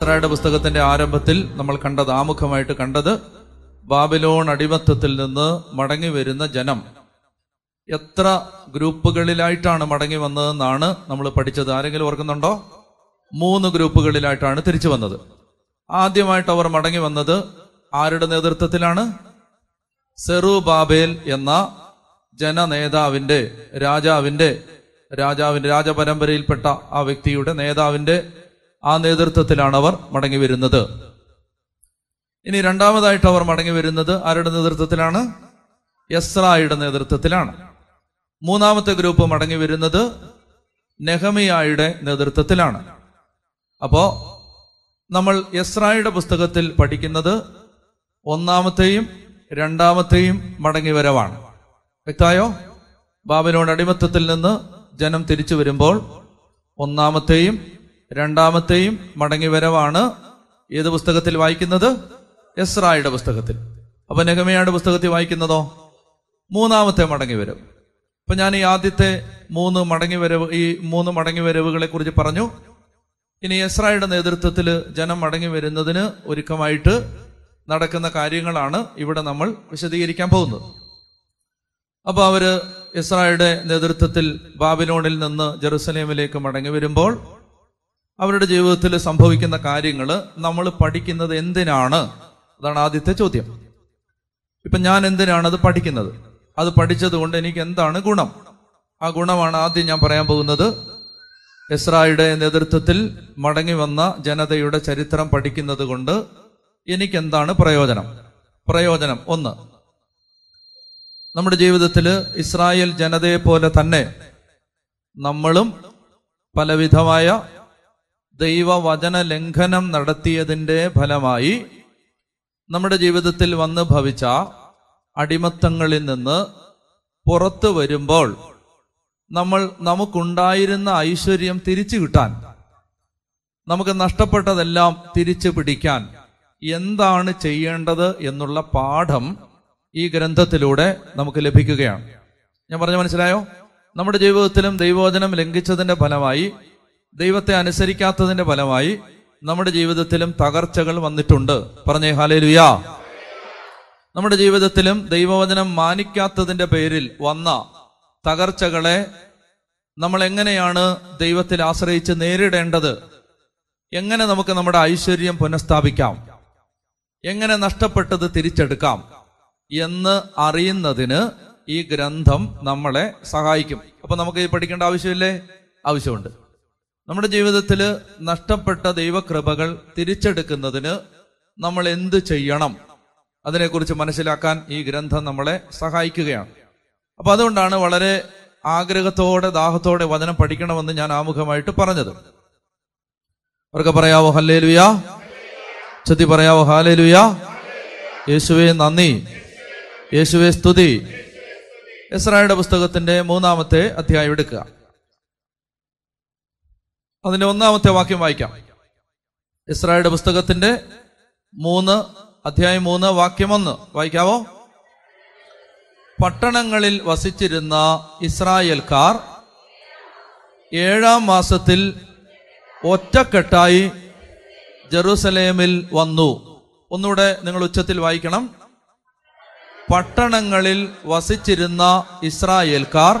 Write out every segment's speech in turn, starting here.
എസ്രായുടെ പുസ്തകത്തിന്റെ ആരംഭത്തിൽ നമ്മൾ കണ്ടത് ആമുഖമായിട്ട് കണ്ടത് ബാബിലോൺ അടിമത്തത്തിൽ നിന്ന് മടങ്ങി വരുന്ന ജനം. എത്ര ഗ്രൂപ്പുകളിലായിട്ടാണ് മടങ്ങി വന്നതെന്നാണ് നമ്മൾ പഠിച്ചത്. ആരെങ്കിലും ഓർക്കുന്നുണ്ടോ? മൂന്ന് ഗ്രൂപ്പുകളിലായിട്ടാണ് തിരിച്ചു വന്നത് ആദ്യമായിട്ട് അവർ മടങ്ങി വന്നത് ആരുടെ നേതൃത്വത്തിലാണ്? സെറു ബാബേൽ എന്ന ജനനേതാവിന്റെ രാജാവിന്റെ രാജാവിന്റെ രാജപരമ്പരയിൽപ്പെട്ട ആ വ്യക്തിയുടെ നേതാവിന്റെ ആ നേതൃത്വത്തിലാണ് അവർ മടങ്ങി വരുന്നത് ഇനി രണ്ടാമതായിട്ട് അവർ മടങ്ങി വരുന്നത് ആരുടെ നേതൃത്വത്തിലാണ്? യസ്രായുടെ നേതൃത്വത്തിലാണ്. മൂന്നാമത്തെ ഗ്രൂപ്പ് മടങ്ങി വരുന്നത് നെഹമിയായുടെ നേതൃത്വത്തിലാണ്. അപ്പോ നമ്മൾ യസ്രായുടെ പുസ്തകത്തിൽ പഠിക്കുന്നത് ഒന്നാമത്തെയും രണ്ടാമത്തെയും മടങ്ങി വരവാണ് വ്യക്തമായോ ബാബിലോൺ അടിമത്തത്തിൽ നിന്ന് ജനം തിരിച്ചു വരുമ്പോൾ ഒന്നാമത്തെയും രണ്ടാമത്തെയും മടങ്ങിവരവാണ് ഏത് പുസ്തകത്തിൽ വായിക്കുന്നത്? എസ്രായുടെ പുസ്തകത്തിൽ. അപ്പൊ നെഹമയുടെ പുസ്തകത്തിൽ വായിക്കുന്നതോ? മൂന്നാമത്തെ മടങ്ങി വരവ്. അപ്പൊ ഞാൻ ഈ ആദ്യത്തെ മൂന്ന് മടങ്ങി വരവ് ഈ മൂന്ന് മടങ്ങി വരവുകളെ കുറിച്ച് പറഞ്ഞു. ഇനി എസ്രായുടെ നേതൃത്വത്തിൽ ജനം മടങ്ങി വരുന്നതിന് ഒരുക്കമായിട്ട് നടക്കുന്ന കാര്യങ്ങളാണ് ഇവിടെ നമ്മൾ വിശദീകരിക്കാൻ പോകുന്നത്. അപ്പൊ അവർ ഇസ്രായുടെ നേതൃത്വത്തിൽ ബാബിലോണിൽ നിന്ന് ജെറുസലേമിലേക്ക് മടങ്ങി വരുമ്പോൾ അവരുടെ ജീവിതത്തിൽ സംഭവിക്കുന്ന കാര്യങ്ങൾ നമ്മൾ പഠിക്കുന്നത് എന്തിനാണ്? അതാണ് ആദ്യത്തെ ചോദ്യം. ഇപ്പൊ ഞാൻ എന്തിനാണ് അത് പഠിക്കുന്നത്? അത് പഠിച്ചത് കൊണ്ട് എനിക്ക് എന്താണ് ഗുണം? ആ ഗുണമാണ് ആദ്യം ഞാൻ പറയാൻ പോകുന്നത്. ഇസ്രായുടെ നേതൃത്വത്തിൽ മടങ്ങി വന്ന ജനതയുടെ ചരിത്രം പഠിക്കുന്നത് കൊണ്ട് എനിക്ക് എന്താണ് പ്രയോജനം? പ്രയോജനം ഒന്ന്. നമ്മുടെ ജീവിതത്തിൽ ഇസ്രായേൽ ജനതയെ പോലെ തന്നെ നമ്മളും പലവിധമായ ദൈവവചന ലംഘനം നടത്തിയതിന്റെ ഫലമായി നമ്മുടെ ജീവിതത്തിൽ വന്ന് ഭവിച്ച അടിമത്തങ്ങളിൽ നിന്ന് പുറത്തു വരുമ്പോൾ നമ്മൾ നമുക്കുണ്ടായിരുന്ന ഐശ്വര്യം തിരിച്ചു കിട്ടാൻ നമുക്ക് നഷ്ടപ്പെട്ടതെല്ലാം തിരിച്ചു പിടിക്കാൻ എന്താണ് ചെയ്യേണ്ടത് എന്നുള്ള പാഠം ഈ ഗ്രന്ഥത്തിലൂടെ നമുക്ക് ലഭിക്കുകയാണ്. ഞാൻ പറഞ്ഞു മനസ്സിലായോ? നമ്മുടെ ജീവിതത്തിലും ദൈവവചനം ലംഘിച്ചതിന്റെ ഫലമായി ദൈവത്തെ അനുസരിക്കാത്തതിന്റെ ഫലമായി നമ്മുടെ ജീവിതത്തിലും തകർച്ചകൾ വന്നിട്ടുണ്ട്. പറഞ്ഞേ ഹാലേലുയാ നമ്മുടെ ജീവിതത്തിലും ദൈവവചനം മാനിക്കാത്തതിന്റെ പേരിൽ വന്ന തകർച്ചകളെ നമ്മൾ എങ്ങനെയാണ് ദൈവത്തിൽ ആശ്രയിച്ച് നേരിടേണ്ടത്? എങ്ങനെ നമുക്ക് നമ്മുടെ ഐശ്വര്യം പുനഃസ്ഥാപിക്കാം? എങ്ങനെ നഷ്ടപ്പെട്ടത് തിരിച്ചെടുക്കാം? എന്ന് അറിയുന്നതിന് ഈ ഗ്രന്ഥം നമ്മളെ സഹായിക്കും. അപ്പൊ നമുക്ക് ഇത് പഠിക്കേണ്ട ആവശ്യമില്ലേ? ആവശ്യമുണ്ട്. നമ്മുടെ ജീവിതത്തിൽ നഷ്ടപ്പെട്ട ദൈവകൃപകൾ തിരിച്ചെടുക്കുന്നതിന് നമ്മൾ എന്ത് ചെയ്യണം? അതിനെക്കുറിച്ച് മനസ്സിലാക്കാൻ ഈ ഗ്രന്ഥം നമ്മളെ സഹായിക്കുകയാണ്. അപ്പൊ അതുകൊണ്ടാണ് വളരെ ആഗ്രഹത്തോടെ ദാഹത്തോടെ വചനം പഠിക്കണമെന്ന് ഞാൻ ആമുഖമായിട്ട് പറഞ്ഞത്. അവർക്ക് പറയാവോ ഹല്ലേ ലുയാ ചതി പറയാവോ ഹാലേ ലുയാ യേശുവെ നന്ദി. യേശുവെ സ്തുതി. ഇസ്രായേലിന്റെ പുസ്തകത്തിന്റെ മൂന്നാമത്തെ അധ്യായം എടുക്കുക. അതിന്റെ ഒന്നാമത്തെ വാക്യം വായിക്കാം. ഇസ്രായേലിന്റെ പുസ്തകത്തിന്റെ മൂന്ന് അധ്യായം മൂന്ന് വാക്യം ഒന്ന്. വായിക്കാവോ? പട്ടണങ്ങളിൽ വസിച്ചിരുന്ന ഇസ്രായേൽക്കാർ ഏഴാം മാസത്തിൽ ഒറ്റക്കെട്ടായി ജെറൂസലേമിൽ വന്നു. ഒന്നുകൂടെ നിങ്ങൾ ഉച്ചത്തിൽ വായിക്കണം. പട്ടണങ്ങളിൽ വസിച്ചിരുന്ന ഇസ്രായേൽക്കാർ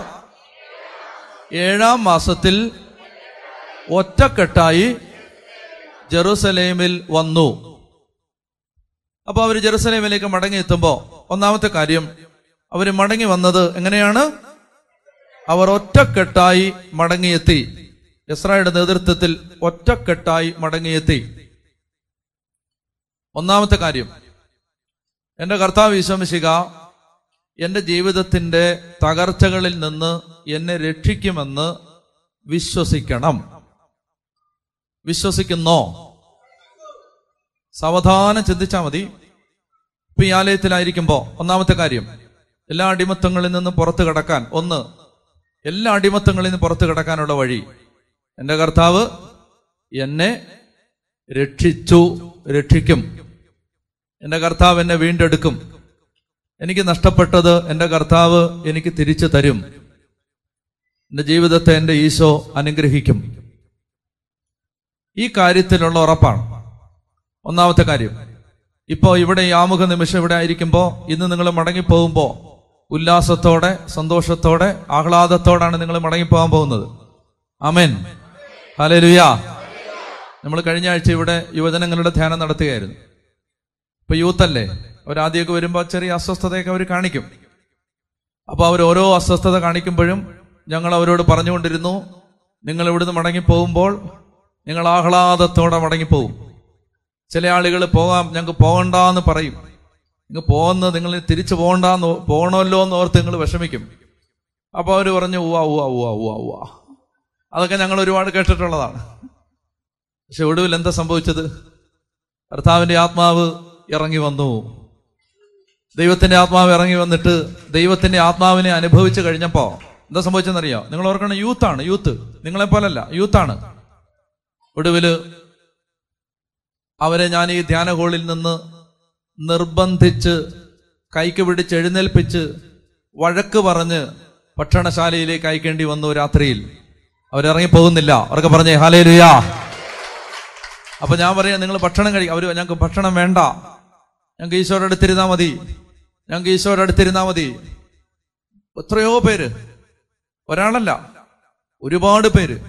ഏഴാം മാസത്തിൽ ഒറ്റക്കെട്ടായി ജെറുസലേമിൽ വന്നു. അപ്പൊ അവർ ജെറുസലേമിലേക്ക് മടങ്ങി എത്തുമ്പോ ഒന്നാമത്തെ കാര്യം അവർ മടങ്ങി വന്നത് എങ്ങനെയാണ്? അവർ ഒറ്റക്കെട്ടായി മടങ്ങിയെത്തി. ഇസ്രായേലിന്റെ നേതൃത്വത്തിൽ ഒറ്റക്കെട്ടായി മടങ്ങിയെത്തി. ഒന്നാമത്തെ കാര്യം എന്റെ കർത്താവ് വിശ്വമിശിക എന്റെ ജീവിതത്തിന്റെ തകർച്ചകളിൽ നിന്ന് എന്നെ രക്ഷിക്കുമെന്ന് വിശ്വസിക്കണം. വിശ്വസിക്കുന്നോ? സാവധാനം ചിന്തിച്ചാൽ മതി. ഇപ്പൊ ഈ ആലയത്തിലായിരിക്കുമ്പോ ഒന്നാമത്തെ കാര്യം എല്ലാ അടിമത്തങ്ങളിൽ നിന്നും പുറത്തു കിടക്കാൻ ഒന്ന് എല്ലാ അടിമത്തങ്ങളിൽ നിന്നും പുറത്തു കിടക്കാനുള്ള വഴി. എന്റെ കർത്താവ് എന്നെ രക്ഷിച്ചു രക്ഷിക്കും. എന്റെ കർത്താവ് എന്നെ വീണ്ടെടുക്കും. എനിക്ക് നഷ്ടപ്പെട്ടത് എന്റെ കർത്താവ് എനിക്ക് തിരിച്ചു തരും. എന്റെ ജീവിതത്തെ എന്റെ ഈശോ അനുഗ്രഹിക്കും. ഈ കാര്യത്തിലുള്ള ഉറപ്പാണ്. ഒന്നാമത്തെ കാര്യം ഇപ്പോ ഇവിടെ ഈ ആമുഖ നിമിഷം ഇവിടെ ആയിരിക്കുമ്പോൾ ഇന്ന് നിങ്ങൾ മടങ്ങിപ്പോകുമ്പോൾ ഉല്ലാസത്തോടെ സന്തോഷത്തോടെ ആഹ്ലാദത്തോടാണ് നിങ്ങൾ മടങ്ങിപ്പോകാൻ പോകുന്നത്. അമേൻ ഹല്ലേലൂയ. നമ്മൾ കഴിഞ്ഞ ആഴ്ച ഇവിടെ യുവജനങ്ങളുടെ ധ്യാനം നടത്തുകയായിരുന്നു. ഇപ്പൊ യൂത്ത് അല്ലേ അവരാദ്യമൊക്കെ വരുമ്പോൾ ചെറിയ അസ്വസ്ഥതയൊക്കെ അവർ കാണിക്കും. അപ്പോൾ അവർ ഓരോ അസ്വസ്ഥത കാണിക്കുമ്പോഴും ഞങ്ങൾ അവരോട് പറഞ്ഞുകൊണ്ടിരുന്നു നിങ്ങൾ ഇവിടുന്ന് മടങ്ങിപ്പോകുമ്പോൾ നിങ്ങൾ ആഹ്ലാദത്തോടെ മടങ്ങിപ്പോവും. ചില ആളുകൾ പോകാം ഞങ്ങൾക്ക് പോകണ്ടെന്ന് പറയും. നിങ്ങൾ പോകുന്നത് നിങ്ങൾ തിരിച്ചു പോകണ്ടെന്ന് പോകണമല്ലോ എന്ന് ഓർത്ത് നിങ്ങൾ വിഷമിക്കും. അപ്പൊ അവർ പറഞ്ഞു ഉവ്വ ഉവ്വ ഉവ്വ ഉവ്വ ഉവ്വ. അതൊക്കെ ഞങ്ങൾ ഒരുപാട് കേട്ടിട്ടുള്ളതാണ്. പക്ഷെ ഒടുവിൽ എന്താ സംഭവിച്ചത്? കർത്താവിന്റെ ആത്മാവ് ഇറങ്ങി വന്നു. ദൈവത്തിന്റെ ആത്മാവ് ഇറങ്ങി വന്നിട്ട് ദൈവത്തിന്റെ ആത്മാവിനെ അനുഭവിച്ച് കഴിഞ്ഞപ്പോൾ എന്താ സംഭവിച്ചെന്നറിയോ നിങ്ങൾ ഓർക്കണം യൂത്താണ് യൂത്ത് നിങ്ങളെ പോലല്ല യൂത്താണ് ഒടുവിൽ അവരെ ഞാൻ ഈ ധ്യാന ഹോളിൽ നിന്ന് നിർബന്ധിച്ച് കൈക്ക് പിടിച്ച് എഴുന്നേൽപ്പിച്ച് വഴക്ക് പറഞ്ഞ് ഭക്ഷണശാലയിലേക്ക് അയക്കേണ്ടി വന്നു രാത്രിയിൽ. അവരിറങ്ങി പോകുന്നില്ല. അവരൊക്കെ പറഞ്ഞേ ഹാലേ ലുയാ അപ്പൊ ഞാൻ പറയാം നിങ്ങൾ ഭക്ഷണം കഴിക്കും അവർ ഞങ്ങൾക്ക് ഭക്ഷണം വേണ്ട. ഞങ്ങൾക്ക് ഈശോയുടെ അടുത്തിരുന്നാ മതി. ഞങ്ങൾക്ക് ഈശോയുടെ അടുത്തിരുന്നാ മതി. എത്രയോ പേര്. ഒരാളല്ല. ഒരുപാട് പേര്.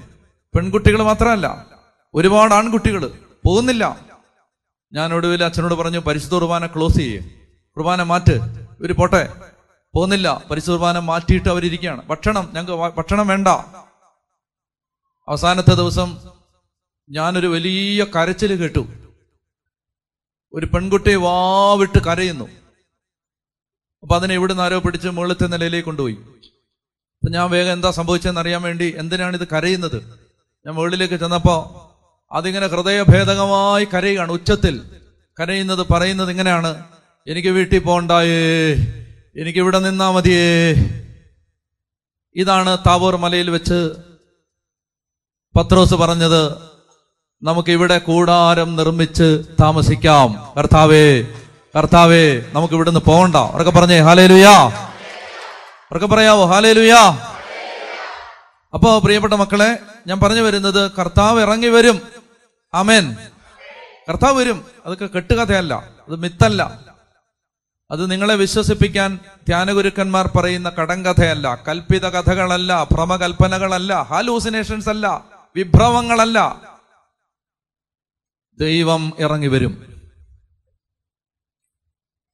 പെൺകുട്ടികൾ മാത്രമല്ല. ഒരുപാട് ആൺകുട്ടികൾ പോകുന്നില്ല. ഞാൻ ഒടുവിൽ അച്ഛനോട് പറഞ്ഞു പരിശുദ്ധ കുർബാന ക്ലോസ് ചെയ്യേ. കുർബാന മാറ്റ്. ഒരു പോട്ടെ. പോകുന്നില്ല. പരിശുദ്ധ കുർബാന മാറ്റിയിട്ട് അവരിയ്ക്കുകയാണ് ഭക്ഷണം ഞങ്ങൾക്ക് ഭക്ഷണം വേണ്ട. അവസാനത്തെ ദിവസം ഞാനൊരു വലിയ കരച്ചിൽ കേട്ടു. ഒരു പെൺകുട്ടി വാവിട്ട് കരയുന്നു. അപ്പൊ അതിനെ ഇവിടുന്ന് ആരോ പിടിച്ച് മുകളിലത്തെ നിലയിലേക്ക് കൊണ്ടുപോയി. അപ്പൊ ഞാൻ വേഗം എന്താ സംഭവിച്ചതെന്ന് അറിയാൻ വേണ്ടി എന്തിനാണ് ഇത് കരയുന്നത്? ഞാൻ മുകളിലേക്ക് ചെന്നപ്പോ അതിങ്ങനെ ഹൃദയഭേദകമായി കരയുകയാണ്. ഉച്ചത്തിൽ കരയുന്നത് പറയുന്നത് ഇങ്ങനെയാണ്. എനിക്ക് വീട്ടിൽ പോണ്ടായേ. എനിക്ക് ഇവിടെ നിന്നാ മതിയേ. ഇതാണ് താവൂർ മലയിൽ വെച്ച് പത്രോസ് പറഞ്ഞത്. നമുക്ക് ഇവിടെ കൂടാരം നിർമ്മിച്ച് താമസിക്കാം. കർത്താവേ കർത്താവേ നമുക്ക് ഇവിടുന്ന് പോകണ്ട. അവരൊക്കെ പറഞ്ഞേ ഹാലേ ലുയാ അവരൊക്കെ പറയാവോ ഹാലേ ലുയാ അപ്പോ പ്രിയപ്പെട്ട മക്കളെ ഞാൻ പറഞ്ഞു വരുന്നത് കർത്താവ് ഇറങ്ങി വരും. അമേൻ കർത്താവ് വരും. അതൊക്കെ കെട്ടുകഥയല്ല. അത് മിത്തല്ല. അത് നിങ്ങളെ വിശ്വസിപ്പിക്കാൻ ധ്യാനഗുരുക്കന്മാർ പറയുന്ന കടങ്കഥയല്ല. കൽപ്പിത കഥകളല്ല ഭ്രമകൽപ്പനകളല്ല ഹാലൂസിനേഷൻസ് അല്ല വിഭ്രമങ്ങളല്ല. ദൈവം ഇറങ്ങി വരും.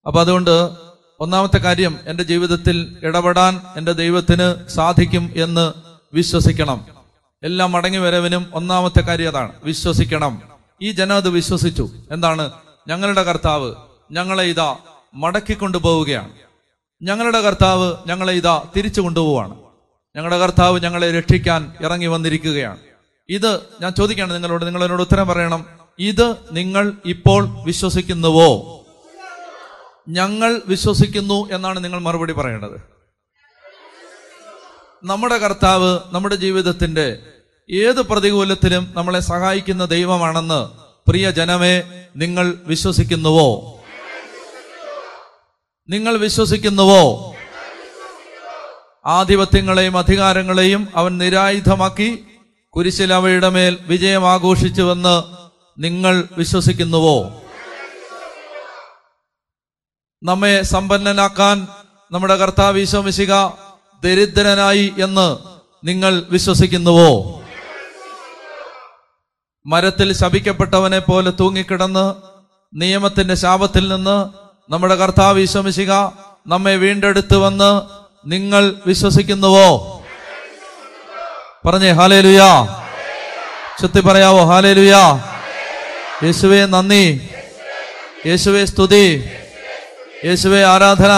അപ്പൊ അതുകൊണ്ട് ഒന്നാമത്തെ കാര്യം എന്റെ ജീവിതത്തിൽ ഇടപെടാൻ എന്റെ ദൈവത്തിന് സാധിക്കും എന്ന് വിശ്വസിക്കണം. എല്ലാം മടങ്ങി വരവിനും ഒന്നാമത്തെ കാര്യം അതാണ്. വിശ്വസിക്കണം. ഈ ജനം അത് വിശ്വസിച്ചു. എന്താണ്? ഞങ്ങളുടെ കർത്താവ് ഞങ്ങളെ ഇതാ മടക്കി കൊണ്ടുപോവുകയാണ്. ഞങ്ങളുടെ കർത്താവ് ഞങ്ങളെ ഇതാ തിരിച്ചു കൊണ്ടുപോവാണ് ഞങ്ങളുടെ കർത്താവ് ഞങ്ങളെ രക്ഷിക്കാൻ ഇറങ്ങി വന്നിരിക്കുകയാണ്. ഇത് ഞാൻ ചോദിക്കുകയാണ് നിങ്ങളോട്. നിങ്ങൾ എന്നോട് ഉത്തരം പറയണം. ഇത് നിങ്ങൾ ഇപ്പോൾ വിശ്വസിക്കുന്നുവോ? ഞങ്ങൾ വിശ്വസിക്കുന്നു എന്നാണ് നിങ്ങൾ മറുപടി പറയേണ്ടത്. നമ്മുടെ കർത്താവ് നമ്മുടെ ജീവിതത്തിന്റെ ഏത് പ്രതികൂലത്തിലും നമ്മളെ സഹായിക്കുന്ന ദൈവമാണെന്ന് പ്രിയ ജനമേ നിങ്ങൾ വിശ്വസിക്കുന്നുവോ? നിങ്ങൾ വിശ്വസിക്കുന്നുവോ? ആധിപത്യങ്ങളെയും അധികാരങ്ങളെയും അവൻ നിരായുധമാക്കി കുരിശിൽ അവയുടെ മേൽ വിജയം ആഘോഷിച്ചുവെന്ന് നിങ്ങൾ വിശ്വസിക്കുന്നുവോ? നമ്മെ സമ്പന്നനാക്കാൻ നമ്മുടെ കർത്താവ് ഈശോമിശിക ദരിദ്രനായി എന്ന് നിങ്ങൾ വിശ്വസിക്കുന്നുവോ? മരത്തിൽ ശപിക്കപ്പെട്ടവനെ പോലെ തൂങ്ങിക്കിടന്ന് നിയമത്തിന്റെ ശാപത്തിൽ നിന്ന് നമ്മുടെ കർത്താവ് ഈശോമിശിക നമ്മെ വീണ്ടെടുത്തുവെന്ന് നിങ്ങൾ വിശ്വസിക്കുന്നുവോ? പറഞ്ഞേ ഹാലേ ലുയാ ചുത്തി പറയാവോ ഹാലേ ലുയാ യേശുവേ നന്ദി. യേശുവേ സ്തുതി. യേശുവേ ആരാധന.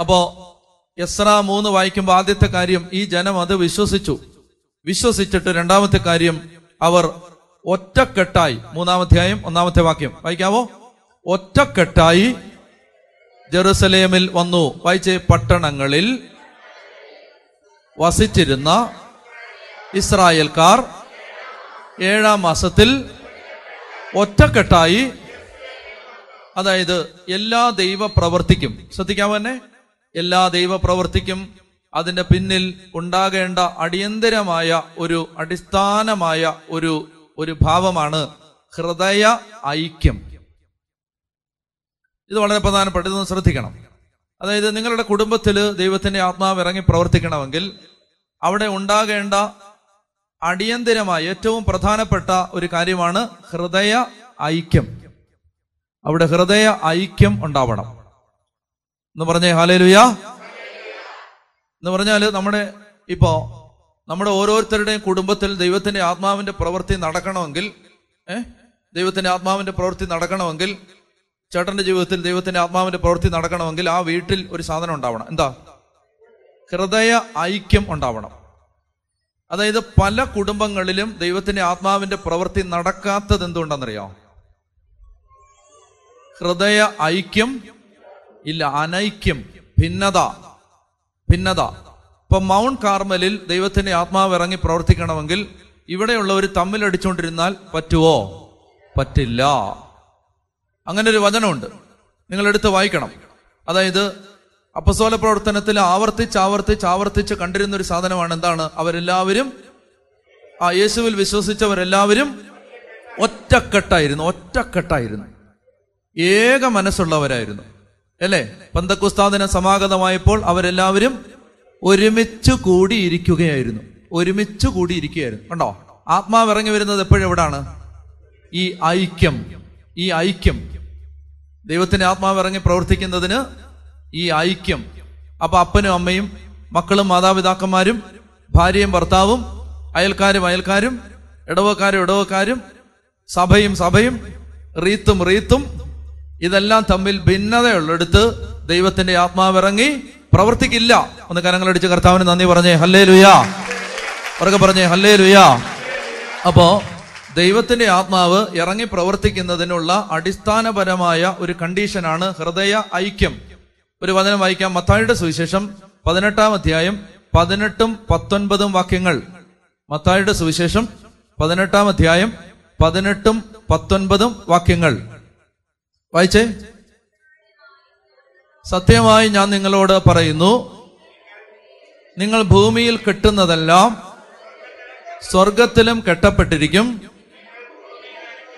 അപ്പോ എസ്ര മൂന്ന് വായിക്കുമ്പോൾ ആദ്യത്തെ കാര്യം ഈ ജനം അത് വിശ്വസിച്ചു. വിശ്വസിച്ചിട്ട് രണ്ടാമത്തെ കാര്യം അവർ ഒറ്റക്കെട്ടായി. മൂന്നാമധ്യായം ഒന്നാമത്തെ വാക്യം. വായിക്കാവോ ഒറ്റക്കെട്ടായി ജെറുസലേമിൽ വന്നു. വായിച്ചേ പട്ടണങ്ങളിൽ വസിച്ചിരുന്ന ഇസ്രായേൽക്കാർ ഏഴാം മാസത്തിൽ ഒറ്റക്കെട്ടായി അതായത് എല്ലാ ദൈവ പ്രവർത്തിക്കും ശ്രദ്ധിക്കാമോ തന്നെ എല്ലാ ദൈവപ്രവർത്തിക്കും അതിന്റെ പിന്നിൽ ഉണ്ടാകേണ്ട അടിയന്തരമായ ഒരു അടിസ്ഥാനമായ ഒരു ഒരു ഭാവമാണ് ഹൃദയ ഐക്യം. ഇത് വളരെ പ്രധാനപ്പെട്ട ഇതൊന്ന് ശ്രദ്ധിക്കണം. അതായത് നിങ്ങളുടെ കുടുംബത്തിൽ ദൈവത്തിന്റെ ആത്മാവ് ഇറങ്ങി പ്രവർത്തിക്കണമെങ്കിൽ അവിടെ ഉണ്ടാകേണ്ട അടിയന്തരമായ ഏറ്റവും പ്രധാനപ്പെട്ട ഒരു കാര്യമാണ് ഹൃദയ ഐക്യം. അവിടെ ഹൃദയ ഐക്യം ഉണ്ടാവണം. എന്ന് പറഞ്ഞേ ഹാലേലുയാ. എന്ന് പറഞ്ഞാൽ നമ്മുടെ ഇപ്പോ നമ്മുടെ ഓരോരുത്തരുടെയും കുടുംബത്തിൽ ദൈവത്തിന്റെ ആത്മാവിന്റെ പ്രവൃത്തി നടക്കണമെങ്കിൽ ഏഹ് ദൈവത്തിന്റെ ആത്മാവിന്റെ പ്രവൃത്തി നടക്കണമെങ്കിൽ ചേട്ടന്റെ ജീവിതത്തിൽ ദൈവത്തിന്റെ ആത്മാവിന്റെ പ്രവൃത്തി നടക്കണമെങ്കിൽ ആ വീട്ടിൽ ഒരു സാധനം ഉണ്ടാവണം. എന്താ? ഹൃദയ ഐക്യം ഉണ്ടാവണം. അതായത് പല കുടുംബങ്ങളിലും ദൈവത്തിന്റെ ആത്മാവിന്റെ പ്രവൃത്തി നടക്കാത്തത് എന്തുകൊണ്ടാണെന്നറിയോ? ഹൃദയ ഐക്യം ഇല്ല അനൈക്യം ഭിന്നത ഭിന്നത. ഇപ്പൊ മൗണ്ട് കാർമലിൽ ദൈവത്തിന്റെ ആത്മാവ് ഇറങ്ങി പ്രവർത്തിക്കണമെങ്കിൽ ഇവിടെയുള്ളവർ തമ്മിലടിച്ചുകൊണ്ടിരുന്നാൽ പറ്റുവോ? പറ്റില്ല. അങ്ങനെ ഒരു വചനമുണ്ട്. നിങ്ങൾ എടുത്ത് വായിക്കണം. അതായത് അപ്പസോല പ്രവർത്തനത്തിൽ ആവർത്തിച്ച് ആവർത്തിച്ച് ആവർത്തിച്ച് കണ്ടിരുന്ന ഒരു സാധനമാണ് എന്താണ്? അവരെല്ലാവരും ആ യേശുവിൽ വിശ്വസിച്ചവരെല്ലാവരും ഒറ്റക്കെട്ടായിരുന്നു ഒറ്റക്കെട്ടായിരുന്നു. ഏക മനസ്സുള്ളവരായിരുന്നു. അല്ലേ? പന്തക്കുസ്താദിന സമാഗതമായപ്പോൾ അവരെല്ലാവരും ഒരുമിച്ച് കൂടിയിരിക്കുകയായിരുന്നു. ഒരുമിച്ച് കൂടിയിരിക്കുകയായിരുന്നു. കണ്ടോ? ആത്മാവ് ഇറങ്ങി വരുന്നത് എപ്പോഴെവിടാണ് ഈ ഐക്യം. ഈ ഐക്യം. ദൈവത്തിന്റെ ആത്മാവ് ഇറങ്ങി പ്രവർത്തിക്കുന്നതിന് ഈ ഐക്യം. അപ്പൊ അപ്പനും അമ്മയും മക്കളും മാതാപിതാക്കന്മാരും ഭാര്യയും ഭർത്താവും അയൽക്കാരും അയൽക്കാരും ഇടവക്കാരും ഇടവക്കാരും സഭയും സഭയും റീത്തും റീത്തും ഇതെല്ലാം തമ്മിൽ ഭിന്നതയുള്ളെടുത്ത് ദൈവത്തിന്റെ ആത്മാവ് ഇറങ്ങി പ്രവർത്തിക്കില്ല. ഒന്ന് കരങ്ങൾ കരങ്ങളടിച്ച് കർത്താവിന് നന്ദി പറഞ്ഞേ ഹല്ലേ ലുയാ ഉറക്കെ പറഞ്ഞേ ഹല്ലേ ലുയാ അപ്പോ ദൈവത്തിന്റെ ആത്മാവ് ഇറങ്ങി പ്രവർത്തിക്കുന്നതിനുള്ള അടിസ്ഥാനപരമായ ഒരു കണ്ടീഷനാണ് ഹൃദയ ഐക്യം. ഒരു വചനം വായിക്കാം. മത്തായിയുടെ സുവിശേഷം പതിനെട്ടാം അധ്യായം പതിനെട്ടും പത്തൊൻപതും വാക്യങ്ങൾ. മത്തായിയുടെ സുവിശേഷം പതിനെട്ടാം അധ്യായം പതിനെട്ടും പത്തൊൻപതും വാക്യങ്ങൾ. വായിച്ചേ? സത്യമായി ഞാൻ നിങ്ങളോട് പറയുന്നു നിങ്ങൾ ഭൂമിയിൽ കെട്ടുന്നതെല്ലാം സ്വർഗത്തിലും കെട്ടപ്പെട്ടിരിക്കും.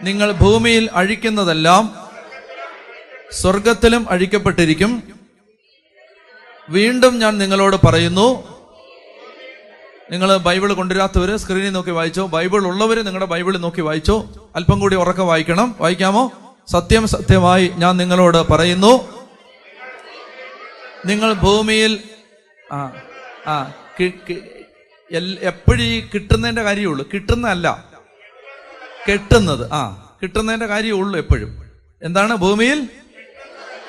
നിങ്ങൾ ഭൂമിയിൽ അഴിക്കുന്നതെല്ലാം സ്വർഗത്തിലും അഴിക്കപ്പെട്ടിരിക്കും. വീണ്ടും ഞാൻ നിങ്ങളോട് പറയുന്നു നിങ്ങൾ ബൈബിൾ കൊണ്ടുവരാത്തവര് സ്ക്രീനിൽ നോക്കി വായിച്ചോ ബൈബിൾ ഉള്ളവര് നിങ്ങളുടെ ബൈബിളിൽ നോക്കി വായിച്ചോ. അല്പം കൂടി ഉറക്കെ വായിക്കണം. വായിക്കാമോ? സത്യം സത്യമായി ഞാൻ നിങ്ങളോട് പറയുന്നു. നിങ്ങൾ ഭൂമിയിൽ ആ ആ എപ്പോഴും ഈ കിട്ടുന്നതിന്റെ കാര്യമുള്ളൂ. കിട്ടുന്നതല്ല. കെട്ടുന്നത് ആ കിട്ടുന്നതിന്റെ കാര്യമുള്ളൂ എപ്പോഴും. എന്താണ് ഭൂമിയിൽ?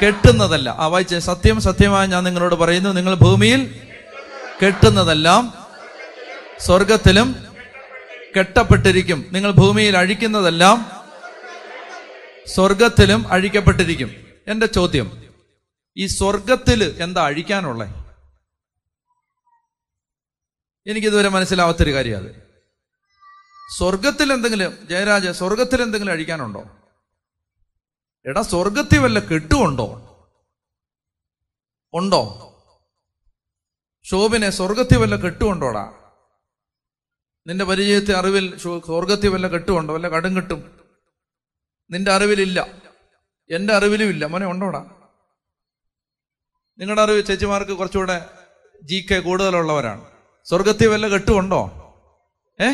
കെട്ടുന്നതല്ല. ആ വായിച്ച. സത്യം സത്യമായി ഞാൻ നിങ്ങളോട് പറയുന്നു. നിങ്ങൾ ഭൂമിയിൽ കെട്ടുന്നതെല്ലാം സ്വർഗത്തിലും കെട്ടപ്പെട്ടിരിക്കും. നിങ്ങൾ ഭൂമിയിൽ അഴിക്കുന്നതെല്ലാം സ്വർഗത്തിലും അഴിക്കപ്പെട്ടിരിക്കും. എന്റെ ചോദ്യം ഈ സ്വർഗത്തിൽ എന്താ അഴിക്കാനുള്ളേ? എനിക്കിതുവരെ മനസ്സിലാവാത്തൊരു കാര്യം അത്. സ്വർഗത്തിൽ എന്തെങ്കിലും ജയരാജ സ്വർഗത്തിൽ എന്തെങ്കിലും അഴിക്കാനുണ്ടോ? എടാ സ്വർഗത്തിൽ വല്ല കെട്ടുമുണ്ടോ? ഉണ്ടോ? ശോഭിനെ സ്വർഗത്തിൽ വല്ല കെട്ടുമുണ്ടോടാ? നിന്റെ പരിചയത്തെ അറിവിൽ സ്വർഗത്തിൽ വല്ല കെട്ടുമുണ്ടോ? വല്ല കടും കെട്ടും? നിന്റെ അറിവിലില്ല. എന്റെ അറിവിലും ഇല്ല മോനെ ഉണ്ടോടാ? നിങ്ങളുടെ അറിവ് ചേച്ചിമാർക്ക് കുറച്ചുകൂടെ ജി കെ കൂടുതലുള്ളവരാണ്. സ്വർഗത്തിൽ വല്ല കെട്ടുമുണ്ടോ? ഏ?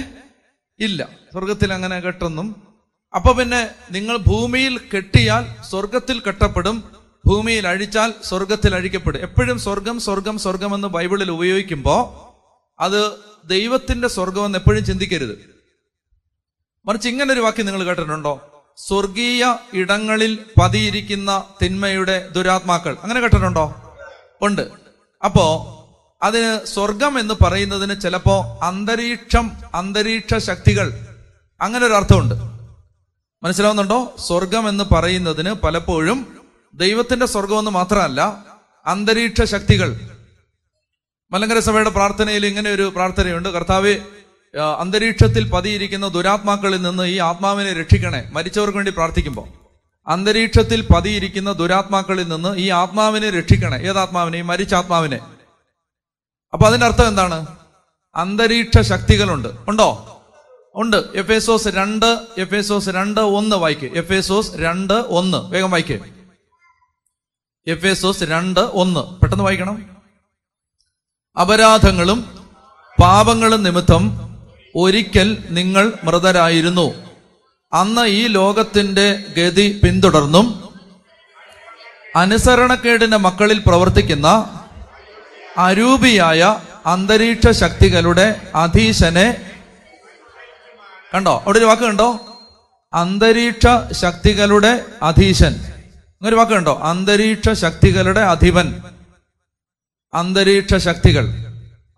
ഇല്ല. സ്വർഗത്തിൽ അങ്ങനെ കെട്ടൊന്നും. അപ്പൊ പിന്നെ നിങ്ങൾ ഭൂമിയിൽ കെട്ടിയാൽ സ്വർഗത്തിൽ കെട്ടപ്പെടും. ഭൂമിയിൽ അഴിച്ചാൽ സ്വർഗത്തിൽ അഴിക്കപ്പെടും. എപ്പോഴും സ്വർഗം സ്വർഗം സ്വർഗം എന്ന് ബൈബിളിൽ ഉപയോഗിക്കുമ്പോൾ അത് ദൈവത്തിന്റെ സ്വർഗം എന്ന് എപ്പോഴും ചിന്തിക്കരുത്. മറിച്ച് ഇങ്ങനെ ഒരു വാക്യം നിങ്ങൾ കേട്ടിട്ടുണ്ടോ? സ്വർഗീയ ഇടങ്ങളിൽ പതിയിരിക്കുന്ന തിന്മയുടെ ദുരാത്മാക്കൾ. അങ്ങനെ കേട്ടിട്ടുണ്ടോ? ഉണ്ട്. അപ്പോ അതിന് സ്വർഗം എന്ന് പറയുന്നതിന് ചിലപ്പോ അന്തരീക്ഷം അന്തരീക്ഷ ശക്തികൾ അങ്ങനെ ഒരു അർത്ഥമുണ്ട്. മനസ്സിലാവുന്നുണ്ടോ? സ്വർഗം എന്ന് പറയുന്നതിന് പലപ്പോഴും ദൈവത്തിന്റെ സ്വർഗം എന്ന് മാത്രമല്ല അന്തരീക്ഷ ശക്തികൾ. മലങ്കര സഭയുടെ പ്രാർത്ഥനയിൽ ഇങ്ങനെ ഒരു പ്രാർത്ഥനയുണ്ട്. കർത്താവെ അന്തരീക്ഷത്തിൽ പതിയിരിക്കുന്ന ദുരാത്മാക്കളിൽ നിന്ന് ഈ ആത്മാവിനെ രക്ഷിക്കണേ. മരിച്ചവർക്ക് വേണ്ടി പ്രാർത്ഥിക്കുമ്പോൾ. അന്തരീക്ഷത്തിൽ പതിയിരിക്കുന്ന ദുരാത്മാക്കളിൽ നിന്ന് ഈ ആത്മാവിനെ രക്ഷിക്കണേ. ഏതാത്മാവിനെ? ഈ മരിച്ച ആത്മാവിനെ അപ്പൊ അതിന്റെ അർത്ഥം എന്താണ്? അന്തരീക്ഷ ശക്തികളുണ്ട്. ഉണ്ടോ? ഉണ്ട്. എഫ് എസോസ് രണ്ട് എഫ് എസോസ് രണ്ട് ഒന്ന് വായിക്ക്. എഫ് എസോസ് രണ്ട് ഒന്ന്. വേഗം വായിക്ക്. എഫ് എസോസ് രണ്ട് ഒന്ന്. പെട്ടെന്ന് വായിക്കണം. അപരാധങ്ങളും പാപങ്ങളും നിമിത്തം ഒരിക്കൽ നിങ്ങൾ മൃതരായിരുന്നു. അന്ന് ഈ ലോകത്തിന്റെ ഗതി പിന്തുടർന്നും അനുസരണക്കേടിന്റെ മക്കളിൽ പ്രവർത്തിക്കുന്ന അരൂപിയായ അന്തരീക്ഷ ശക്തികളുടെ അധീശനെ കണ്ടോ? അവിടെ ഒരു വാക്ക് കണ്ടോ? അന്തരീക്ഷ ശക്തികളുടെ അധീശൻ. അങ്ങനെ ഒരു വാക്ക് കണ്ടോ? അന്തരീക്ഷ ശക്തികളുടെ അധിപൻ. അന്തരീക്ഷ ശക്തികൾ.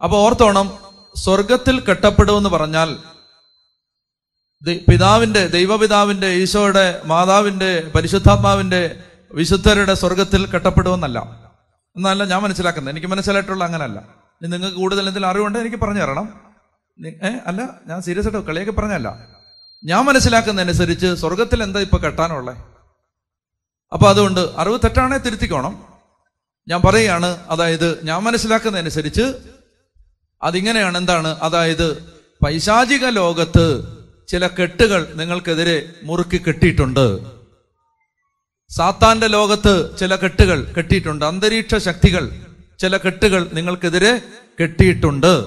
അപ്പൊ ഓർത്തോണം സ്വർഗത്തിൽ കെട്ടപ്പെടുമെന്ന് പറഞ്ഞാൽ പിതാവിന്റെ ദൈവപിതാവിന്റെ ഈശോയുടെ മാതാവിന്റെ പരിശുദ്ധാത്മാവിന്റെ വിശുദ്ധരുടെ സ്വർഗത്തിൽ കെട്ടപ്പെടുമെന്നല്ല. എന്നല്ല ഞാൻ മനസ്സിലാക്കുന്നത്. എനിക്ക് മനസ്സിലായിട്ടുള്ള അങ്ങനല്ല. നിങ്ങൾക്ക് കൂടുതൽ എന്തെങ്കിലും അറിവുണ്ട് എനിക്ക് പറഞ്ഞു തരണം. ഏ അല്ല ഞാൻ സീരിയസ് ആയിട്ട് കളിയൊക്കെ പറഞ്ഞല്ല ഞാൻ മനസ്സിലാക്കുന്നതനുസരിച്ച് സ്വർഗത്തിൽ എന്താ ഇപ്പൊ കെട്ടാനുള്ളത് അപ്പൊ അതുകൊണ്ട് അറിവ് തെറ്റാണെ തിരുത്തിക്കോണം. ഞാൻ പറയുകയാണ് അതായത് ഞാൻ മനസ്സിലാക്കുന്നതനുസരിച്ച് അതിങ്ങനെയാണ് എന്താണ്? അതായത് പൈശാചിക ലോകത്ത് ചില കെട്ടുകൾ നിങ്ങൾക്കെതിരെ മുറുക്കി കെട്ടിയിട്ടുണ്ട്. സാത്താന്റെ ലോകത്ത് ചില കെട്ടുകൾ കെട്ടിയിട്ടുണ്ട്. അന്തരീക്ഷ ശക്തികൾ ചില കെട്ടുകൾ നിങ്ങൾക്കെതിരെ കെട്ടിയിട്ടുണ്ട്.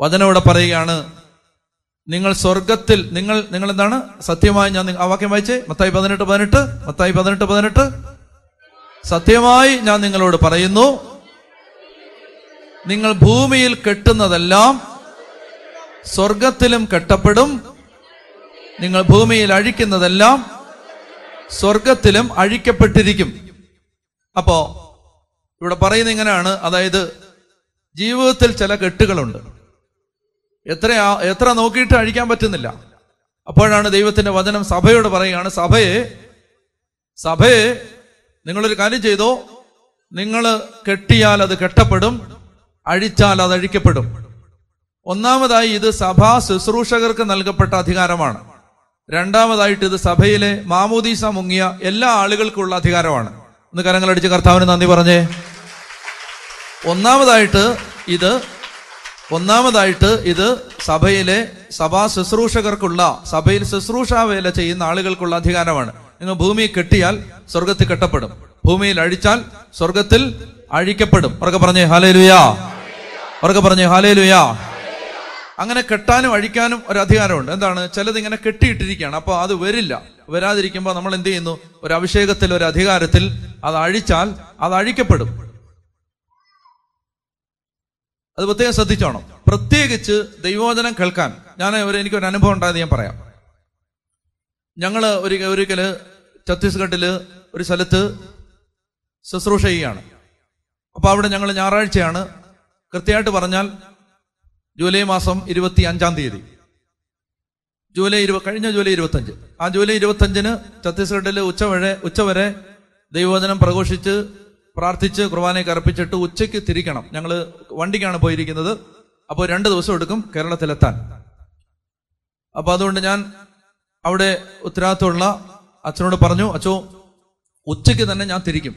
വചനം ഇവിടെ പറയുകയാണ് നിങ്ങൾ സ്വർഗത്തിൽ നിങ്ങൾ നിങ്ങൾ എന്താണ് സത്യമായി ഞാൻ ആ വാക്യം വായിച്ചേ? മത്തായി പതിനെട്ട് പതിനെട്ട് മത്തായി പതിനെട്ട് പതിനെട്ട്. സത്യമായി ഞാൻ നിങ്ങളോട് പറയുന്നു നിങ്ങൾ ഭൂമിയിൽ കെട്ടുന്നതെല്ലാം സ്വർഗത്തിലും കെട്ടപ്പെടും. നിങ്ങൾ ഭൂമിയിൽ അഴിക്കുന്നതെല്ലാം സ്വർഗത്തിലും അഴിക്കപ്പെട്ടിരിക്കും. അപ്പോ ഇവിടെ പറയുന്ന ഇങ്ങനെയാണ്. അതായത് ജീവിതത്തിൽ ചില കെട്ടുകളുണ്ട്. എത്ര എത്ര നോക്കിയിട്ട് അഴിക്കാൻ പറ്റുന്നില്ല. അപ്പോഴാണ് ദൈവത്തിന്റെ വചനം സഭയോട് പറയുകയാണ് സഭയെ സഭയെ നിങ്ങളൊരു കാര്യം ചെയ്തോ? നിങ്ങൾ കെട്ടിയാൽ അത് കെട്ടപ്പെടും. അഴിച്ചാൽ അത് അഴിക്കപ്പെടും. ഒന്നാമതായി ഇത് സഭാ ശുശ്രൂഷകർക്ക് നൽകപ്പെട്ട അധികാരമാണ്. രണ്ടാമതായിട്ട് ഇത് സഭയിലെ മാമോദീസ മുങ്ങിയ എല്ലാ ആളുകൾക്കുള്ള അധികാരമാണ്. ഒന്ന് കരങ്ങളടിച്ച് കർത്താവിന് നന്ദി പറഞ്ഞേ. ഒന്നാമതായിട്ട് ഇത് ഒന്നാമതായിട്ട് ഇത് സഭയിലെ സഭാ ശുശ്രൂഷകർക്കുള്ള സഭയിൽ ശുശ്രൂഷാ വേല ചെയ്യുന്ന ആളുകൾക്കുള്ള അധികാരമാണ്. നിങ്ങൾ ഭൂമി കെട്ടിയാൽ സ്വർഗത്തിൽ കെട്ടപ്പെടും. ഭൂമിയിൽ അഴിച്ചാൽ സ്വർഗത്തിൽ അഴിക്കപ്പെടും. ഉറക്കെ പറഞ്ഞേ ഹാലേലുയാ ഉറക്കെ പറഞ്ഞു ഹാലേലുയാ അങ്ങനെ കെട്ടാനും അഴിക്കാനും ഒരു അധികാരമുണ്ട്. എന്താണ്? ചിലത് ഇങ്ങനെ കെട്ടിയിട്ടിരിക്കുകയാണ്. അപ്പോൾ അത് വരില്ല. വരാതിരിക്കുമ്പോൾ നമ്മൾ എന്ത് ചെയ്യുന്നു? ഒരു അഭിഷേകത്തിൽ ഒരു അധികാരത്തിൽ അത് അഴിച്ചാൽ അത് അഴിക്കപ്പെടും. അത് പ്രത്യേകം ശ്രദ്ധിച്ചോണം. പ്രത്യേകിച്ച് ദൈവവചനം കേൾക്കാൻ. ഞാൻ ഒരു എനിക്ക് ഒരു അനുഭവം ഉണ്ടായത് ഞാൻ പറയാം. ഞങ്ങൾ ഒരു ഒരിക്കൽ ഛത്തീസ്ഗഡിൽ ഒരു സ്ഥലത്ത് ശുശ്രൂഷ ചെയ്യുകയാണ്. അപ്പൊ അവിടെ ഞങ്ങൾ ഞായറാഴ്ചയാണ് കൃത്യമായിട്ട് പറഞ്ഞാൽ ജൂലൈ മാസം ഇരുപത്തി അഞ്ചാം തീയതി. ജൂലൈ ഇരുപ കഴിഞ്ഞ ജൂലൈ ഇരുപത്തഞ്ച് ആ ജൂലൈ ഇരുപത്തഞ്ചിന് ഛത്തീസ്ഗഡിൽ ഉച്ചവരെ ഉച്ചവരെ ദൈവവചനം പ്രഘോഷിച്ച് പ്രാർത്ഥിച്ച് കുർബാനയെ അർപ്പിച്ചിട്ട് ഉച്ചയ്ക്ക് തിരിക്കണം. ഞങ്ങൾ വണ്ടിക്കാണ് പോയിരിക്കുന്നത്. അപ്പോൾ രണ്ട് ദിവസം എടുക്കും കേരളത്തിലെത്താൻ. അപ്പോൾ അതുകൊണ്ട് ഞാൻ അവിടെ ഉത്തരവാദിത്തമുള്ള അച്ഛനോട് പറഞ്ഞു അച്ഛോ ഉച്ചയ്ക്ക് തന്നെ ഞാൻ തിരിക്കും.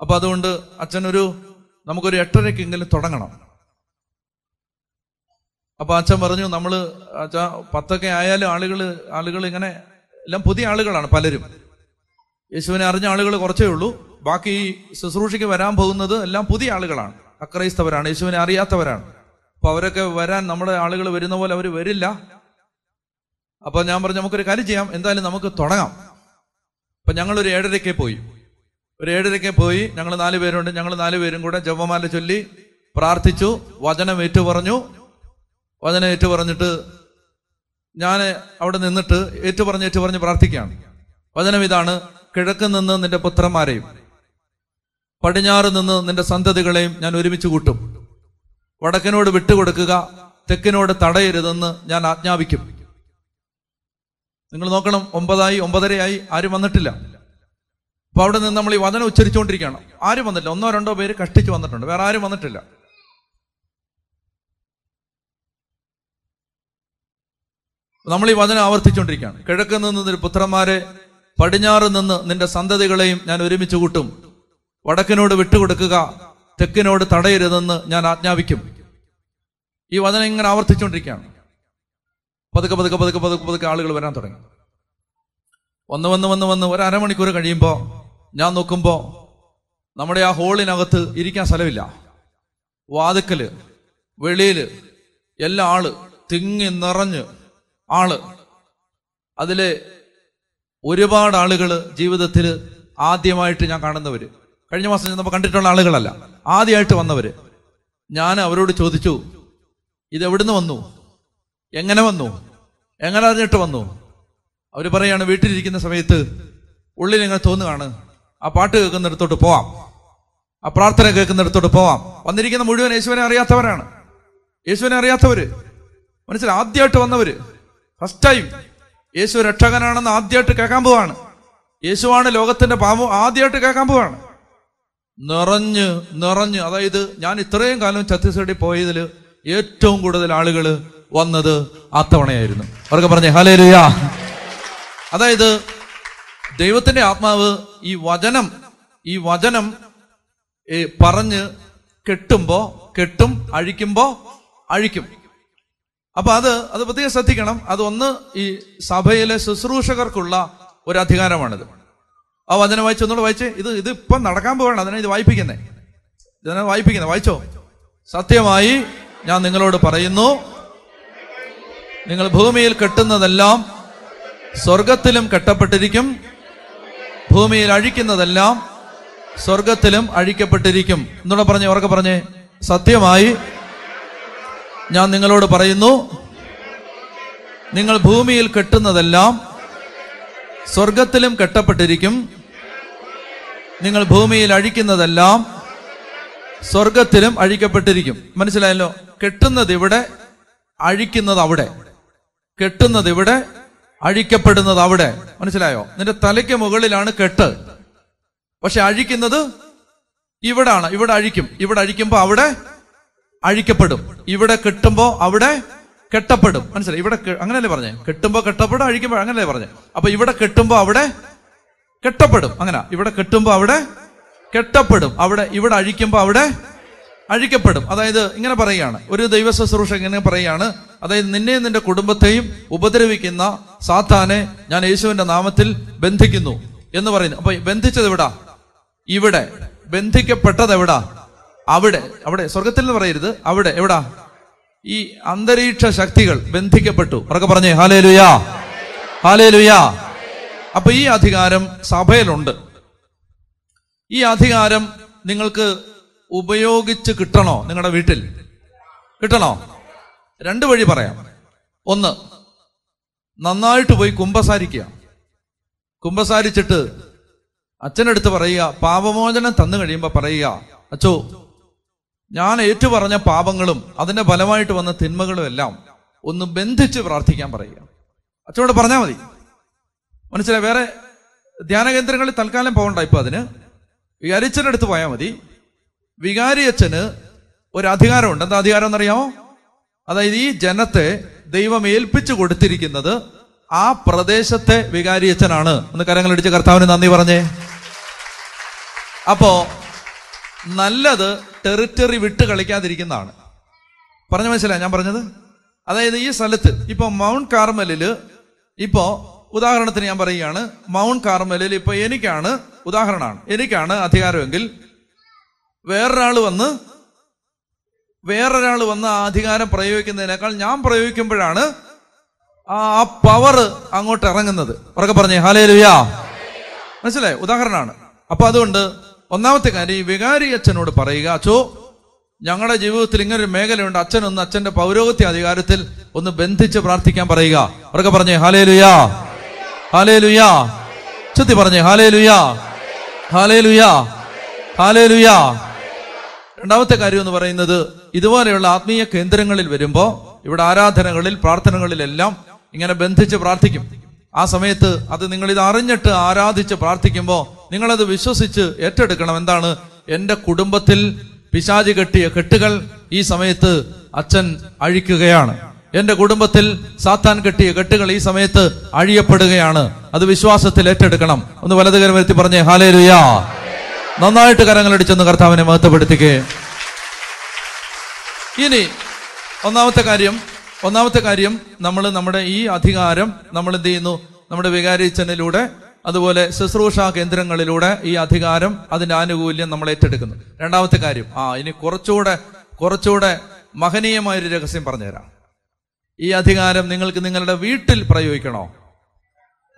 അപ്പോൾ അതുകൊണ്ട് അച്ഛനൊരു നമുക്കൊരു എട്ടരയ്ക്കെങ്കിലും തുടങ്ങണം. അപ്പൊ അച്ഛൻ പറഞ്ഞു നമ്മൾ അച്ഛാ പത്തൊക്കെ ആയാലും ആളുകൾ ആളുകൾ ഇങ്ങനെ എല്ലാം പുതിയ ആളുകളാണ് പലരും. യേശുവിനെ അറിഞ്ഞ ആളുകൾ കുറച്ചേ ഉള്ളൂ. ബാക്കി ശുശ്രൂഷയ്ക്ക് വരാൻ പോകുന്നത് എല്ലാം പുതിയ ആളുകളാണ്. അക്രൈസ്തവരാണ് യേശുവിനെ അറിയാത്തവരാണ്. അപ്പൊ അവരൊക്കെ വരാൻ നമ്മുടെ ആളുകൾ വരുന്ന പോലെ അവർ വരില്ല. അപ്പൊ ഞാൻ പറഞ്ഞു നമുക്കൊരു കാര്യം ചെയ്യാം. എന്തായാലും നമുക്ക് തുടങ്ങാം. അപ്പൊ ഞങ്ങൾ ഒരു ഏഴരയ്ക്ക് പോയി. ഒരു ഏഴരയ്ക്ക് പോയി. ഞങ്ങൾ നാല് പേരുണ്ട്. ഞങ്ങൾ നാല് പേരും കൂടെ ജപമാല ചൊല്ലി പ്രാർത്ഥിച്ചു വചനം ഏറ്റു പറഞ്ഞു വചനം ഏറ്റു പറഞ്ഞിട്ട് ഞാൻ അവിടെ നിന്നിട്ട് ഏറ്റു പറഞ്ഞ് ഏറ്റു പറഞ്ഞ് പ്രാർത്ഥിക്കുകയാണ്. വചനം ഇതാണ് കിഴക്ക് നിന്ന് നിന്റെ പുത്രന്മാരെയും പടിഞ്ഞാറ് നിന്ന് നിന്റെ സന്തതികളെയും ഞാൻ ഒരുമിച്ച് കൂട്ടും. വടക്കിനോട് വിട്ടുകൊടുക്കുക തെക്കിനോട് തടയരുതെന്ന് ഞാൻ ആജ്ഞാപിക്കും. നിങ്ങൾ നോക്കണം ഒമ്പതായി ഒമ്പതരയായി ആരും വന്നിട്ടില്ല. അപ്പൊ അവിടെ നിന്ന് നമ്മൾ ഈ വചനം ഉച്ചരിച്ചുകൊണ്ടിരിക്കുകയാണ്. ആരും വന്നിട്ടില്ല ഒന്നോ രണ്ടോ പേര് കഷ്ടിച്ച് വന്നിട്ടുണ്ട്. വേറെ ആരും വന്നിട്ടില്ല. നമ്മൾ ഈ വചനം ആവർത്തിച്ചുകൊണ്ടിരിക്കുകയാണ്. കിഴക്ക് നിന്ന് നിന്റെ പുത്രന്മാരെ പടിഞ്ഞാറ് നിന്ന് നിന്റെ സന്തതികളെയും ഞാൻ ഒരുമിച്ച് കൂട്ടും. വടക്കിനോട് വിട്ടുകൊടുക്കുക തെക്കിനോട് തടയരുതെന്ന് ഞാൻ ആജ്ഞാപിക്കും. ഈ വചനം ഇങ്ങനെ ആവർത്തിച്ചുകൊണ്ടിരിക്കുകയാണ്. പതുക്കെ പതുക്കെ പതുക്കെ പതുക്കെ പതുക്കെ ആളുകൾ വരാൻ തുടങ്ങി. വന്ന് വന്ന് വന്ന് വന്ന് ഒരു അരമണിക്കൂർ കഴിയുമ്പോൾ ഞാൻ നോക്കുമ്പോൾ നമ്മുടെ ആ ഹോളിനകത്ത് ഇരിക്കാൻ സ്ഥലമില്ല. വാതുക്കൽ വെളിയിൽ എല്ലാ ആൾ തിങ്ങി നിറഞ്ഞ് ആൾ. അതിൽ ഒരുപാട് ആളുകൾ ജീവിതത്തിൽ ആദ്യമായിട്ട് ഞാൻ കാണുന്നവര്. കഴിഞ്ഞ മാസം നമ്മൾ കണ്ടിട്ടുള്ള ആളുകളല്ല. ആദ്യമായിട്ട് വന്നവര്. ഞാൻ അവരോട് ചോദിച്ചു ഇത് എവിടുന്ന് വന്നു? എങ്ങനെ വന്നു? എങ്ങനെ അറിഞ്ഞിട്ട് വന്നു? അവർ പറയാണ് വീട്ടിലിരിക്കുന്ന സമയത്ത് ഉള്ളിൽ ഇങ്ങനെ തോന്നുകയാണ്. ആ പാട്ട് കേൾക്കുന്നിടത്തോട്ട് പോവാം. ആ പ്രാർത്ഥന കേൾക്കുന്നിടത്തോട്ട് പോവാം. വന്നിരിക്കുന്ന മുഴുവൻ യേശുവിനെ അറിയാത്തവരാണ്. യേശുവിനെ അറിയാത്തവര്. മനസ്സിൽ ആദ്യമായിട്ട് വന്നവര്. ഫസ്റ്റ് ടൈം യേശു രക്ഷകനാണെന്ന് ആദ്യമായിട്ട് കേൾക്കാൻ പോവാണ്. യേശുവാണ് ലോകത്തിന്റെ പാപം ആദ്യമായിട്ട് കേൾക്കാൻ പോവാണ്. നിറഞ്ഞ് നിറഞ്ഞ് അതായത് ഞാൻ ഇത്രയും കാലം ഛത്തീസ്ഗഡിൽ പോയതിൽ ഏറ്റവും കൂടുതൽ ആളുകൾ വന്നത് ആ തവണയായിരുന്നു. അവർക്ക് പറഞ്ഞേ ഹലേ ലുയാ അതായത് ദൈവത്തിന്റെ ആത്മാവ് ഈ വചനം ഈ വചനം പറഞ്ഞ് കെട്ടുമ്പോ കെട്ടും അഴിക്കുമ്പോ അഴിക്കും. അപ്പൊ അത് അത് പ്രത്യേകം ശ്രദ്ധിക്കണം. ഒന്ന് ഈ സഭയിലെ ശുശ്രൂഷകർക്കുള്ള ഒരു അധികാരമാണിത് ആ വചനം വായിച്ചു ഒന്നുകൂടെ വായിച്ച് ഇത് ഇത് ഇപ്പം നടക്കാൻ പോവാണ്. അതിനെ ഇത് വായിപ്പിക്കുന്നേ. ഇതിനെ വായിപ്പിക്കുന്നത് വായിച്ചോ? സത്യമായി ഞാൻ നിങ്ങളോട് പറയുന്നു നിങ്ങൾ ഭൂമിയിൽ കെട്ടുന്നതെല്ലാം സ്വർഗത്തിലും കെട്ടപ്പെട്ടിരിക്കും. ഭൂമിയിൽ അഴിക്കുന്നതെല്ലാം സ്വർഗത്തിലും അഴിക്കപ്പെട്ടിരിക്കും. എന്നൂടെ പറഞ്ഞേ ഉറക്കെ പറഞ്ഞേ. സത്യമായി ഞാൻ നിങ്ങളോട് പറയുന്നു നിങ്ങൾ ഭൂമിയിൽ കെട്ടുന്നതെല്ലാം സ്വർഗത്തിലും കെട്ടപ്പെട്ടിരിക്കും. നിങ്ങൾ ഭൂമിയിൽ അഴിക്കുന്നതെല്ലാം സ്വർഗത്തിലും അഴിക്കപ്പെട്ടിരിക്കും. മനസ്സിലായല്ലോ? കെട്ടുന്നത് ഇവിടെ അഴിക്കുന്നത് അവിടെ. കെട്ടുന്നത് ഇവിടെ അഴിക്കപ്പെടുന്നത് അവിടെ. മനസ്സിലായോ? നിന്റെ തലയ്ക്ക് മുകളിലാണ് കെട്ട്. പക്ഷെ അഴിക്കുന്നത് ഇവിടാണ്. ഇവിടെ അഴിക്കും. ഇവിടെ അഴിക്കുമ്പോൾ അവിടെ അഴിക്കപ്പെടും. ഇവിടെ കെട്ടുമ്പോ അവിടെ കെട്ടപ്പെടും. മനസ്സിലായി? ഇവിടെ അങ്ങനല്ലേ പറഞ്ഞേ? കെട്ടുമ്പോ കെട്ടപ്പെടും അഴിക്കുമ്പോ അങ്ങനെയല്ലേ പറഞ്ഞേ? അപ്പൊ ഇവിടെ കെട്ടുമ്പോ അവിടെ കെട്ടപ്പെടും. അങ്ങനെ. ഇവിടെ കെട്ടുമ്പോ അവിടെ കെട്ടപ്പെടും. അവിടെ ഇവിടെ അഴിക്കുമ്പോ അവിടെ അഴിക്കപ്പെടും. അതായത് ഇങ്ങനെ പറയുകയാണ്. ഒരു ദൈവ ശുശ്രൂഷ ഇങ്ങനെ പറയുകയാണ്. അതായത് നിന്നെയും നിന്റെ കുടുംബത്തെയും ഉപദ്രവിക്കുന്ന സാത്താനെ ഞാൻ യേശുവിന്റെ നാമത്തിൽ ബന്ധിക്കുന്നു എന്ന് പറയുന്നു. അപ്പൊ ബന്ധിച്ചത് എവിടാ? ഇവിടെ. ബന്ധിക്കപ്പെട്ടത് എവിടാ? അവിടെ അവിടെ സ്വർഗത്തിൽ എന്ന് പറയരുത് അവിടെ എവിടാ? ഈ അന്തരീക്ഷ ശക്തികൾ ബന്ധിക്കപ്പെട്ടു. ഉറക്കെ പറഞ്ഞേ ഹാലേ ലുയാ ഹാലേ ലുയാ അപ്പൊ ഈ അധികാരം സഭയിലുണ്ട്. ഈ അധികാരം നിങ്ങൾക്ക് ഉപയോഗിച്ച് കിട്ടണോ നിങ്ങളുടെ വീട്ടിൽ? കിട്ടണോ? രണ്ട് വഴി പറയാം. ഒന്ന് നന്നായിട്ട് പോയി കുംഭസാരിക്കുക കുംഭസാരിച്ചിട്ട് അച്ഛനടുത്ത് പറയുക പാപമോചനം തന്നു കഴിയുമ്പോൾ പറയുക അച്ചോ ഞാൻ ഏറ്റുപറഞ്ഞ പാപങ്ങളും അതിന്റെ ഫലമായിട്ട് വന്ന തിന്മകളും എല്ലാം ഒന്ന് ബന്ധിച്ച് പ്രാർത്ഥിക്കാൻ പറയുക. അച്ഛനോട് പറഞ്ഞാൽ മതി. മനസ്സിലായി? വേറെ ധ്യാന കേന്ദ്രങ്ങളിൽ തൽക്കാലം പോകണ്ട ഇപ്പൊ അതിന്. വികാരിച്ചന്റെ അടുത്ത് പോയാൽ മതി. വികാരി അച്ഛന് ഒരു അധികാരമുണ്ട്. എന്താ അധികാരം എന്നറിയാമോ? അതായത് ഈ ജനത്തെ ദൈവം ഏൽപ്പിച്ചു കൊടുത്തിരിക്കുന്നത് ആ പ്രദേശത്തെ വികാരി അച്ഛനാണ്. ഒന്ന് കരങ്ങളടിച്ച് കർത്താവിന് നന്ദി പറഞ്ഞേ. അപ്പോ നല്ലത് ടെറിറ്ററി വിട്ട് കളിക്കാതിരിക്കുന്നതാണ്. പറഞ്ഞ മനസ്സിലായി? ഞാൻ പറഞ്ഞത്? അതായത് ഈ സ്ഥലത്ത് ഇപ്പൊ മൗണ്ട് കാർമലിൽ ഇപ്പോ ഉദാഹരണത്തിന് ഞാൻ പറയുകയാണ് മൗണ്ട് കാർമലിൽ ഇപ്പൊ എനിക്കാണ് ഉദാഹരണമാണ്. എനിക്കാണ് അധികാരമെങ്കിൽ വേറൊരാൾ വന്ന് വേറൊരാൾ വന്ന് ആ അധികാരം പ്രയോഗിക്കുന്നതിനേക്കാൾ ഞാൻ പ്രയോഗിക്കുമ്പോഴാണ് ആ പവർ അങ്ങോട്ട് ഇറങ്ങുന്നത്. ഉറക്കെ പറഞ്ഞേ ഹാലേ ലുയാ മനസ്സിലായി? ഉദാഹരണമാണ്. അപ്പൊ അതുകൊണ്ട് ഒന്നാമത്തെ കാര്യം ഈ വികാരി അച്ഛനോട് പറയുക അച്ചോ ഞങ്ങളുടെ ജീവിതത്തിൽ ഇങ്ങനെ ഒരു മേഖലയുണ്ട് അച്ഛനൊന്ന് അച്ഛന്റെ പൗരോഗത്യ അധികാരത്തിൽ ഒന്ന് ബന്ധിച്ച് പ്രാർത്ഥിക്കാൻ പറയുക. അവർക്ക് പറഞ്ഞേ ഹാലേ ലുയാ ഹാലേ ലുയാ ചുത്തി പറഞ്ഞേ ഹാലേ ലുയാ ഹാലേ ലുയാ ഹാലേ ലുയാ രണ്ടാമത്തെ കാര്യം എന്ന് പറയുന്നത് ഇതുപോലെയുള്ള ആത്മീയ കേന്ദ്രങ്ങളിൽ വരുമ്പോൾ ഇവിടെ ആരാധനകളിൽ പ്രാർത്ഥനകളിലെല്ലാം ഇങ്ങനെ ബന്ധിച്ച് പ്രാർത്ഥിക്കും. ആ സമയത്ത് അത് നിങ്ങൾ ഇത് അറിഞ്ഞിട്ട് ആരാധിച്ച് പ്രാർത്ഥിക്കുമ്പോൾ നിങ്ങളത് വിശ്വസിച്ച് ഏറ്റെടുക്കണം. എന്താണ്? എന്റെ കുടുംബത്തിൽ പിശാചി കെട്ടിയ കെട്ടുകൾ ഈ സമയത്ത് അച്ഛൻ അഴിക്കുകയാണ്. എന്റെ കുടുംബത്തിൽ സാത്താൻ കെട്ടിയ കെട്ടുകൾ ഈ സമയത്ത് അഴിയപ്പെടുകയാണ്. അത് വിശ്വാസത്തിൽ ഏറ്റെടുക്കണം. ഒന്ന് വലതുകരം വരുത്തി പറഞ്ഞേ ഹാലേ ലുയാ നന്നായിട്ട് കരങ്ങളടിച്ചൊന്ന് കർത്താവിനെ മഹത്വപ്പെടുത്തിക്കേ. ഇനി ഒന്നാമത്തെ കാര്യം ഒന്നാമത്തെ കാര്യം നമ്മൾ നമ്മുടെ ഈ അധികാരം നമ്മൾ എന്ത് ചെയ്യുന്നു? നമ്മുടെ വികാരിച്ചനിലൂടെ അതുപോലെ ശുശ്രൂഷ കേന്ദ്രങ്ങളിലൂടെ ഈ അധികാരം അതിന്റെ ആനുകൂല്യം നമ്മൾ ഏറ്റെടുക്കുന്നു രണ്ടാമത്തെ കാര്യം ആ ഇനി കുറച്ചുകൂടെ കുറച്ചുകൂടെ മഹനീയമായൊരു രഹസ്യം പറഞ്ഞുതരാം. ഈ അധികാരം നിങ്ങൾക്ക് നിങ്ങളുടെ വീട്ടിൽ പ്രയോഗിക്കണോ?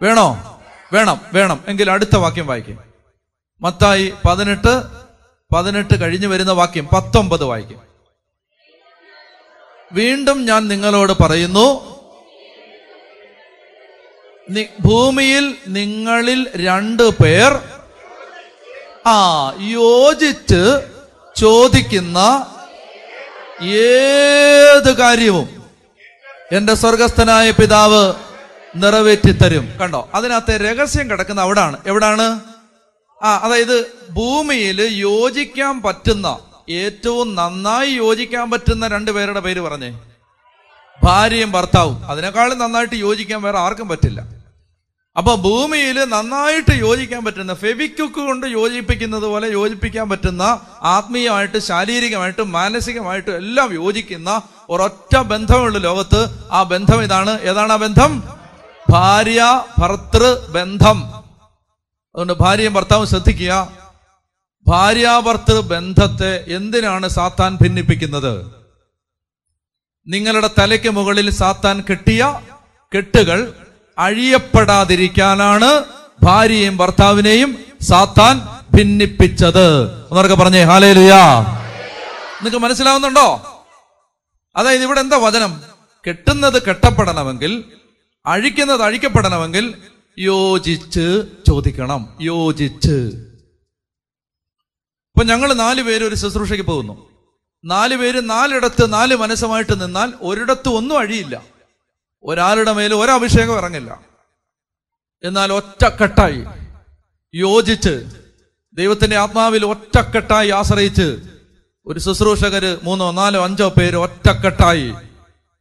വേണോ? വേണം വേണം. എങ്കിൽ അടുത്ത വാക്യം വായിക്കും. മത്തായി പതിനെട്ട് പതിനെട്ട് കഴിഞ്ഞു വരുന്ന വാക്യം പത്തൊമ്പത് വായിക്കും. വീണ്ടും ഞാൻ നിങ്ങളോട് പറയുന്നു ഭൂമിയിൽ നിങ്ങളിൽ രണ്ടു പേർ ആ യോജിച്ച് ചോദിക്കുന്ന ഏത് കാര്യവും എന്റെ സ്വർഗസ്ഥനായ പിതാവ് നിറവേറ്റിത്തരും കണ്ടോ? അതിനകത്തെ രഹസ്യം കിടക്കുന്ന അവിടാണ്. എവിടാണ്? ആ അതായത് ഭൂമിയിൽ യോജിക്കാൻ പറ്റുന്ന ഏറ്റവും നന്നായി യോജിക്കാൻ പറ്റുന്ന രണ്ട് പേരുടെ പേര് പറഞ്ഞേ. ഭാര്യയും ഭർത്താവും. അതിനേക്കാളും നന്നായിട്ട് യോജിക്കാൻ വേറെ ആർക്കും പറ്റില്ല. അപ്പൊ ഭൂമിയിൽ നന്നായിട്ട് യോജിക്കാൻ പറ്റുന്ന ഫെബിക്യുക്ക് കൊണ്ട് യോജിപ്പിക്കുന്നത് പോലെ യോജിപ്പിക്കാൻ പറ്റുന്ന ആത്മീയമായിട്ട് ശാരീരികമായിട്ടും മാനസികമായിട്ടും എല്ലാം യോജിക്കുന്ന ഒരൊറ്റ ബന്ധമുള്ള ലോകത്ത് ആ ബന്ധം ഇതാണ്. ഏതാണ് ആ ബന്ധം? ഭാര്യ ഭർത്തൃ ബന്ധം. അതുകൊണ്ട് ഭാര്യയും ഭർത്താവും ശ്രദ്ധിക്കുക. ഭാര്യാഭർത്തൃ ബന്ധത്തെ എന്തിനാണ് സാത്താൻ ഭിന്നിപ്പിക്കുന്നത്? നിങ്ങളുടെ തലയ്ക്ക് മുകളിൽ സാത്താൻ കെട്ടിയ കെട്ടുകൾ അഴിയപ്പെടാതിരിക്കാനാണ് ഭാര്യയും ഭർത്താവിനെയും സാത്താൻ ഭിന്നിപ്പിച്ചത്. എന്നൊക്കെ പറഞ്ഞേ ഹാലേലുയാ. നിങ്ങൾക്ക് മനസ്സിലാവുന്നുണ്ടോ? അതായത് ഇവിടെ എന്താ വചനം? കെട്ടുന്നത് കെട്ടപ്പെടണമെങ്കിൽ അഴിക്കുന്നത് അഴിക്കപ്പെടണമെങ്കിൽ യോജിച്ച് ചോദിക്കണം യോജിച്ച്. ഇപ്പൊ ഞങ്ങൾ നാല് പേര് ഒരു ശുശ്രൂഷയ്ക്ക് പോകുന്നു. നാല് പേര് നാലിടത്ത് നാല് മനസ്സുമായിട്ട് നിന്നാൽ ഒരിടത്ത് ഒന്നും അഴിയില്ല. ഒരാളുടെ മേൽ ഒരഭിഷേകം ഇറങ്ങില്ല. എന്നാൽ ഒറ്റക്കെട്ടായി യോജിച്ച് ദൈവത്തിന്റെ ആത്മാവിൽ ഒറ്റക്കെട്ടായി ആശ്രയിച്ച് ഒരു ശുശ്രൂഷകര് മൂന്നോ നാലോ അഞ്ചോ പേര് ഒറ്റക്കെട്ടായി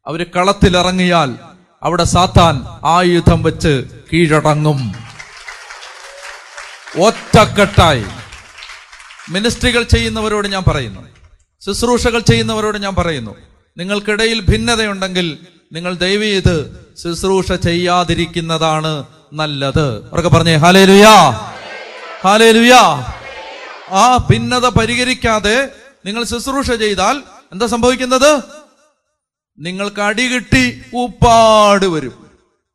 അവർ കളത്തിലിറങ്ങിയാൽ അവിടെ സാത്താൻ ആയുധം വെച്ച് കീഴടങ്ങും. ഒറ്റക്കെട്ടായി. മിനിസ്ട്രികൾ ചെയ്യുന്നവരോട് ഞാൻ പറയുന്നു. ശുശ്രൂഷകൾ ചെയ്യുന്നവരോട് ഞാൻ പറയുന്നു. നിങ്ങൾക്കിടയിൽ ഭിന്നതയുണ്ടെങ്കിൽ നിങ്ങൾ ദയവ് ചെയ്ത് ശുശ്രൂഷ ചെയ്യാതിരിക്കുന്നതാണ് നല്ലത്. അവർക്ക് പറഞ്ഞേ ഹാലേ ലുയാ ഹാലേ ലുയാ ആ ഭിന്നത പരിഹരിക്കാതെ നിങ്ങൾ ശുശ്രൂഷ ചെയ്താൽ എന്താ സംഭവിക്കുന്നത്? നിങ്ങൾക്ക് അടി കിട്ടി ഉപ്പാട് വരും.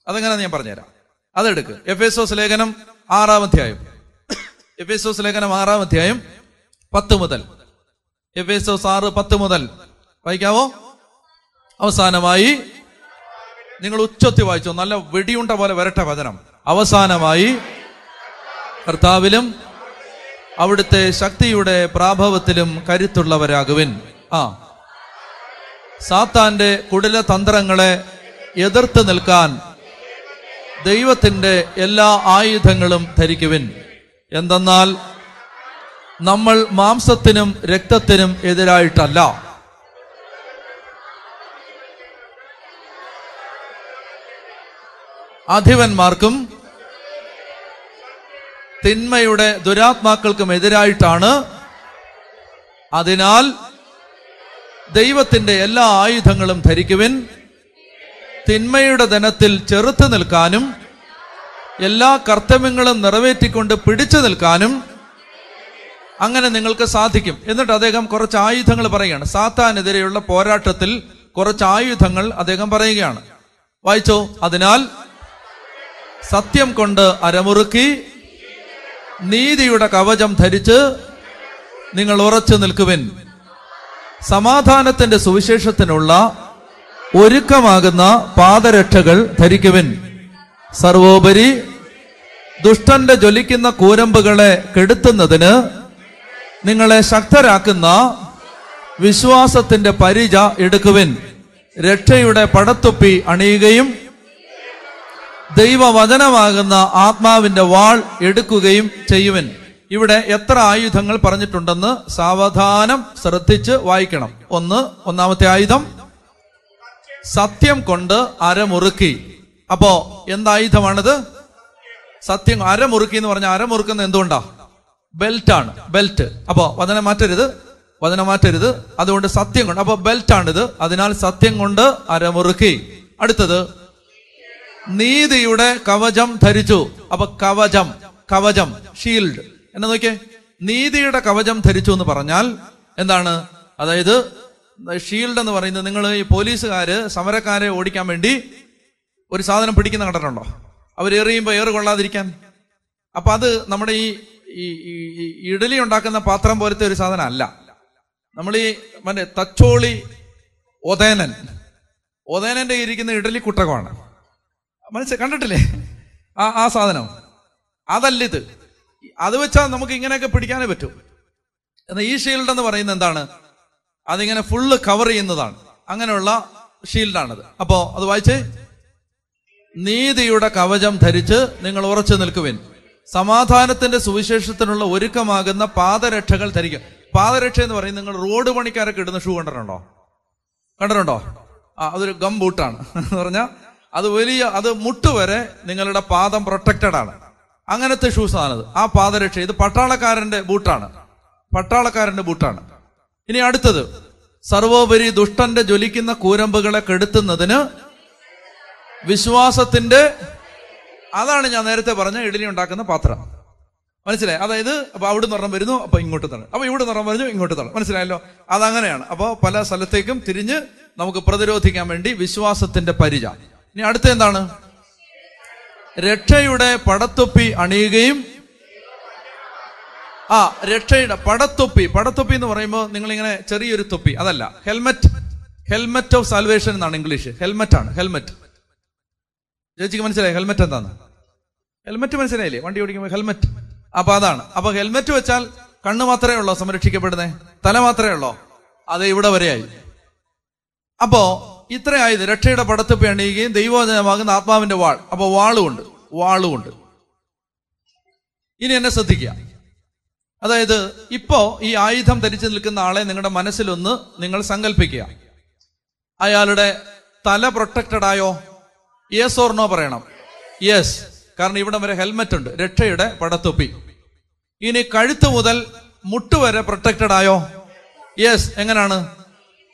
അതെങ്ങനെ ഞാൻ പറഞ്ഞുതരാം. അതെടുക്ക്. എഫ് എസ് ലേഖനം ആറാം അധ്യായം. എഫ് എസ് ലേഖനം ആറാം അധ്യായം പത്ത് മുതൽ. എഫ് എസ് ആറ് പത്ത് മുതൽ. വായിക്കാവോ? അവസാനമായി നിങ്ങൾ ഉച്ചത്തി വായിച്ചോ നല്ല വെടിയുണ്ട പോലെ വരട്ടെ വചനം. അവസാനമായി കർത്താവിലും അവിടുത്തെ ശക്തിയുടെ പ്രാഭവത്തിലും കരുത്തുള്ളവരാകുവിൻ. ആ. സാത്താന്റെ കുടില തന്ത്രങ്ങളെ എതിർത്ത് നിൽക്കാൻ ദൈവത്തിന്റെ എല്ലാ ആയുധങ്ങളും ധരിക്കുവിൻ. എന്തെന്നാൽ നമ്മൾ മാംസത്തിനും രക്തത്തിനും എതിരായിട്ടല്ല. അധിപന്മാർക്കും തിന്മയുടെ ദുരാത്മാക്കൾക്കും എതിരായിട്ടാണ്. അതിനാൽ ദൈവത്തിന്റെ എല്ലാ ആയുധങ്ങളും ധരിക്കുവിൻ. തിന്മയുടെ ധനത്തിൽ ചെറുത്തു നിൽക്കാനും എല്ലാ കർത്തവ്യങ്ങളും നിറവേറ്റിക്കൊണ്ട് പിടിച്ചു നിൽക്കാനും അങ്ങനെ നിങ്ങൾക്ക് സാധിക്കും. എന്നിട്ട് അദ്ദേഹം കുറച്ച് ആയുധങ്ങൾ പറയുകയാണ്. സാത്താനെതിരെയുള്ള പോരാട്ടത്തിൽ കുറച്ച് ആയുധങ്ങൾ അദ്ദേഹം പറയുകയാണ്. വായിച്ചോ? അതിനാൽ സത്യം കൊണ്ട് അരമുറുക്കി നീതിയുടെ കവചം ധരിച്ച് നിങ്ങൾ ഉറച്ചു നിൽക്കുവിൻ. സമാധാനത്തിന്റെ സുവിശേഷത്തിനുള്ള ഒരുക്കമാകുന്ന പാദരക്ഷകൾ ധരിക്കുവിൻ. സർവോപരി ദുഷ്ടന്റെ ജ്വലിക്കുന്ന കൂരമ്പുകളെ കെടുത്തുന്നതിന് നിങ്ങളെ ശക്തരാക്കുന്ന വിശ്വാസത്തിന്റെ പരിച എടുക്കുവിൻ. രക്ഷയുടെ പടത്തൊപ്പി അണിയുകയും ദൈവവചനമാകുന്ന ആത്മാവിന്റെ വാൾ എടുക്കുകയും ചെയ്യുവൻ. ഇവിടെ എത്ര ആയുധങ്ങൾ പറഞ്ഞിട്ടുണ്ടെന്ന് സാവധാനം ശ്രദ്ധിച്ച് വായിക്കണം. ഒന്ന് ഒന്നാമത്തെ ആയുധം. സത്യം കൊണ്ട് അരമുറുക്കി. അപ്പോ എന്തായുധമാണിത്? സത്യം അരമുറുക്കി എന്ന് പറഞ്ഞാൽ അരമുറുക്കുന്ന എന്തുകൊണ്ടാ? ബെൽറ്റാണ് ബെൽറ്റ്. അപ്പോ വചനം മാറ്റരുത് വചനം മാറ്റരുത്. അതുകൊണ്ട് സത്യം കൊണ്ട് അപ്പൊ ബെൽറ്റാണിത്. അതിനാൽ സത്യം കൊണ്ട് അരമുറുക്കി. അടുത്തത് നീതിയുടെ കവചം ധരിച്ചു. അപ്പൊ കവചം കവചം ഷീൽഡ് എന്നെ നോക്കിയേ. നീതിയുടെ കവചം ധരിച്ചു എന്ന് പറഞ്ഞാൽ എന്താണ്? അതായത് ഷീൽഡ് എന്ന് പറയുന്നത് നിങ്ങൾ ഈ പോലീസുകാര് സമരക്കാരെ ഓടിക്കാൻ വേണ്ടി ഒരു സാധനം പിടിക്കുന്ന കണ്ടിട്ടുണ്ടോ? അവർ എറിയുമ്പോൾ ഏറ് കൊള്ളാതിരിക്കാൻ. അപ്പൊ അത് നമ്മുടെ ഈ ഇഡലി ഉണ്ടാക്കുന്ന പാത്രം പോലത്തെ ഒരു സാധനം അല്ല. നമ്മൾ ഈ മറ്റേ തച്ചോളി ഒതേനൻ. ഒതേനന്റെ ഇരിക്കുന്ന ഇഡലി കുട്ടകമാണ്. മനസ്സിൽ കണ്ടിട്ടില്ലേ? ആ ആ സാധനം. അതല്ല ഇത് അത് വെച്ചാൽ നമുക്ക് ഇങ്ങനെയൊക്കെ പിടിക്കാനേ പറ്റൂ. എന്നാൽ ഈ ഷീൽഡ് എന്ന് പറയുന്നത് എന്താണ്? അതിങ്ങനെ ഫുള്ള് കവർ ചെയ്യുന്നതാണ്. അങ്ങനെയുള്ള ഷീൽഡാണത് അപ്പോ അത് വായിച്ചേ? നീതിയുടെ കവചം ധരിച്ച് നിങ്ങൾ ഉറച്ചു നിൽക്കുവിൻ. സമാധാനത്തിന്റെ സുവിശേഷത്തിനുള്ള ഒരുക്കമാകുന്ന പാദരക്ഷകൾ ധരിക്കുക. പാദരക്ഷ എന്ന് പറയുന്നത് നിങ്ങൾ റോഡ് പണിക്കാരൊക്കെ ഇടുന്ന ഷൂ കണ്ടിട്ടുണ്ടോ? കണ്ടിട്ടുണ്ടോ? ആ അതൊരു ഗം ബൂട്ടാണ് എന്ന് പറഞ്ഞാൽ അത് വലിയ അത് മുട്ടുവരെ നിങ്ങളുടെ പാദം പ്രൊട്ടക്റ്റഡ് ആണ്. അങ്ങനത്തെ ഷൂസ് ആണത്. ആ പാദരക്ഷ ഇത് പട്ടാളക്കാരന്റെ ബൂട്ടാണ്. പട്ടാളക്കാരന്റെ ബൂട്ടാണ്. ഇനി അടുത്തത്. സർവോപരി ദുഷ്ടന്റെ ജ്വലിക്കുന്ന കൂരമ്പുകളെ കെടുത്തുന്നതിന് വിശ്വാസത്തിന്റെ അതാണ് ഞാൻ നേരത്തെ പറഞ്ഞ ഇഡലി ഉണ്ടാക്കുന്ന പാത്രം. മനസ്സിലായി? അതായത് അപ്പൊ അവിടെ നിറം വരുന്നു അപ്പൊ ഇങ്ങോട്ട് തള്ളും. അപ്പൊ ഇവിടെ നിറം വരുന്നു ഇങ്ങോട്ട് തള്ളും. മനസ്സിലായല്ലോ? അതങ്ങനെയാണ്. അപ്പോൾ പല സ്ഥലത്തേക്കും തിരിഞ്ഞ് നമുക്ക് പ്രതിരോധിക്കാൻ വേണ്ടി വിശ്വാസത്തിന്റെ പരിച. ഇനി അടുത്ത എന്താണ്? രക്ഷയുടെ പടത്തൊപ്പി അണിയുകയും ആ രക്ഷയുടെ പടത്തൊപ്പി പടത്തൊപ്പി എന്ന് പറയുമ്പോൾ നിങ്ങൾ ഇങ്ങനെ ചെറിയൊരു തൊപ്പി അതല്ല ഹെൽമെറ്റ് ഹെൽമെറ്റ് ഓഫ് സാൽവേഷൻ എന്നാണ് ഇംഗ്ലീഷ്. ഹെൽമെറ്റ് ആണ് ഹെൽമെറ്റ് ചേച്ചിക്ക് മനസ്സിലായി? ഹെൽമെറ്റ് എന്താണ്? ഹെൽമെറ്റ് മനസ്സിലായില്ലേ? വണ്ടി ഓടിക്കുമ്പോൾ ഹെൽമെറ്റ് അപ്പൊ അതാണ്. അപ്പൊ ഹെൽമെറ്റ് വെച്ചാൽ കണ്ണ് മാത്രമേ ഉള്ളോ സംരക്ഷിക്കപ്പെടുന്നേ? തല മാത്രമേ ഉള്ളോ? അത് ഇവിടെ വരെയായി. അപ്പോ ഇത്രയായത് രക്ഷയുടെ പടത്തൊപ്പി അണിയുകയും ദൈവവചനമാകുന്ന ആത്മാവിന്റെ വാൾ. അപ്പൊ വാളുമുണ്ട് വാളുമുണ്ട് ഇനി എന്നെ ശ്രദ്ധിക്കുക. അതായത് ഇപ്പോ ഈ ആയുധം ധരിച്ചു നിൽക്കുന്ന ആളെ നിങ്ങളുടെ മനസ്സിലൊന്ന് നിങ്ങൾ സങ്കല്പിക്കുക അയാളുടെ തല പ്രൊട്ടക്റ്റഡ് ആയോ? യെസ് ഓർ നോ പറയണം. യെസ് കാരണം ഇവിടെ വരെ ഹെൽമെറ്റ് ഉണ്ട്. രക്ഷയുടെ പടത്തൊപ്പി. ഇനി കഴുത്ത് മുതൽ മുട്ടുവരെ പ്രൊട്ടക്റ്റഡ് ആയോ? യെസ് എങ്ങനെയാണ്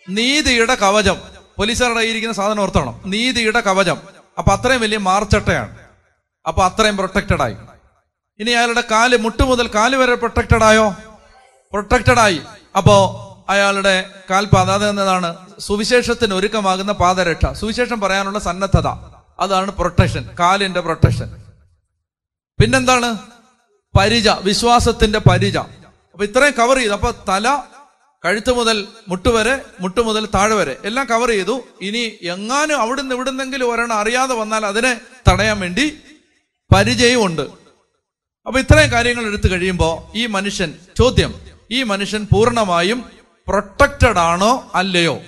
നീതിയുടെ കവചം. പോലീസുകാരുടെ കയ്യിരിക്കുന്ന സാധനം ഓർത്തണം. നീതിയുടെ കവചം. അപ്പൊ അത്രയും വലിയ മാർച്ചട്ടയാണ്. അപ്പൊ അത്രയും പ്രൊട്ടക്റ്റഡ് ആയി. ഇനി അയാളുടെ കാൽ മുട്ട് മുതൽ കാൽ വരെ പ്രൊട്ടക്റ്റഡ് ആയോ? പ്രൊട്ടക്റ്റഡ് ആയി. അപ്പോ അയാളുടെ കാൽപാത അതെന്നതാണ് സുവിശേഷത്തിന് ഒരുക്കമാകുന്ന പാദരക്ഷ. സുവിശേഷം പറയാനുള്ള സന്നദ്ധത. അതാണ് പ്രൊട്ടക്ഷൻ കാലിന്റെ പ്രൊട്ടക്ഷൻ പിന്നെന്താണ്? പരിച. വിശ്വാസത്തിന്റെ പരിച. അപ്പൊ ഇത്രയും കവർ ചെയ്തു. അപ്പൊ തല കഴുത്ത് മുതൽ മുട്ടുവരെ മുട്ടു മുതൽ താഴെ വരെ എല്ലാം കവർ ചെയ്തു. ഇനി എങ്ങാനും അവിടുന്ന് ഇവിടുന്നെങ്കിലും ഒരെണ്ണം അറിയാതെ വന്നാൽ അതിനെ തടയാൻ വേണ്ടി പരിചയമുണ്ട് അപ്പൊ ഇത്രയും കാര്യങ്ങൾ എടുത്തു കഴിയുമ്പോൾ ഈ മനുഷ്യൻ ചോദ്യം ഈ മനുഷ്യൻ പൂർണമായും പ്രൊട്ടക്റ്റഡ് ആണോ അല്ലയോ?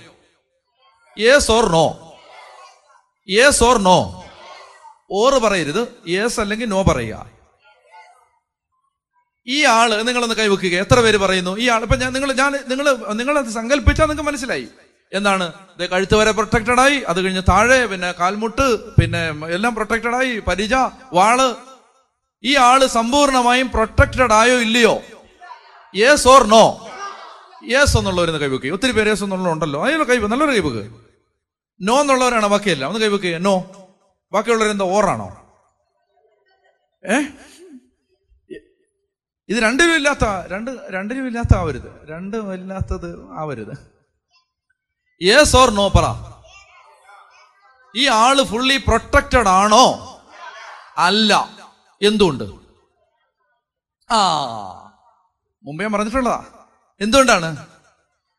Yes or no yes or no or പറയരുത്. യേസ് അല്ലെങ്കിൽ നോ പറയുക. ഈ ആൾ നിങ്ങളൊന്ന് കൈവെക്കുക. എത്ര പേര് പറയുന്നു? ഈ ആൾ ഇപ്പൊ ഞാൻ നിങ്ങൾ ഞാൻ നിങ്ങൾ നിങ്ങൾ അത് സങ്കല്പിച്ചാൽ നിങ്ങൾക്ക് മനസ്സിലായി. എന്താണ്? കഴുത്ത് വരെ പ്രൊട്ടക്റ്റഡ് ആയി അത് കഴിഞ്ഞ് താഴെ പിന്നെ കാൽമുട്ട് പിന്നെ എല്ലാം പ്രൊട്ടക്റ്റഡ് ആയി പരിച വാൾ. ഈ ആൾ സമ്പൂർണമായും പ്രൊട്ടക്റ്റഡ് ആയോ ഇല്ലയോ? യെസ് ഓർ നോ യെസ് എന്നുള്ളവരെന്ന് കൈവെക്കുക ഒത്തിരി പേര് യെസ് എന്നുള്ളവരുണ്ടല്ലോ അതിനുള്ള കൈവ് നല്ലൊരു കൈവെക്ക് നോ എന്നുള്ളവരാണ് ബാക്കിയല്ല. ഒന്ന് കൈവെക്കുക നോ ബാക്കിയുള്ളവരെന്താ? ഓറാണോ ഏ? ഇത് രണ്ടിലും ഇല്ലാത്ത രണ്ട് രണ്ടിലും ഇല്ലാത്ത ആവരുത്. രണ്ടും ഇല്ലാത്തത് ആവരുത്. യെസ് ഓർ നോ പറ. ഈ ആൾ ഫുള്ളി പ്രൊട്ടക്റ്റഡ് ആണോ? അല്ല. എന്തുകൊണ്ട് ആ. മുമ്പേ പറഞ്ഞിട്ടുള്ളതാ. എന്തുകൊണ്ടാണ്?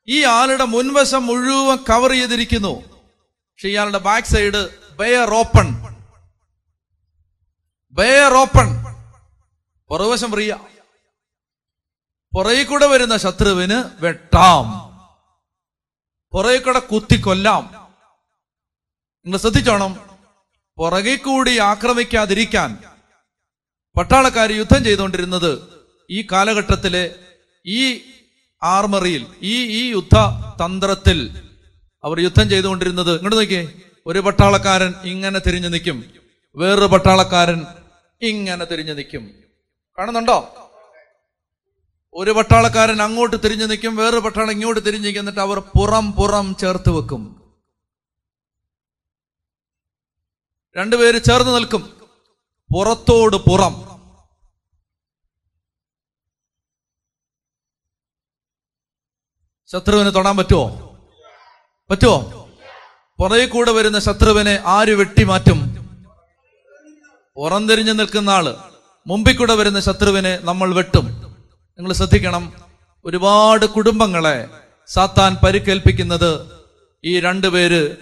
ഈ ആളുടെ മുൻവശം മുഴുവൻ കവർ ചെയ്തിരിക്കുന്നു. പക്ഷെ ഇയാളുടെ back side bare open bare open പുറകുവശം ഫ്രീയ പുറകിൽ കൂടെ വരുന്ന ശത്രുവിന് വെട്ടാം. പുറകിൽ കൂടെ കുത്തിക്കൊല്ലാം. നിങ്ങൾ ശ്രദ്ധിച്ചോണം. പുറകിൽ കൂടി ആക്രമിക്കാതിരിക്കാൻ പട്ടാളക്കാർ യുദ്ധം ചെയ്തുകൊണ്ടിരുന്നത് ഈ കാലഘട്ടത്തിലെ ഈ ആർമറിയിൽ ഈ ഈ യുദ്ധ തന്ത്രത്തിൽ അവർ യുദ്ധം ചെയ്തുകൊണ്ടിരുന്നത് ഇങ്ങോട്ട് നോക്കിയേ. ഒരു പട്ടാളക്കാരൻ ഇങ്ങനെ തിരിഞ്ഞു നിൽക്കും. വേറൊരു പട്ടാളക്കാരൻ ഇങ്ങനെ തിരിഞ്ഞു നിൽക്കും. കാണുന്നുണ്ടോ? ഒരു പട്ടാളക്കാരൻ അങ്ങോട്ട് തിരിഞ്ഞു നിൽക്കും വേറൊരു പട്ടാളം ഇങ്ങോട്ട് തിരിഞ്ഞു നിൽക്കും എന്നിട്ട് അവർ പുറം പുറം ചേർത്ത് വെക്കും. രണ്ടുപേര് ചേർന്ന് നിൽക്കും. പുറത്തോട് പുറം. ശത്രുവിന് തൊടാൻ പറ്റുമോ പറ്റുമോ പുറകെ കൂടെ വരുന്ന ശത്രുവിനെ ആര് വെട്ടി വെട്ടിമാറ്റും പുറംതിരിഞ്ഞു നിൽക്കുന്ന ആൾ. മുമ്പിൽ കൂടെ വരുന്ന ശത്രുവിനെ നമ്മൾ വെട്ടും. നിങ്ങൾ ശ്രദ്ധിക്കണം. ഒരുപാട് കുടുംബങ്ങളെ സാത്താൻ പരിക്കേൽപ്പിക്കുന്നത് ഈ രണ്ടുപേര്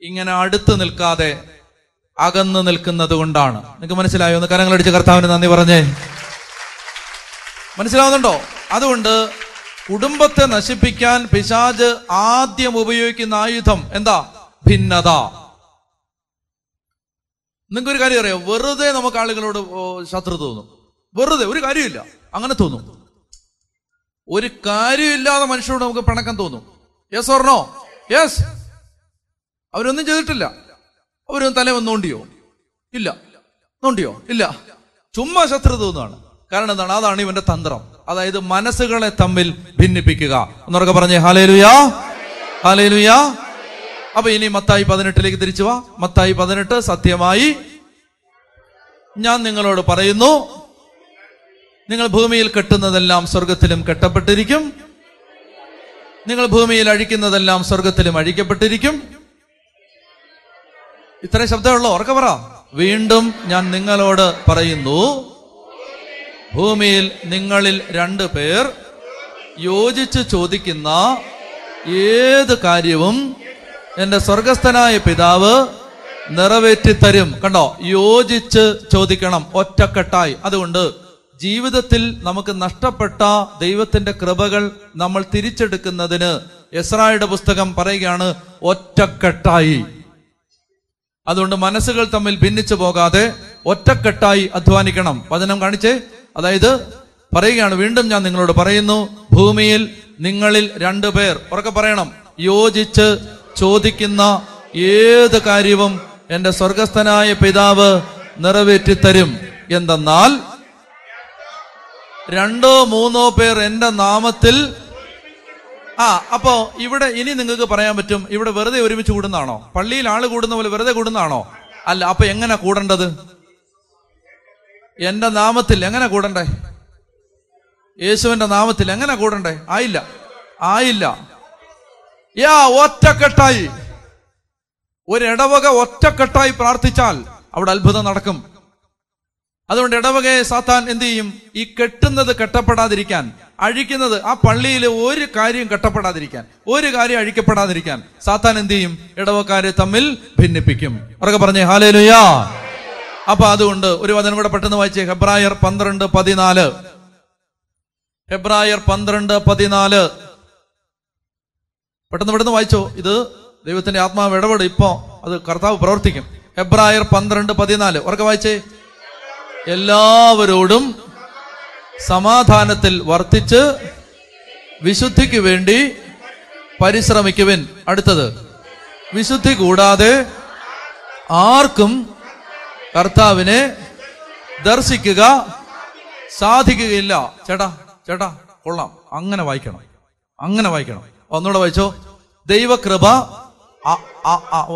ഇങ്ങനെ അടുത്ത് നിൽക്കാതെ അകന്നു നിൽക്കുന്നത് കൊണ്ടാണ്. നിങ്ങൾക്ക് മനസ്സിലായോ? ഒന്ന് കരങ്ങളടിച്ച് കർത്താവിന് നന്ദി പറഞ്ഞേ. മനസ്സിലാവുന്നുണ്ടോ? അതുകൊണ്ട് കുടുംബത്തെ നശിപ്പിക്കാൻ പിശാജ് ആദ്യം ഉപയോഗിക്കുന്ന ആയുധം എന്താ? ഭിന്നത. നിങ്ങൾക്കൊരു കാര്യം അറിയാം? വെറുതെ നമുക്ക് ആളുകളോട് ശത്രു തോന്നും. വെറുതെ ഒരു കാര്യമില്ല അങ്ങനെ തോന്നും. ഒരു കാര്യമില്ലാതെ മനുഷ്യരോട് നമുക്ക് പിണക്കം തോന്നും. യെസ് ഓർണോ യെസ് അവരൊന്നും ചെയ്തിട്ടില്ല. അവരൊന്നും തല വന്നോണ്ടിയോ നോണ്ടിയോ? ഇല്ല. നോണ്ടിയോ? ഇല്ല. ചുമ്മാ ശത്രുത തോന്നുകയാണ് കാരണം എന്താണ്? അതാണ് ഇവന്റെ തന്ത്രം. അതായത് മനസ്സുകളെ തമ്മിൽ ഭിന്നിപ്പിക്കുക. എന്നൊക്കെ പറഞ്ഞേ ഹാലേലുയാ ഹാലേലുയാ അപ്പൊ ഇനി മത്തായി പതിനെട്ടിലേക്ക് തിരിച്ചു വാ. മത്തായി പതിനെട്ട് സത്യമായി ഞാൻ നിങ്ങളോട് പറയുന്നു നിങ്ങൾ ഭൂമിയിൽ കെട്ടുന്നതെല്ലാം സ്വർഗത്തിലും കെട്ടപ്പെട്ടിരിക്കും. നിങ്ങൾ ഭൂമിയിൽ അഴിക്കുന്നതെല്ലാം സ്വർഗത്തിലും അഴിക്കപ്പെട്ടിരിക്കും. ഇത്രയും ശബ്ദമുള്ളൂ ഉറക്കെ പറ. വീണ്ടും ഞാൻ നിങ്ങളോട് പറയുന്നു ഭൂമിയിൽ നിങ്ങളിൽ രണ്ടു പേർ യോജിച്ച് ചോദിക്കുന്ന ഏത് കാര്യവും എന്റെ സ്വർഗസ്ഥനായ പിതാവ് നിറവേറ്റി തരും കണ്ടോ? യോജിച്ച് ചോദിക്കണം ഒറ്റക്കെട്ടായി. അതുകൊണ്ട് ജീവിതത്തിൽ നമുക്ക് നഷ്ടപ്പെട്ട ദൈവത്തിന്റെ കൃപകൾ നമ്മൾ തിരിച്ചെടുക്കുന്നതിന് എസ്രായുടെ പുസ്തകം പറയുകയാണ് ഒറ്റക്കെട്ടായി. അതുകൊണ്ട് മനസ്സുകൾ തമ്മിൽ ഭിന്നിച്ചു പോകാതെ ഒറ്റക്കെട്ടായി അധ്വാനിക്കണം. വചനം കാണിച്ചേ? അതായത് പറയുകയാണ് വീണ്ടും ഞാൻ നിങ്ങളോട് പറയുന്നു ഭൂമിയിൽ നിങ്ങളിൽ രണ്ടു പേർ ഉറക്കെ പറയണം യോജിച്ച് ചോദിക്കുന്ന ഏത് കാര്യവും എന്റെ സ്വർഗസ്ഥനായ പിതാവ് നിറവേറ്റിത്തരും. എന്തെന്നാൽ രണ്ടോ മൂന്നോ പേർ എന്റെ നാമത്തിൽ. ആ അപ്പോ ഇവിടെ ഇനി നിങ്ങൾക്ക് പറയാൻ പറ്റും ഇവിടെ വെറുതെ ഒരുമിച്ച് കൂടുന്നതാണോ? പള്ളിയിൽ ആൾ കൂടുന്ന പോലെ വെറുതെ കൂടുന്നതാണോ? അല്ല അപ്പൊ എങ്ങനെ കൂടേണ്ടത്? എന്റെ നാമത്തിൽ എങ്ങനെ കൂടണ്ടേ? യേശുവിന്റെ നാമത്തിൽ എങ്ങനെ കൂടണ്ടേ? ആയില്ല ആയില്ല. യാ ഒറ്റക്കെട്ടായി. ഒരിടവക ഒറ്റക്കെട്ടായി പ്രാർത്ഥിച്ചാൽ അവിടെ അത്ഭുതം നടക്കും. അതുകൊണ്ട് ഇടവകയെ സാത്താൻ എന്ത് ചെയ്യും? ഈ കെട്ടുന്നത് കെട്ടപ്പെടാതിരിക്കാൻ അഴിക്കുന്നത് ആ പള്ളിയിൽ ഒരു കാര്യം കെട്ടപ്പെടാതിരിക്കാൻ ഒരു കാര്യം അഴിക്കപ്പെടാതിരിക്കാൻ സാത്താൻ എന്ത് ചെയ്യും? ഇടവക്കാരെ തമ്മിൽ ഭിന്നിപ്പിക്കും. അവരൊക്കെ പറഞ്ഞേ ഹാലേലുയാ. അപ്പൊ അതുകൊണ്ട് ഒരു വചനം കൂടെ പെട്ടെന്ന് വായിച്ചേ. ഹെബ്രായർ പന്ത്രണ്ട് പതിനാല്. ഹെബ്രായർ പന്ത്രണ്ട് പതിനാല്. പെട്ടെന്ന് പെട്ടെന്ന് വായിച്ചോ. ഇത് ദൈവത്തിന്റെ ആത്മാവ് ഇടപെടും. ഇപ്പോ അത് കർത്താവ് പ്രവർത്തിക്കും. ഹെബ്രായർ പന്ത്രണ്ട് പതിനാല്. ഉറക്കെ വായിച്ചേ. എല്ലാവരോടും സമാധാനത്തിൽ വർത്തിച്ച് വിശുദ്ധിക്ക് വേണ്ടി പരിശ്രമിക്കുവിൻ. അടുത്തത് വിശുദ്ധി കൂടാതെ ആർക്കും കർത്താവിനെ ദർശിക്കുക സാധിക്കുകയില്ല. ചേട്ടാ ചേട്ടാ കൊള്ളാം. അങ്ങനെ വായിക്കണം. അങ്ങനെ വായിക്കണം. ഒന്നുകൂടെ വായിച്ചോ. ദൈവകൃപ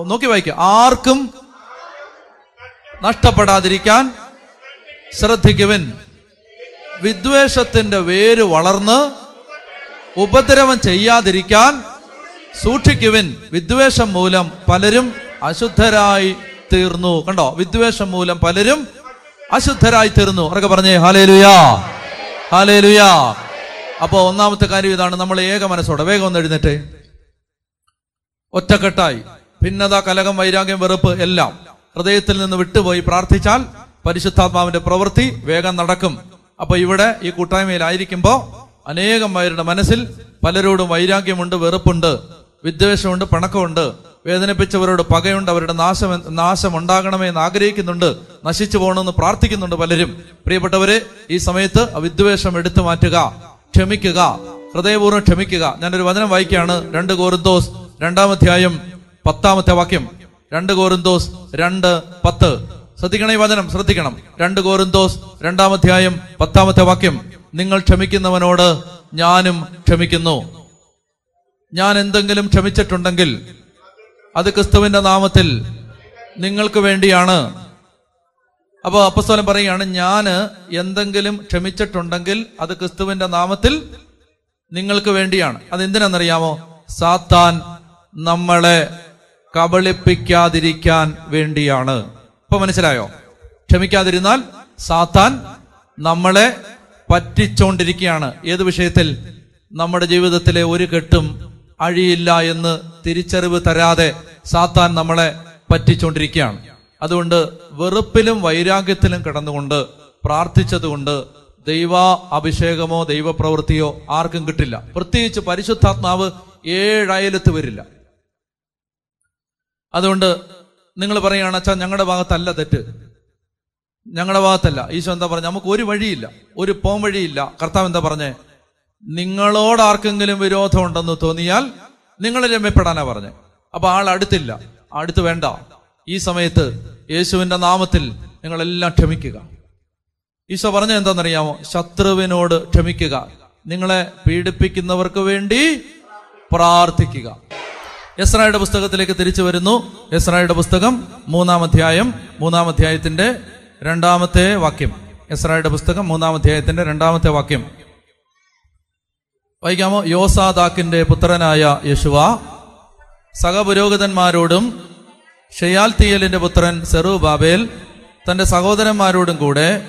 നോക്കി വായിക്കുക ആർക്കും നഷ്ടപ്പെടാതിരിക്കാൻ ശ്രദ്ധിക്കുവിൻ. വിദ്വേഷത്തിന്റെ വേര് വളർന്ന് ഉപദ്രവം ചെയ്യാതിരിക്കാൻ സൂക്ഷിക്കുവിൻ. വിദ്വേഷം മൂലം പലരും അശുദ്ധരായി തീർന്നു. കണ്ടോ? വിദ്വേഷം മൂലം പലരും അശുദ്ധരായി തീർന്നു. അവരൊക്കെ പറഞ്ഞേ? ഹാലേലുയാ. ഹാലേലുയാ. അപ്പോൾ ഒന്നാമത്തെ കാര്യം ഇതാണ്. നമ്മൾ ഏക മനസ്സോടെ വേഗം ഒന്ന് എഴുന്നേറ്റേ. ഒറ്റക്കെട്ടായി. ഭിന്നത കലകം വൈരാഗ്യം വെറുപ്പ് എല്ലാം ഹൃദയത്തിൽ നിന്ന് വിട്ടുപോയി പ്രാർത്ഥിച്ചാൽ പരിശുദ്ധാത്മാവിന്റെ പ്രവൃത്തി വേഗം നടക്കും. അപ്പൊ ഇവിടെ ഈ കൂട്ടായ്മയിലായിരിക്കുമ്പോ അനേകം പേരുടെ മനസ്സിൽ പലരോടും വൈരാഗ്യമുണ്ട് വെറുപ്പുണ്ട് വിദ്വേഷമുണ്ട് പണക്കമുണ്ട്. വേദനിപ്പിച്ചവരോട് പകയുണ്ട് അവരുടെ നാശം നാശം ഉണ്ടാകണമേ എന്ന് ആഗ്രഹിക്കുന്നുണ്ട്. നശിച്ചു പോകണമെന്ന് പ്രാർത്ഥിക്കുന്നുണ്ട് പലരും. പ്രിയപ്പെട്ടവരെ ഈ സമയത്ത് വിദ്വേഷം എടുത്തു മാറ്റുക ക്ഷമിക്കുക ഹൃദയപൂർവം ക്ഷമിക്കുക. ഞാനൊരു വചനം വായിക്കുകയാണ്. രണ്ട് കോറിന്തോസ് രണ്ടാമധ്യായം പത്താമത്തെ വാക്യം. രണ്ട് കോറിന്തോസ് രണ്ട് പത്ത്. ശ്രദ്ധിക്കണം ഈ വചനം ശ്രദ്ധിക്കണം. രണ്ട് കോറിന്തോസ് രണ്ടാമധ്യായം പത്താമത്തെ വാക്യം. നിങ്ങൾ ക്ഷമിക്കുന്നവനോട് ഞാനും ക്ഷമിക്കുന്നു. ഞാൻ എന്തെങ്കിലും ക്ഷമിച്ചിട്ടുണ്ടെങ്കിൽ അത് ക്രിസ്തുവിന്റെ നാമത്തിൽ നിങ്ങൾക്ക് വേണ്ടിയാണ്. അപ്പോൾ അപ്പസ്തോലൻ പറയുകയാണ് ഞാൻ എന്തെങ്കിലും ക്ഷമിച്ചിട്ടുണ്ടെങ്കിൽ അത് ക്രിസ്തുവിന്റെ നാമത്തിൽ നിങ്ങൾക്ക് വേണ്ടിയാണ്. അത് എന്തിനാണെന്നറിയാമോ സാത്താൻ നമ്മളെ കബളിപ്പിക്കാതിരിക്കാൻ വേണ്ടിയാണ്. ഇപ്പൊ മനസ്സിലായോ? ക്ഷമിക്കാതിരുന്നാൽ സാത്താൻ നമ്മളെ പറ്റിച്ചോണ്ടിരിക്കുകയാണ്. ഏത് വിഷയത്തിൽ? നമ്മുടെ ജീവിതത്തിലെ ഒരു കെട്ടും അഴിയില്ല എന്ന് തിരിച്ചറിവ് തരാതെ സാത്താൻ നമ്മളെ പറ്റിച്ചോണ്ടിരിക്കുകയാണ്. അതുകൊണ്ട് വെറുപ്പിലും വൈരാഗ്യത്തിലും കിടന്നുകൊണ്ട് പ്രാർത്ഥിച്ചതുകൊണ്ട് ദൈവ അഭിഷേകമോ ദൈവപ്രവൃത്തിയോ ആർക്കും കിട്ടില്ല. പ്രത്യേകിച്ച് പരിശുദ്ധാത്മാവ് ഏഴയലത്ത് വരില്ല. അതുകൊണ്ട് നിങ്ങൾ പറയുകയാണ് അച്ഛാ ഞങ്ങളുടെ ഭാഗത്തല്ല തെറ്റ്. ഞങ്ങളുടെ ഭാഗത്തല്ല. ഈശോ എന്താ പറഞ്ഞ? നമുക്ക് ഒരു വഴിയില്ല. ഒരു പോം വഴിയില്ല. കർത്താവ് എന്താ പറഞ്ഞേ? നിങ്ങളോട് ആർക്കെങ്കിലും വിരോധം ഉണ്ടെന്ന് തോന്നിയാൽ നിങ്ങൾ രമ്യപ്പെടാനാ പറഞ്ഞേ. അപ്പൊ ആൾ അടുത്തില്ല. അടുത്ത് വേണ്ട. ഈ സമയത്ത് യേശുവിന്റെ നാമത്തിൽ നിങ്ങളെല്ലാം ക്ഷമിക്കുക. ഈശോ പറഞ്ഞ എന്താണെന്നറിയാമോ? ശത്രുവിനോട് ക്ഷമിക്കുക. നിങ്ങളെ പീഡിപ്പിക്കുന്നവർക്ക് വേണ്ടി പ്രാർത്ഥിക്കുക. എസ്രായുടെ പുസ്തകത്തിലേക്ക് തിരിച്ചു വരുന്നു. എസ്രായുടെ പുസ്തകം മൂന്നാം അധ്യായം മൂന്നാം അധ്യായത്തിന്റെ രണ്ടാമത്തെ വാക്യം. എസ്രായുടെ പുസ്തകം മൂന്നാം അധ്യായത്തിന്റെ രണ്ടാമത്തെ വാക്യം. വായിക്കാമോ? യോസാദാക്കിന്റെ പുത്രനായ യശുവ സഹപുരോഹിതന്മാരോടും ഷെയാൽത്തിയലിന്റെ പുത്രൻ സെറു ബാബേൽ തന്റെ സഹോദരന്മാരോടും കൂടെ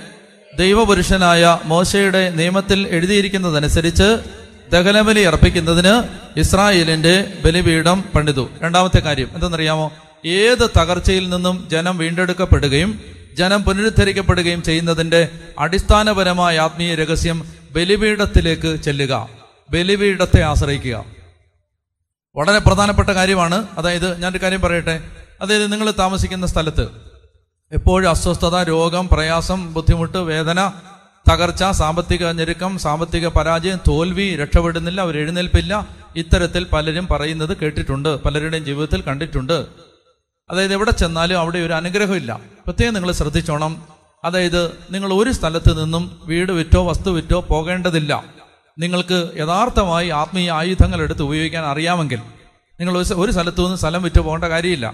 ദൈവപുരുഷനായ മോശയുടെ നിയമത്തിൽ എഴുതിയിരിക്കുന്നതനുസരിച്ച് ദഹനബലി അർപ്പിക്കുന്നതിന് ഇസ്രായേലിന്റെ ബലിപീഠം പണിതു. രണ്ടാമത്തെ കാര്യം എന്തെന്നറിയാമോ? ഏത് തകർച്ചയിൽ നിന്നും ജനം വീണ്ടെടുക്കപ്പെടുകയും ജനം പുനരുദ്ധരിക്കപ്പെടുകയും ചെയ്യുന്നതിന്റെ അടിസ്ഥാനപരമായ ആത്മീയ രഹസ്യം ബലിപീഠത്തിലേക്ക് ചെല്ലുക ബലിപീഠത്തെ ആശ്രയിക്കുക. വളരെ പ്രധാനപ്പെട്ട കാര്യമാണ്. അതായത് ഞാനൊരു കാര്യം പറയട്ടെ? അതായത് നിങ്ങൾ താമസിക്കുന്ന സ്ഥലത്ത് എപ്പോഴും അസ്വസ്ഥത രോഗം പ്രയാസം ബുദ്ധിമുട്ട് വേദന തകർച്ച സാമ്പത്തിക ഞെരുക്കം സാമ്പത്തിക പരാജയം തോൽവി രക്ഷപ്പെടുന്നില്ല അവർ എഴുന്നേൽപ്പില്ല. ഇത്തരത്തിൽ പലരും പറയുന്നത് കേട്ടിട്ടുണ്ട് പലരുടെയും ജീവിതത്തിൽ കണ്ടിട്ടുണ്ട്. അതായത് എവിടെ ചെന്നാലും അവിടെ ഒരു അനുഗ്രഹമില്ല. പ്രത്യേകം നിങ്ങൾ ശ്രദ്ധിച്ചോണം. അതായത് നിങ്ങൾ ഒരു സ്ഥലത്ത് നിന്നും വീട് വിറ്റോ വസ്തു വിറ്റോ പോകേണ്ടതില്ല. നിങ്ങൾക്ക് യഥാർത്ഥമായി ആത്മീയ ആയുധങ്ങൾ എടുത്ത് ഉപയോഗിക്കാൻ അറിയാമെങ്കിൽ നിങ്ങൾ ഒരു സ്ഥലത്തു നിന്ന് സ്ഥലം വിറ്റ് പോകേണ്ട കാര്യമില്ല.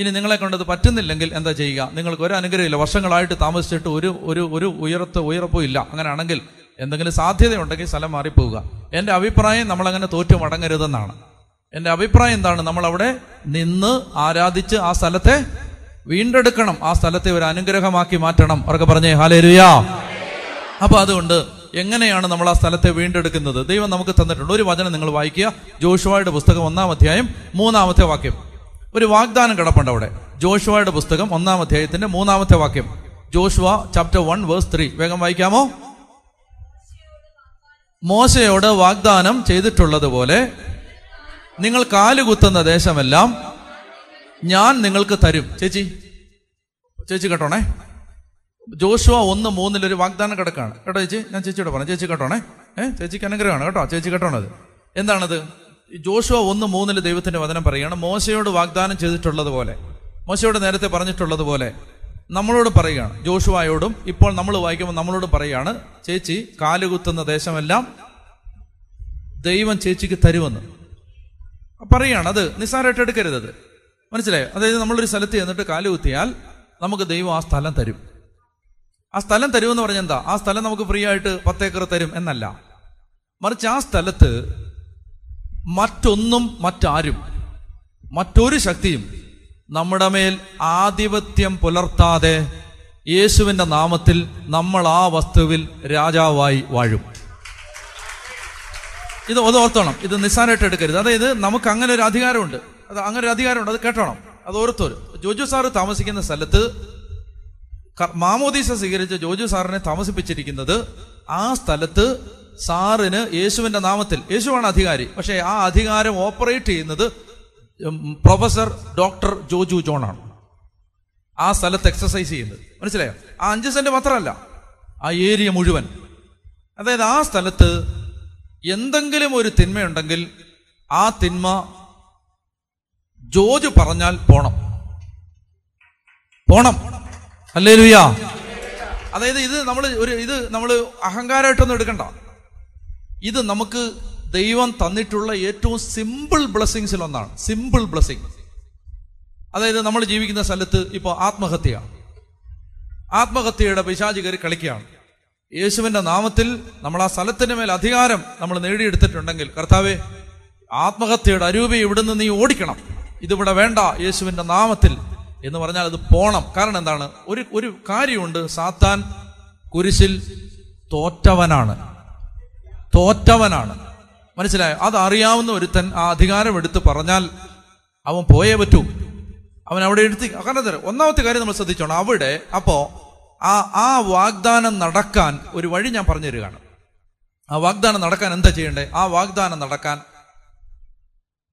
ഇനി നിങ്ങളെ കൊണ്ടത് പറ്റുന്നില്ലെങ്കിൽ എന്താ ചെയ്യുക? നിങ്ങൾക്ക് ഒരു അനുഗ്രഹമില്ല വർഷങ്ങളായിട്ട് താമസിച്ചിട്ട് ഒരു ഒരു ഒരു ഉയരത്ത് ഉയർപ്പോ ഇല്ല. അങ്ങനെയാണെങ്കിൽ എന്തെങ്കിലും സാധ്യതയുണ്ടെങ്കിൽ സ്ഥലം മാറിപ്പോവുക. എന്റെ അഭിപ്രായം നമ്മൾ അങ്ങനെ തോറ്റു മടങ്ങരുതെന്നാണ്. എന്റെ അഭിപ്രായം എന്താണ്? നമ്മൾ അവിടെ നിന്ന് ആരാധിച്ച് ആ സ്ഥലത്തെ വീണ്ടെടുക്കണം. ആ സ്ഥലത്തെ ഒരു അനുഗ്രഹമാക്കി മാറ്റണം. അവർക്ക് പറഞ്ഞേ ഹാലേരുയാ അപ്പൊ അതുകൊണ്ട് എങ്ങനെയാണ് നമ്മൾ ആ സ്ഥലത്തെ വീണ്ടെടുക്കുന്നത്? ദൈവം നമുക്ക് തന്നിട്ടുണ്ട്. ഒരു വചനം നിങ്ങൾ വായിക്കുക. ജോഷുവായുടെ പുസ്തകം ഒന്നാം അധ്യായം മൂന്നാമത്തെ വാക്യം. ഒരു വാഗ്ദാനം കിടപ്പുണ്ട് അവിടെ. ജോഷുവയുടെ പുസ്തകം ഒന്നാം അധ്യായത്തിന്റെ മൂന്നാമത്തെ വാക്യം. Joshua chapter one verse three വേഗം വായിക്കാമോ? മോശയോട് വാഗ്ദാനം ചെയ്തിട്ടുള്ളതുപോലെ നിങ്ങൾ കാലുകുത്തുന്ന ദേശമെല്ലാം ഞാൻ നിങ്ങൾക്ക് തരും. ചേച്ചി ചേച്ചി കേട്ടോണേ? ജോഷുവ ഒന്ന് മൂന്നിലൊരു വാഗ്ദാനം കിടക്കാണ്. കേട്ടോ ചേച്ചി? ഞാൻ ചേച്ചിയോട് പറഞ്ഞു ചേച്ചി കേട്ടോണേ? ഏഹ് ചേച്ചിക്ക് അനുഗ്രഹമാണ് കേട്ടോ. ചേച്ചി കേട്ടോണത്. എന്താണത്? ജോഷുവ ഒന്ന് മൂന്നിൽ ദൈവത്തിന്റെ വചനം പറയുകയാണ് മോശയോട് വാഗ്ദാനം ചെയ്തിട്ടുള്ളത് പോലെ മോശയോട് നേരത്തെ പറഞ്ഞിട്ടുള്ളത് പോലെ നമ്മളോട് പറയുകയാണ് ജോഷുവായോടും ഇപ്പോൾ നമ്മൾ വായിക്കുമ്പോൾ നമ്മളോട് പറയുകയാണ് ചേച്ചി കാലുകുത്തുന്ന ദേശമെല്ലാം ദൈവം ചേച്ചിക്ക് തരുമെന്ന്. പറയുകയാണ് അത് നിസ്സാരമായിട്ട് എടുക്കരുത് മനസ്സിലായോ? അതായത് നമ്മളൊരു സ്ഥലത്ത് ചെന്നിട്ട് കാലുകുത്തിയാൽ നമുക്ക് ദൈവം ആ സ്ഥലം തരും. ആ സ്ഥലം തരുമെന്ന് പറഞ്ഞെന്താ ആ സ്ഥലം നമുക്ക് ഫ്രീ ആയിട്ട് പത്തേക്കർ തരും എന്നല്ല. മറിച്ച് ആ സ്ഥലത്ത് മറ്റൊന്നും മറ്റാരും മറ്റൊരു ശക്തിയും നമ്മുടെ മേൽ ആധിപത്യം പുലർത്താതെ യേശുവിന്റെ നാമത്തിൽ നമ്മൾ ആ വസ്തുവിൽ രാജാവായി വാഴും. ഇത് ഓർത്തോണം. ഇത് നിസ്സാരമായിട്ട് എടുക്കരുത്. അതായത് നമുക്ക് അങ്ങനെ ഒരു അധികാരമുണ്ട്. അത് അങ്ങനെ ഒരു അധികാരമുണ്ട്. അത് കേട്ടോണം. അത് ഓർത്തോരും. ജോജു സാറ് താമസിക്കുന്ന സ്ഥലത്ത് മാമോദീസ സ്വീകരിച്ച ജോജു സാറിനെ താമസിപ്പിച്ചിരിക്കുന്നത് ആ സ്ഥലത്ത് സാറിന് യേശുവിന്റെ നാമത്തിൽ യേശുവാണ് അധികാരി. പക്ഷേ ആ അധികാരം ഓപ്പറേറ്റ് ചെയ്യുന്നത് പ്രൊഫസർ ഡോക്ടർ ജോജു ജോണാണ്. ആ സ്ഥലത്ത് എക്സസൈസ് ചെയ്യുന്നത്. മനസ്സിലായോ? ആ അഞ്ച് സെന്റ് മാത്രമല്ല ആ ഏരിയ മുഴുവൻ. അതായത് ആ സ്ഥലത്ത് എന്തെങ്കിലും ഒരു തിന്മയുണ്ടെങ്കിൽ ആ തിന്മ ജോജു പറഞ്ഞാൽ പോണം. പോണം. അല്ലേ ലുയാ അതായത് ഇത് നമ്മൾ ഒരു ഇത് നമ്മൾ അഹങ്കാരമായിട്ടൊന്നും എടുക്കണ്ട. ഇത് നമുക്ക് ദൈവം തന്നിട്ടുള്ള ഏറ്റവും സിമ്പിൾ ബ്ലെസ്സിങ്സിൽ ഒന്നാണ്. സിമ്പിൾ ബ്ലെസ്സിങ് അതായത് നമ്മൾ ജീവിക്കുന്ന സ്ഥലത്ത് ഇപ്പോൾ ആത്മഹത്യ. ആത്മഹത്യയുടെ പിശാചി കയറി കളിക്കുകയാണ്. യേശുവിന്റെ നാമത്തിൽ നമ്മൾ ആ സ്ഥലത്തിന് മേൽ അധികാരം നമ്മൾ നേടിയെടുത്തിട്ടുണ്ടെങ്കിൽ കർത്താവേ ആത്മഹത്യയുടെ അരൂപി ഇവിടുന്ന് നീ ഓടിക്കണം. ഇതിവിടെ വേണ്ട യേശുവിന്റെ നാമത്തിൽ എന്ന് പറഞ്ഞാൽ അത് പോണം. കാരണം എന്താണ്? ഒരു ഒരു കാര്യമുണ്ട്. സാത്താൻ കുരിശിൽ തോറ്റവനാണ്. തോറ്റവനാണ്. മനസ്സിലായോ? അറിയാവുന്ന ഒരുത്തൻ ആ അധികാരം എടുത്ത് പറഞ്ഞാൽ അവൻ പോയേ പറ്റൂ. അവൻ അവിടെ എടുത്തി കാരണം തരാം ഒന്നാമത്തെ കാര്യം നമ്മൾ ശ്രദ്ധിച്ചോണം. അവിടെ അപ്പോ ആ ആ വാഗ്ദാനം നടക്കാൻ ഒരു വഴി ഞാൻ പറഞ്ഞു തരികയാണ് ആ വാഗ്ദാനം നടക്കാൻ എന്താ ചെയ്യണ്ടേ? ആ വാഗ്ദാനം നടക്കാൻ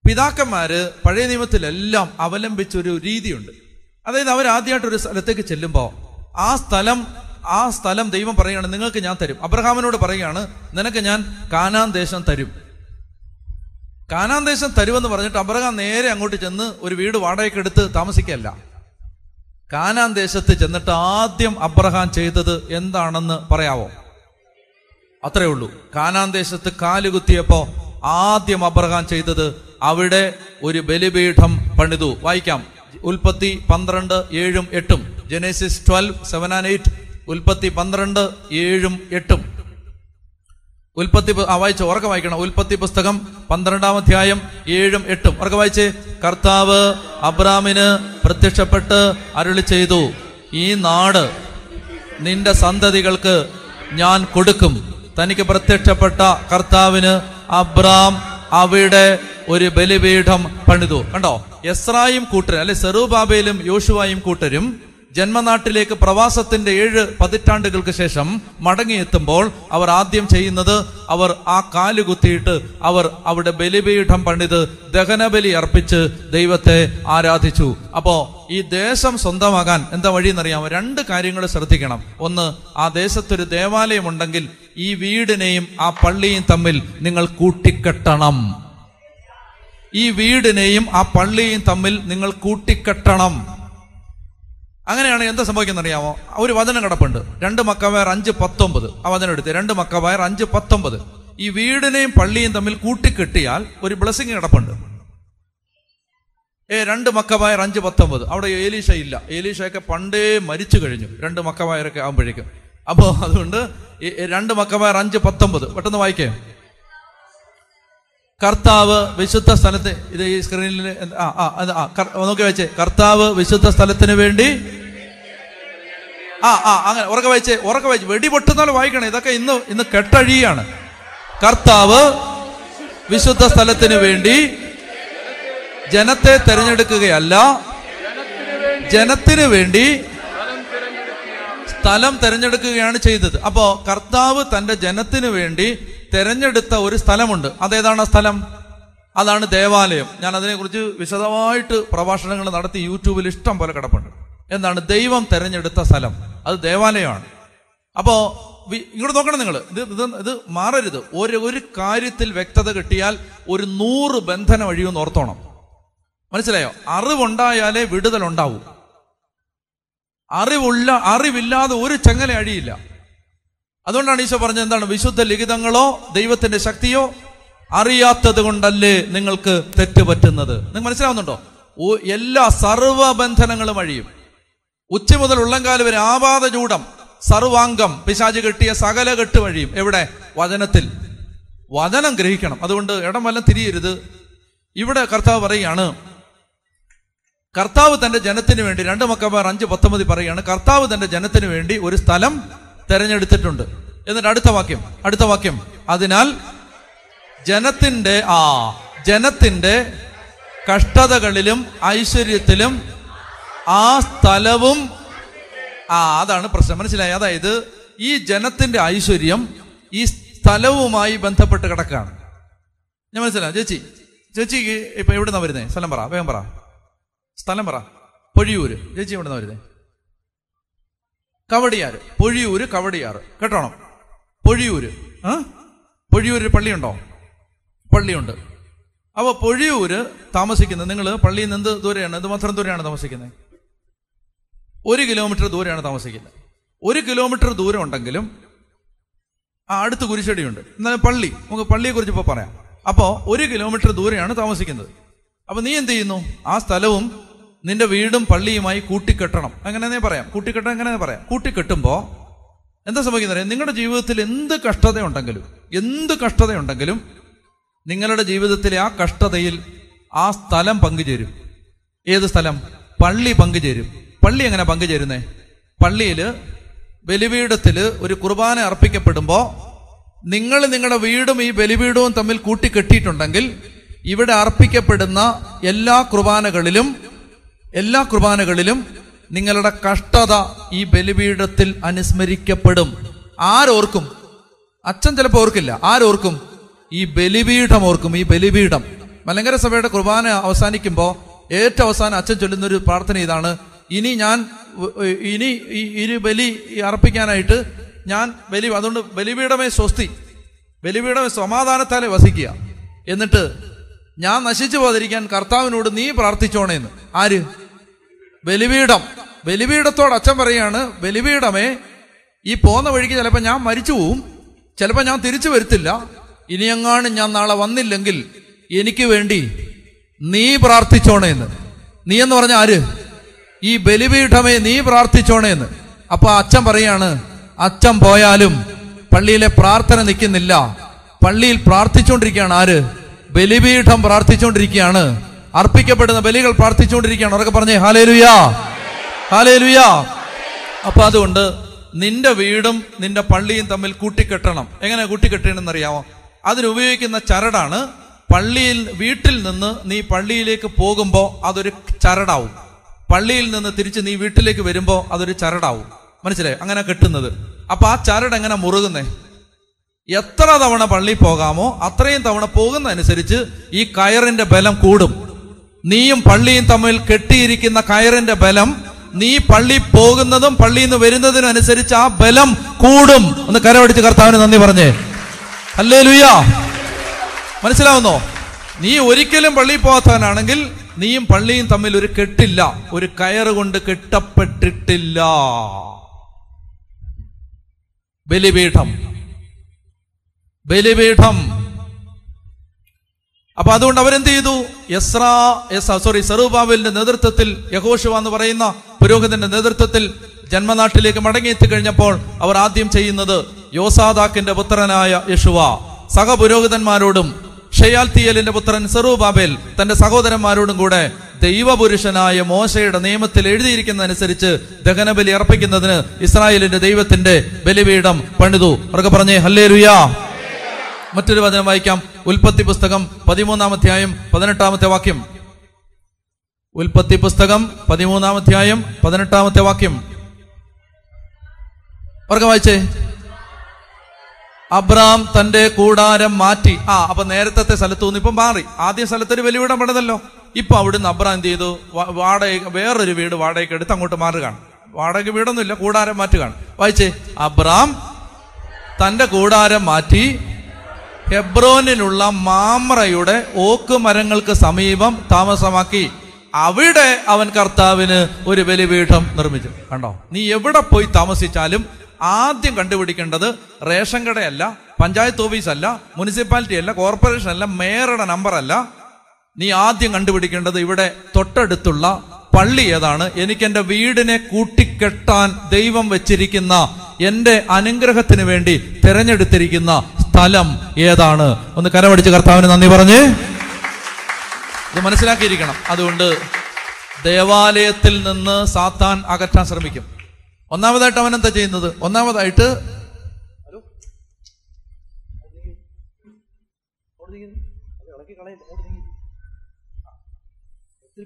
പിതാക്കന്മാര് പഴയ നിയമത്തിലെല്ലാം അവലംബിച്ചൊരു രീതിയുണ്ട്. അതായത് അവർ ആദ്യമായിട്ട് ഒരു സ്ഥലത്തേക്ക് ചെല്ലുമ്പോൾ ആ സ്ഥലം ആ സ്ഥലം ദൈവം പറയുകയാണ് നിങ്ങൾക്ക് ഞാൻ തരും. അബ്രഹാമിനോട് പറയുകയാണ് നിനക്ക് ഞാൻ കാനാൻ ദേശം തരും. കാനാൻ ദേശം തരുമെന്ന് പറഞ്ഞിട്ട് അബ്രഹാം നേരെ അങ്ങോട്ട് ചെന്ന് ഒരു വീട് വാടകയ്ക്ക് എടുത്ത് താമസിക്കല്ല കാനാൻ ദേശത്ത് ചെന്നിട്ട് ആദ്യം അബ്രഹാം ചെയ്തത് എന്താണെന്ന് പറയാവോ? അത്രേ ഉള്ളൂ. കാനാൻ ദേശത്ത് കാലുകുത്തിയപ്പോ ആദ്യം അബ്രഹാം ചെയ്തത് അവിടെ ഒരു ബലിപീഠം പണിതു. വായിക്കാം. ഉൽപ്പത്തി പന്ത്രണ്ട് ഏഴും എട്ടും. Genesis twelve seven and eight. ഉൽപ്പത്തി പന്ത്രണ്ട് ഏഴും എട്ടും. ഉൽപ്പത്തി വായിച്ചു ഉറക്കം വായിക്കണം. ഉൽപ്പത്തി പുസ്തകം പന്ത്രണ്ടാം അധ്യായം ഏഴും എട്ടും. ഉറക്കം വായിച്ച്. കർത്താവ് അബ്രാമിന് പ്രത്യക്ഷപ്പെട്ട് അരുളി ചെയ്തു ഈ നാട് നിന്റെ സന്തതികൾക്ക് ഞാൻ കൊടുക്കും. തനിക്ക് പ്രത്യക്ഷപ്പെട്ട കർത്താവിന് അബ്രാം അവിടെ ഒരു ബലിപീഠം പണിതു. കണ്ടോ? എസ്രായും കൂട്ടരും അല്ലെ സെറുബാബയിലും യോശുവായും കൂട്ടരും ജന്മനാട്ടിലേക്ക് പ്രവാസത്തിന്റെ ഏഴ് പതിറ്റാണ്ടുകൾക്ക് ശേഷം മടങ്ങിയെത്തുമ്പോൾ അവർ ആദ്യം ചെയ്യുന്നത് അവർ ആ കാൽ കുത്തിയിട്ട് അവർ അവിടെ ബലിപീഠം പണിത് ദഹനബലി അർപ്പിച്ച് ദൈവത്തെ ആരാധിച്ചു. അപ്പോ ഈ ദേശം സ്വന്തമാകാൻ എന്താ വഴി എന്നറിയാമോ രണ്ട് കാര്യങ്ങൾ ശ്രദ്ധിക്കണം. ഒന്ന് ആ ദേശത്തൊരു ദേവാലയം ഉണ്ടെങ്കിൽ ഈ വീടിനെയും ആ പള്ളിയും തമ്മിൽ നിങ്ങൾ കൂട്ടിക്കെട്ടണം. ഈ വീടിനെയും ആ പള്ളിയും തമ്മിൽ നിങ്ങൾ കൂട്ടിക്കെട്ടണം. അങ്ങനെയാണ് എന്താ സംഭവിക്കുന്നറിയാമോ? ഒരു വചനം കിടപ്പുണ്ട്. രണ്ട് മക്കവയർ അഞ്ച് പത്തൊമ്പത്. ആ വചനം എടുത്ത്. രണ്ട് മക്കവയർ അഞ്ച് പത്തൊമ്പത്. ഈ വീടിനെയും പള്ളിയും തമ്മിൽ കൂട്ടിക്കെട്ടിയാൽ ഒരു ബ്ലസ്സിങ് കിടപ്പുണ്ട്. ഏ രണ്ട് മക്കവായർ അഞ്ച് പത്തൊമ്പത്. അവിടെ ഏലീഷ ഇല്ല. ഏലീഷയൊക്കെ പണ്ടേ മരിച്ചു കഴിഞ്ഞു. രണ്ട് മക്കവായരൊക്കെ ആകുമ്പോഴേക്കും അപ്പോൾ അതുകൊണ്ട് രണ്ട് മക്കവായർ അഞ്ച് പത്തൊമ്പത്. പെട്ടെന്ന് വായിക്കേ. കർത്താവ് വിശുദ്ധ സ്ഥലത്തെ ഇത് ഈ സ്ക്രീനിൽ ആ ആ നോക്കി വെച്ചേ. കർത്താവ് വിശുദ്ധ സ്ഥലത്തിന് വേണ്ടി ആ ആ അങ്ങനെ ഉറക്കെ വായിച്ചേ ഉറക്കെ വായിച്ചു. വെടി പൊട്ടുന്നാലും വായിക്കണം. ഇതൊക്കെ ഇന്ന് ഇന്ന് കെട്ടഴിയാണ്. കർത്താവ് വിശുദ്ധ സ്ഥലത്തിന് വേണ്ടി ജനത്തെ തെരഞ്ഞെടുക്കുകയല്ല ജനത്തിന് വേണ്ടി സ്ഥലം തെരഞ്ഞെടുക്കുകയാണ് ചെയ്തത്. അപ്പോ കർത്താവ് തന്റെ ജനത്തിന് വേണ്ടി തെരഞ്ഞെടുത്ത ഒരു സ്ഥലമുണ്ട്. അതേതാണ് ആ സ്ഥലം? അതാണ് ദേവാലയം. ഞാൻ അതിനെക്കുറിച്ച് വിശദമായിട്ട് പ്രഭാഷണങ്ങൾ നടത്തി യൂട്യൂബിൽ ഇഷ്ടം പോലെ കിടപ്പുണ്ട്. എന്താണ്? ദൈവം തെരഞ്ഞെടുത്ത സ്ഥലം. അത് ദേവാലയമാണ്. അപ്പോ ഇങ്ങോട്ട് നോക്കണം നിങ്ങൾ ഇത് ഇത് ഇത് മാറരുത്. ഒരു ഒരു കാര്യത്തിൽ വ്യക്തത കിട്ടിയാൽ ഒരു നൂറ് ബന്ധനം വഴിയെന്ന് ഓർത്തോണം. മനസ്സിലായോ? അറിവുണ്ടായാലേ വിടുതൽ ഉണ്ടാവൂ അറിവുള്ള അറിവില്ലാതെ ഒരു ചെങ്ങല അഴിയില്ല. അതുകൊണ്ടാണ് ഈശോ പറഞ്ഞത് എന്താണ്? വിശുദ്ധ ലിഖിതങ്ങളോ ദൈവത്തിന്റെ ശക്തിയോ അറിയാത്തത് കൊണ്ടല്ലേ നിങ്ങൾക്ക് തെറ്റ് പറ്റുന്നത്? നിങ്ങൾ മനസ്സിലാവുന്നുണ്ടോ? എല്ലാ സർവബന്ധനങ്ങളും അഴിയും. ഉച്ച മുതൽ ഉള്ളംകാൽ വരെ ആപാത ചൂടം സർവാംഗം പിശാജ് കെട്ടിയ സകല കെട്ട് വഴിയും എവിടെ? വചനത്തിൽ. വചനം ഗ്രഹിക്കണം. അതുകൊണ്ട് ഇടം വല്ലം തിരിയരുത്. ഇവിടെ കർത്താവ് പറയുകയാണ് കർത്താവ് തന്റെ ജനത്തിന് വേണ്ടി രണ്ട് മക്കമാർ അഞ്ച് പത്തൊമ്പതി പറയുകയാണ് കർത്താവ് തന്റെ ജനത്തിന് വേണ്ടി ഒരു സ്ഥലം തെരഞ്ഞെടുത്തിട്ടുണ്ട്. എന്നിട്ട് അടുത്ത വാക്യം അടുത്ത വാക്യം. അതിനാൽ ജനത്തിന്റെ ആ ജനത്തിന്റെ കഷ്ടതകളിലും ഐശ്വര്യത്തിലും ആ സ്ഥലവും ആ അതാണ് പ്രശ്നം. മനസ്സിലായി? അതായത് ഈ ജനത്തിന്റെ ഐശ്വര്യം ഈ സ്ഥലവുമായി ബന്ധപ്പെട്ട് കിടക്കുകയാണ്. ഞാൻ മനസ്സിലാ ചേച്ചി ചേച്ചിക്ക് ഇപ്പൊ എവിടുന്നാ വരുന്നേ? സ്ഥലം പറ വേഗം പറ. സ്ഥലം പറ. പൊഴിയൂര്. ചേച്ചി എവിടുന്നാ വരുന്നേ? കവടിയാറ് പൊഴിയൂര് കവടിയാർ കേട്ടോണം? പൊഴിയൂര്. ആ പൊഴിയൂര് പള്ളിയുണ്ടോ? പള്ളിയുണ്ട്. അപ്പൊ പൊഴിയൂര് താമസിക്കുന്നത് നിങ്ങൾ പള്ളിയിൽ നിന്ന് എന്ത് ദൂരെയാണ്? എന്ത് മാത്രം ദൂരെയാണ് താമസിക്കുന്നത്? ഒരു കിലോമീറ്റർ ദൂരെയാണ് താമസിക്കുന്നത്. ഒരു കിലോമീറ്റർ ദൂരം ഉണ്ടെങ്കിലും ആ അടുത്ത് കുരിശടിയുണ്ട്. എന്നാലും പള്ളി. നമുക്ക് പള്ളിയെക്കുറിച്ച് ഇപ്പോൾ പറയാം. അപ്പോൾ ഒരു കിലോമീറ്റർ ദൂരെയാണ് താമസിക്കുന്നത്. അപ്പോൾ നീ എന്ത് ചെയ്യുന്നു? ആ സ്ഥലവും നിന്റെ വീടും പള്ളിയുമായി കൂട്ടിക്കെട്ടണം. അങ്ങനെ പറയാം. കൂട്ടിക്കെട്ടണം എങ്ങനെ പറയാം. കൂട്ടിക്കെട്ടുമ്പോ എന്താ സംഭവിക്കുന്നത് നിങ്ങളുടെ ജീവിതത്തിൽ എന്ത് കഷ്ടതയുണ്ടെങ്കിലും എന്ത് കഷ്ടതയുണ്ടെങ്കിലും നിങ്ങളുടെ ജീവിതത്തിലെ ആ കഷ്ടതയിൽ ആ സ്ഥലം പങ്കുചേരും. ഏത് സ്ഥലം? പള്ളി പങ്കുചേരും. പള്ളി എങ്ങനെ പങ്കുചേരുന്നേ? പള്ളിയിൽ ബലിപീഠത്തിൽ ഒരു കുർബാന അർപ്പിക്കപ്പെടുമ്പോൾ നിങ്ങൾ നിങ്ങളുടെ വീടും ഈ ബലിപീഠവും തമ്മിൽ കൂട്ടിക്കെട്ടിയിട്ടുണ്ടെങ്കിൽ ഇവിടെ അർപ്പിക്കപ്പെടുന്ന എല്ലാ കുർബാനകളിലും എല്ലാ കുർബാനകളിലും നിങ്ങളുടെ കഷ്ടത ഈ ബലിപീഠത്തിൽ അനുസ്മരിക്കപ്പെടും. ആരോർക്കും? അച്ഛൻ ചിലപ്പോൾ ഓർക്കില്ല. ആരോർക്കും? ഈ ബലിപീഠം ഓർക്കും ഈ ബലിപീഠം. മലങ്കര സഭയുടെ കുർബാന അവസാനിക്കുമ്പോൾ ഏറ്റവും അവസാനം അച്ഛൻ ചൊല്ലുന്ന ഒരു പ്രാർത്ഥന ഇതാണ്. ഇനി ഞാൻ ഇനി ഇരു ബലി അർപ്പിക്കാനായിട്ട് ഞാൻ ബലി അതുകൊണ്ട് ബലിപീഠമേ സ്വസ്തി ബലിപീഠമേ സമാധാനത്താലെ വസിക്കുക. എന്നിട്ട് ഞാൻ നശിച്ചു പോകാതിരിക്കാൻ കർത്താവിനോട് നീ പ്രാർത്ഥിച്ചോണേന്ന്. ആര്? ബലിപീഠം. ബലിപീഠത്തോട് അച്ഛൻ പറയാണ് ബലിപീഠമേ ഈ പോന്ന വഴിക്ക് ചിലപ്പോൾ ഞാൻ മരിച്ചു പോവും. ചിലപ്പോൾ ഞാൻ തിരിച്ചു വരുത്തില്ല. ഇനിയെങ്ങാണ് ഞാൻ നാളെ വന്നില്ലെങ്കിൽ എനിക്ക് വേണ്ടി നീ പ്രാർത്ഥിച്ചോണേന്ന് നീ എന്ന് പറഞ്ഞ ആര്? ഈ ബലിപീഠമേ നീ പ്രാർത്ഥിച്ചോണേന്ന് അപ്പൊ അച്ഛൻ പറയാണ് അച്ഛൻ പോയാലും പള്ളിയിലെ പ്രാർത്ഥന നിൽക്കുന്നില്ല. പള്ളിയിൽ പ്രാർത്ഥിച്ചുകൊണ്ടിരിക്കുകയാണ് ആര്? ബലിപീഠം പ്രാർത്ഥിച്ചുകൊണ്ടിരിക്കുകയാണ് അർപ്പിക്കപ്പെടുന്ന ബലികൾ പ്രാർത്ഥിച്ചുകൊണ്ടിരിക്കുകയാണ്. അവരൊക്കെ പറഞ്ഞേ ഹാലേലുയാ ഹാലേലുയാ. അപ്പൊ അതുകൊണ്ട് നിന്റെ വീടും നിന്റെ പള്ളിയും തമ്മിൽ കൂട്ടിക്കെട്ടണം. എങ്ങനെ കൂട്ടിക്കെട്ടണമെന്ന് അറിയാമോ അതിനുപയോഗിക്കുന്ന ചരടാണ് പള്ളിയിൽ വീട്ടിൽ നിന്ന് നീ പള്ളിയിലേക്ക് പോകുമ്പോൾ അതൊരു ചരടാവും. പള്ളിയിൽ നിന്ന് തിരിച്ച് നീ വീട്ടിലേക്ക് വരുമ്പോൾ അതൊരു ചരടാവും. മനസ്സിലായോ? അങ്ങനെ കെട്ടുന്നത്. അപ്പൊ ആ ചരട് എങ്ങനെ മുറുകുന്നേ? എത്ര തവണ പള്ളി പോകാമോ അത്രയും തവണ പോകുന്നതനുസരിച്ച് ഈ കയറിന്റെ ബലം കൂടും. നീയും പള്ളിയും തമ്മിൽ കെട്ടിയിരിക്കുന്ന കയറിന്റെ ബലം നീ പള്ളി പോകുന്നതും പള്ളിയിൽ നിന്ന് വരുന്നതിനും അനുസരിച്ച് ആ ബലം കൂടും. ഒന്ന് കരവടിച്ച് കർത്താവിന് നന്ദി പറഞ്ഞേ. അല്ലേ ലുയ്യ മനസ്സിലാവുന്നോ? നീ ഒരിക്കലും പള്ളിയിൽ പോകാത്തവനാണെങ്കിൽ നീയും പള്ളിയും തമ്മിൽ ഒരു കെട്ടില്ല ഒരു കയറ് കൊണ്ട് കെട്ടപ്പെട്ടിട്ടില്ല. ബലിപീഠം. ബലിപീഠം. അപ്പൊ അതുകൊണ്ട് അവരെന്ത് ചെയ്തു? യസ്ര യസ സോറി സെറുബാബിലിന്റെ നേതൃത്വത്തിൽ യഹോഷുവ എന്ന് പറയുന്ന പുരോഹിതന്റെ നേതൃത്വത്തിൽ ജന്മനാട്ടിലേക്ക് മടങ്ങിയെത്തി കഴിഞ്ഞപ്പോൾ അവർ ആദ്യം ചെയ്യുന്നത് യോസാദാക്കിന്റെ പുത്രനായ യശുവ. സഹപുരോഹിതന്മാരോടും ഷെയാൽത്തിയലിന്റെ പുത്രൻ സെറുബാബേൽ തന്റെ സഹോദരന്മാരോടും കൂടെ ദൈവപുരുഷനായ മോശയുടെ നിയമത്തിൽ എഴുതിയിരിക്കുന്നതനുസരിച്ച് ദഹനബലി അർപ്പിക്കുന്നതിന് ഇസ്രായേലിന്റെ ദൈവത്തിന്റെ ബലിപീഠം പണിതു. അവർക്ക് പറഞ്ഞേ ഹല്ലേ ലുയാ മറ്റൊരു വചനം വായിക്കാം. ഉൽപ്പത്തി പുസ്തകം പതിമൂന്നാം അധ്യായം പതിനെട്ടാമത്തെ വാക്യം. ഉൽപ്പത്തി പുസ്തകം പതിമൂന്നാം അധ്യായം പതിനെട്ടാമത്തെ വാക്യം. അവർക്ക് വായിച്ചേ. അബ്രാം തന്റെ കൂടാരം മാറ്റി. ആ അപ്പൊ നേരത്തെ സ്ഥലത്ത് നിന്ന് ഇപ്പം മാറി. ആദ്യ സ്ഥലത്തൊരു വലിയ വീടം പണിതല്ലോ. ഇപ്പൊ അവിടുന്ന് അബ്രാം എന്ത് ചെയ്തു? വാടക വേറൊരു വീട് വാടകയ്ക്ക് എടുത്ത് അങ്ങോട്ട് മാറുകയാണ്. വാടക വീടൊന്നുമില്ല കൂടാരം മാറ്റുകയാണ്. വായിച്ചേ. അബ്രാം തന്റെ കൂടാരം മാറ്റി ഹെബ്രോനിലുള്ള മാമ്രയുടെ ഓക്ക് മരങ്ങൾക്ക് സമീപം താമസമാക്കി. അവിടെ അവൻ കർത്താവിന് ഒരു ബലിപീഠം നിർമ്മിച്ചു. കണ്ടോ? നീ എവിടെ പോയി താമസിച്ചാലും ആദ്യം കണ്ടുപിടിക്കേണ്ടത് റേഷൻ കടയല്ല പഞ്ചായത്ത് ഓഫീസ് അല്ല മുനിസിപ്പാലിറ്റി അല്ല കോർപ്പറേഷൻ അല്ല മേയറുടെ നമ്പർ അല്ല നീ ആദ്യം കണ്ടുപിടിക്കേണ്ടത് ഇവിടെ തൊട്ടടുത്തുള്ള പള്ളി ഏതാണ്. എനിക്ക് എന്റെ വീടിനെ കൂട്ടിക്കെട്ടാൻ ദൈവം വെച്ചിരിക്കുന്ന എന്റെ അനുഗ്രഹത്തിന് വേണ്ടി തിരഞ്ഞെടുത്തിരിക്കുന്ന സ്ഥലം ഏതാണ്? ഒന്ന് കരമടിച്ച് കർത്താവിന് നന്ദി പറഞ്ഞ്. ഇത് മനസ്സിലാക്കിയിരിക്കണം. അതുകൊണ്ട് ദേവാലയത്തിൽ നിന്ന് സാത്താൻ അകറ്റാൻ ശ്രമിക്കും. ഒന്നാമതായിട്ട് അവൻ എന്താ ചെയ്യുന്നത്? ഒന്നാമതായിട്ട്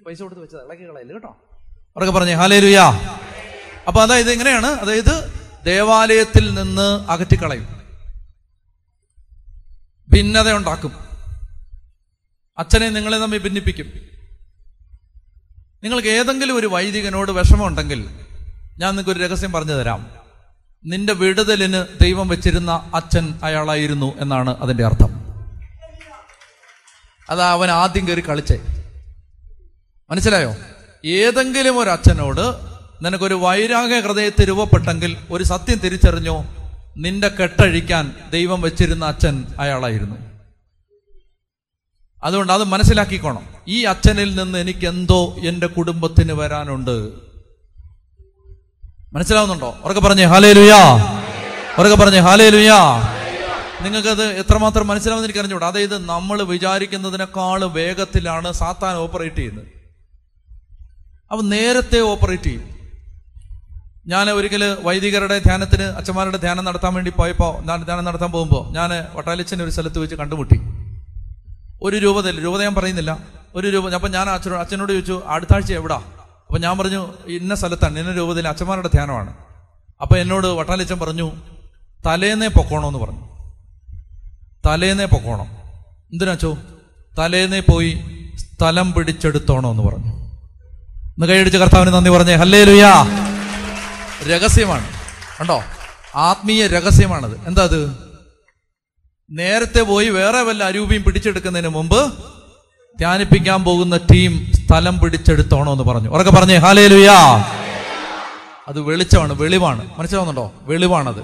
പൈസ കൊടുത്ത് വെച്ചത്. ഇളക്കി കളയല്ലേ കേട്ടോ? അവരൊക്കെ ഹാലേ ലുയാ അപ്പൊ അതായത് എങ്ങനെയാണ് അതായത് ദേവാലയത്തിൽ നിന്ന് അകറ്റിക്കളയും. ഭിന്നത ഉണ്ടാക്കും അച്ഛനെ നിങ്ങളെ തമ്മിൽ ഭിന്നിപ്പിക്കും. നിങ്ങൾക്ക് ഏതെങ്കിലും ഒരു വൈദികനോട് വിഷമമുണ്ടെങ്കിൽ ഞാൻ നിങ്ങൾക്ക് ഒരു രഹസ്യം പറഞ്ഞു തരാം. നിന്റെ വിടുതലിന് ദൈവം വെച്ചിരുന്ന അച്ഛൻ അയാളായിരുന്നു എന്നാണ് അതിന്റെ അർത്ഥം. അതാ അവൻ ആദ്യം കയറി കളിച്ചേ. മനസ്സിലായോ? ഏതെങ്കിലും ഒരു അച്ഛനോട് നിനക്കൊരു വൈരാഗ്യ ഹൃദയത്തെ രൂപപ്പെട്ടെങ്കിൽ ഒരു സത്യം തിരിച്ചറിഞ്ഞോ? നിന്റെ കെട്ടഴിക്കാൻ ദൈവം വെച്ചിരുന്ന അച്ഛൻ അയാളായിരുന്നു. അതുകൊണ്ട് അത് മനസ്സിലാക്കിക്കോണം. ഈ അച്ഛനിൽ നിന്ന് എനിക്ക് എന്തോ എന്റെ കുടുംബത്തിന് വരാനുണ്ട്. മനസ്സിലാവുന്നുണ്ടോ? ഉറക്കെ പറഞ്ഞേ ഹാലേ ലുയാ ഉറക്കെ പറഞ്ഞേ ഹാലേ ലുയാ നിങ്ങൾക്കത് എത്രമാത്രം മനസ്സിലാവുന്ന എനിക്ക് അറിഞ്ഞൂടാ അതായത് നമ്മൾ വിചാരിക്കുന്നതിനേക്കാൾ വേഗത്തിലാണ് സാത്താൻ ഓപ്പറേറ്റ് ചെയ്യുന്നത്. അവൻ നേരത്തെ ഓപ്പറേറ്റ് ചെയ്യും. ഞാൻ ഒരിക്കൽ വൈദികരുടെ ധ്യാനത്തിന് അച്ഛന്മാരുടെ ധ്യാനം നടത്താൻ വേണ്ടി പോയപ്പോൾ ഞാൻ ധ്യാനം നടത്താൻ പോകുമ്പോൾ ഞാൻ വട്ടാലിച്ചൻ ഒരു സ്ഥലത്ത് വെച്ച് കണ്ടുമുട്ടി. ഒരു രൂപതയിൽ രൂപത ഞാൻ പറയുന്നില്ല. ഒരു രൂപ അപ്പം ഞാൻ അച്ഛനോട് അച്ഛനോട് ചോദിച്ചു അടുത്ത ആഴ്ച എവിടാ? അപ്പം ഞാൻ പറഞ്ഞു ഇന്ന സ്ഥലത്താണ്. ഇന്ന രൂപതയിൽ അച്ഛന്മാരുടെ ധ്യാനമാണ്. അപ്പം എന്നോട് വട്ടാലിച്ചൻ പറഞ്ഞു തലേന്നേ പൊക്കോണമെന്ന് പറഞ്ഞു. തലേന്നേ പൊക്കോണം. എന്തിനാച്ചോ തലേന്നേ പോയി സ്ഥലം പിടിച്ചെടുത്തോണോ എന്ന് പറഞ്ഞു. ഒന്ന് കൈയടിച്ച് കർത്താവിന് നന്ദി പറഞ്ഞേ. ഹല്ലേ ലുയാ രഹസ്യമാണ്. കണ്ടോ? ആത്മീയ രഹസ്യമാണത്. എന്താ അത്? നേരത്തെ പോയി വേറെ വല്ല അരൂപിയും പിടിച്ചെടുക്കുന്നതിന് മുമ്പ് ധ്യാനിപ്പിക്കാൻ പോകുന്ന ടീം സ്ഥലം പിടിച്ചെടുത്തോണോ എന്ന് പറഞ്ഞു. ഉറക്കെ പറഞ്ഞേ ഹാലേ ലുയാ അത് വെളിച്ചമാണ് വെളിവാണ്. മനസ്സിലാവുന്നുണ്ടോ? വെളിവാണത്.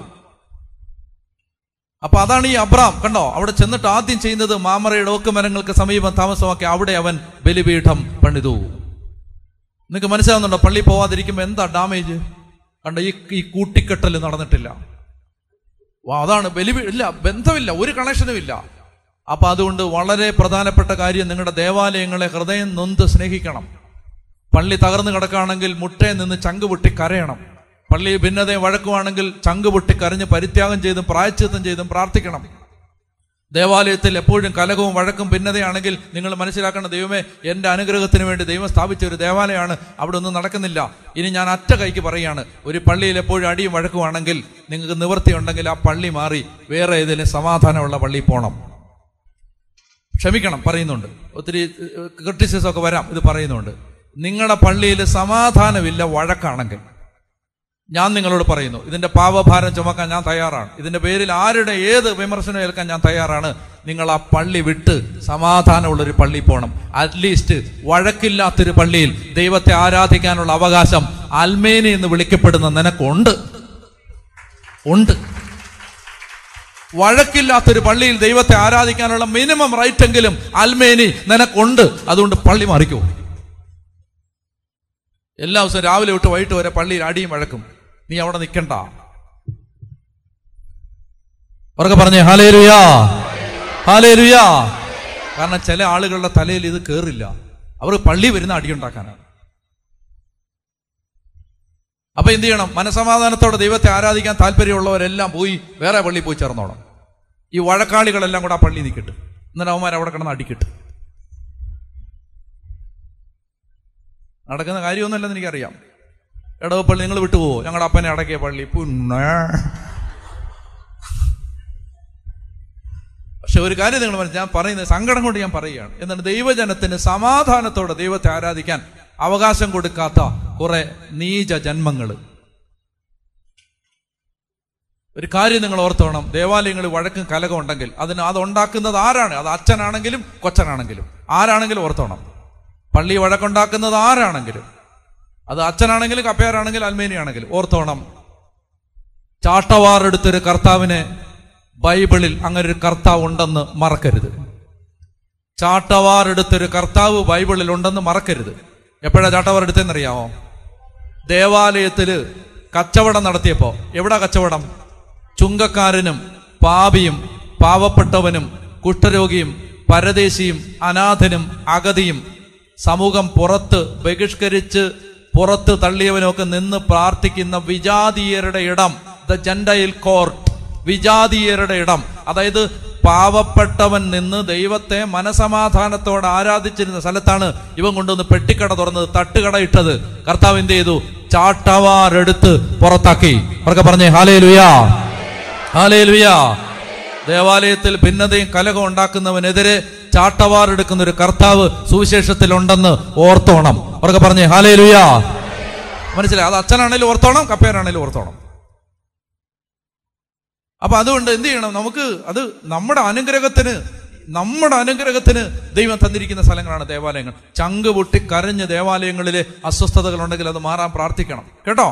അപ്പൊ അതാണ് ഈ അബ്രാം. കണ്ടോ? അവിടെ ചെന്നിട്ട് ആദ്യം ചെയ്യുന്നത് മാമറയുടെ ഓക്ക് മരങ്ങൾക്ക് സമീപം താമസമാക്കി അവിടെ അവൻ ബലിപീഠം പണിതു. നിങ്ങൾക്ക് മനസ്സിലാവുന്നുണ്ടോ? പള്ളി പോവാതിരിക്കുമ്പോ എന്താ ഡാമേജ് കണ്ടോ ഈ ഈ കൂട്ടിക്കെട്ടൽ നടന്നിട്ടില്ല. അതാണ് ബലി ഇല്ല ബന്ധമില്ല ഒരു കണക്ഷനും ഇല്ല അപ്പൊ അതുകൊണ്ട് വളരെ പ്രധാനപ്പെട്ട കാര്യം നിങ്ങളുടെ ദേവാലയങ്ങളെ ഹൃദയം നൊന്ത് സ്നേഹിക്കണം. പള്ളി തകർന്നു കിടക്കുകയാണെങ്കിൽ മുട്ടയിൽ നിന്ന് ചങ്ക് പൊട്ടി കരയണം. പള്ളി ഭിന്നതയെ വഴക്കുവാണെങ്കിൽ ചങ്ക് പൊട്ടി കരഞ്ഞ് പരിത്യാഗം ചെയ്തും പ്രായച്ചിത്തം ചെയ്തും പ്രാർത്ഥിക്കണം. ദേവാലയത്തിൽ എപ്പോഴും കലകവും വഴക്കും ഭിന്നതയാണെങ്കിൽ നിങ്ങൾ മനസ്സിലാക്കേണ്ട ദൈവമേ എന്റെ അനുഗ്രഹത്തിന് വേണ്ടി ദൈവം സ്ഥാപിച്ച ഒരു ദേവാലയമാണ്. അവിടെ ഒന്നും നടക്കുന്നില്ല. ഇനി ഞാൻ അറ്റ കൈക്ക് പറയുകയാണ്. ഒരു പള്ളിയിൽ എപ്പോഴും അടിയും വഴക്കുവാണെങ്കിൽ നിങ്ങൾക്ക് നിവൃത്തി ഉണ്ടെങ്കിൽ ആ പള്ളി മാറി വേറെ ഏതെങ്കിലും സമാധാനമുള്ള പള്ളി പോകണം ക്ഷമിക്കണം പറയുന്നുണ്ട്. ഒത്തിരി ക്രിറ്റിസിസം ഒക്കെ വരാം. ഇത് പറയുന്നുണ്ട്. നിങ്ങളുടെ പള്ളിയിൽ സമാധാനമില്ല വഴക്കാണെങ്കിൽ. ഞാൻ നിങ്ങളോട് പറയുന്നു ഇതിന്റെ പാവഭാരം ചുമക്കാൻ ഞാൻ തയ്യാറാണ്. ഇതിന്റെ പേരിൽ ആരുടെ ഏത് വിമർശനം ഏൽക്കാൻ ഞാൻ തയ്യാറാണ് നിങ്ങൾ ആ പള്ളി വിട്ട് സമാധാനമുള്ളൊരു പള്ളി പോകണം അറ്റ്ലീസ്റ്റ് വഴക്കില്ലാത്തൊരു പള്ളിയിൽ ദൈവത്തെ ആരാധിക്കാനുള്ള അവകാശം അൽമേനി എന്ന് വിളിക്കപ്പെടുന്ന നിനക്കുണ്ട്. ഉണ്ട്. വഴക്കില്ലാത്തൊരു പള്ളിയിൽ ദൈവത്തെ ആരാധിക്കാനുള്ള മിനിമം റൈറ്റ് എങ്കിലും അൽമേനി നിനക്കുണ്ട്. അതുകൊണ്ട് പള്ളി മാറിക്കോ. എല്ലാ ദിവസവും രാവിലെ തൊട്ട് വൈകിട്ട് വരെ പള്ളിയിൽ അടിയും വഴക്കും. നീ അവിടെ നിൽക്കണ്ട. ഉറക്കെ പറഞ്ഞേ ഹാലേ രുയാ ഹാലേ രുയാ കാരണം ചില ആളുകളുടെ തലയിൽ ഇത് കേറില്ല. അവർ പള്ളി വരുന്ന അടിയുണ്ടാക്കാനാണ് അപ്പൊ എന്ത് ചെയ്യണം? മനസമാധാനത്തോടെ ദൈവത്തെ ആരാധിക്കാൻ താല്പര്യമുള്ളവരെല്ലാം പോയി വേറെ പള്ളി പോയി ചേർന്നോണം. ഈ വഴക്കാളികളെല്ലാം കൂടെ ആ പള്ളി നിൽക്കട്ടെ എന്നിട്ട് അവന്മാർ അവിടെ കിടന്ന് അടിക്കട്ടെ. നടക്കുന്ന കാര്യമൊന്നുമല്ലെന്ന് എനിക്കറിയാം. ഇടവപ്പള്ളി നിങ്ങൾ വിട്ടുപോവോ? ഞങ്ങളുടെ അപ്പനെ അടക്കിയ പള്ളി. പുണ്ണ പക്ഷെ ഒരു കാര്യം നിങ്ങൾ മനസ്സിൽ ഞാൻ പറയുന്നത് സങ്കടം കൊണ്ട് ഞാൻ പറയുകയാണ്. എന്താണ്? ദൈവജനത്തിന് സമാധാനത്തോടെ ദൈവത്തെ ആരാധിക്കാൻ അവകാശം കൊടുക്കാത്ത കുറെ നീച ജന്മങ്ങൾ ഒരു കാര്യം നിങ്ങൾ ഓർത്തോണം. ദേവാലയങ്ങളിൽ വഴക്കും കലകം ഉണ്ടെങ്കിൽ അതിന് അത് ഉണ്ടാക്കുന്നത് ആരാണ്? അത് അച്ഛനാണെങ്കിലും കൊച്ചനാണെങ്കിലും. ആരാണെങ്കിലും ഓർത്തോണം. പള്ളി വഴക്കുണ്ടാക്കുന്നത് ആരാണെങ്കിലും. അത് അച്ഛനാണെങ്കിലും കപ്പയാറാണെങ്കിലും അൽമേനിയാണെങ്കിലും ഓർത്തോണം. ചാട്ടവാറെടുത്തൊരു കർത്താവിനെ ബൈബിളിൽ അങ്ങനെ ഒരു കർത്താവ് ഉണ്ടെന്ന് മറക്കരുത്. ചാട്ടവാറെടുത്തൊരു കർത്താവ് ബൈബിളിൽ ഉണ്ടെന്ന് മറക്കരുത്. എപ്പോഴാ ചാട്ടവാർ എടുത്തെന്നറിയാമോ ദേവാലയത്തിൽ കച്ചവടം നടത്തിയപ്പോൾ എവിടാ കച്ചവടം? ചുങ്കക്കാരനും പാപിയും പാവപ്പെട്ടവനും കുഷ്ഠരോഗിയും പരദേശിയും അനാഥനും അഗതിയും സമൂഹം പുറത്ത് ബഹിഷ്കരിച്ച് പുറത്ത് തള്ളിയവനൊക്കെ നിന്ന് പ്രാർത്ഥിക്കുന്ന വിജാതീയരുടെ ഇടം ദ ജൻഡയിൽ കോർട്ട് വിജാതീയരുടെ ഇടം. അതായത് പാവപ്പെട്ടവൻ നിന്ന് ദൈവത്തെ മനസമാധാനത്തോടെ ആരാധിച്ചിരുന്ന സ്ഥലത്താണ് ഇവൻ കൊണ്ടുവന്ന് പെട്ടിക്കട തുറന്നത് തട്ടുകട ഇട്ടത്. കർത്താവ് എന്ത് ചെയ്തു? ചാട്ടവാറെടുത്ത് പുറത്താക്കി. അവർക്ക് പറഞ്ഞേ ഹാലേ ലുയാ ഹാലേ ലുയാ ദേവാലയത്തിൽ ഭിന്നതയും കലകം ഉണ്ടാക്കുന്നവനെതിരെ ചാട്ടവാറെടുക്കുന്ന ഒരു കർത്താവ് സുവിശേഷത്തിൽ ഉണ്ടെന്ന് ഓർത്തോണം. അവർക്ക് പറഞ്ഞേ ഹാലേ ലുയാ മനസ്സിലായി? അത് അച്ഛനാണേലും ഓർത്തോണം കപ്പേരാണേലും ഓർത്തോണം. അപ്പൊ അതുകൊണ്ട് എന്ത് ചെയ്യണം? നമുക്ക് അത് നമ്മുടെ അനുഗ്രഹത്തിന് നമ്മുടെ അനുഗ്രഹത്തിന് ദൈവം തന്നിരിക്കുന്ന സ്ഥലങ്ങളാണ് ദേവാലയങ്ങൾ. ചങ്ക് പൊട്ടി കരഞ്ഞ് ദേവാലയങ്ങളിലെ അസ്വസ്ഥതകൾ ഉണ്ടെങ്കിൽ അത് മാറാൻ പ്രാർത്ഥിക്കണം. കേട്ടോ?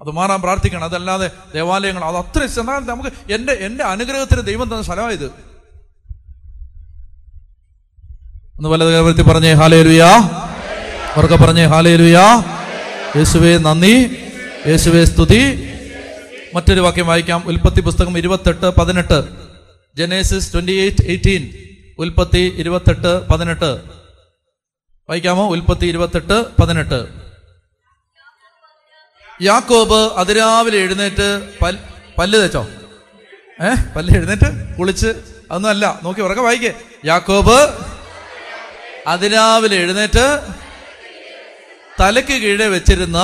അത് മാറാൻ പ്രാർത്ഥിക്കണം. അതല്ലാതെ ദേവാലയങ്ങൾ അത് അത്ര നമുക്ക് എന്റെ എന്റെ അനുഗ്രഹത്തിന് ദൈവം തന്ന സ്ഥലമായത് ഒന്ന് വലതുകരത്തിൽ പറഞ്ഞേ ഹാലേ ലുയാ ഉറക്കെ പറഞ്ഞേ ഹാലേ ലുയാ യേശുവേ നന്ദി. യേശുവെ സ്തുതി. മറ്റൊരു വാക്യം വായിക്കാം. ഉൽപ്പത്തി പുസ്തകം ഇരുപത്തെട്ട് പതിനെട്ട്. Genesis twenty eight eighteen. ഉൽപ്പത്തി ഇരുപത്തെട്ട് പതിനെട്ട്. വായിക്കാമോ? ഉൽപ്പത്തി ഇരുപത്തെട്ട് പതിനെട്ട്. യാക്കോബ് അതിരാവിലെ എഴുന്നേറ്റ് പൽ പല്ല് തേച്ചോ? ഏഹ് പല്ല് എഴുന്നേറ്റ് കുളിച്ച്? അതൊന്നും അല്ല. നോക്കി ഉറക്കെ വായിക്കേ. യാക്കോബ് അതിരാവിലെ എഴുന്നേറ്റ് തലയ്ക്ക് കീഴെ വെച്ചിരുന്ന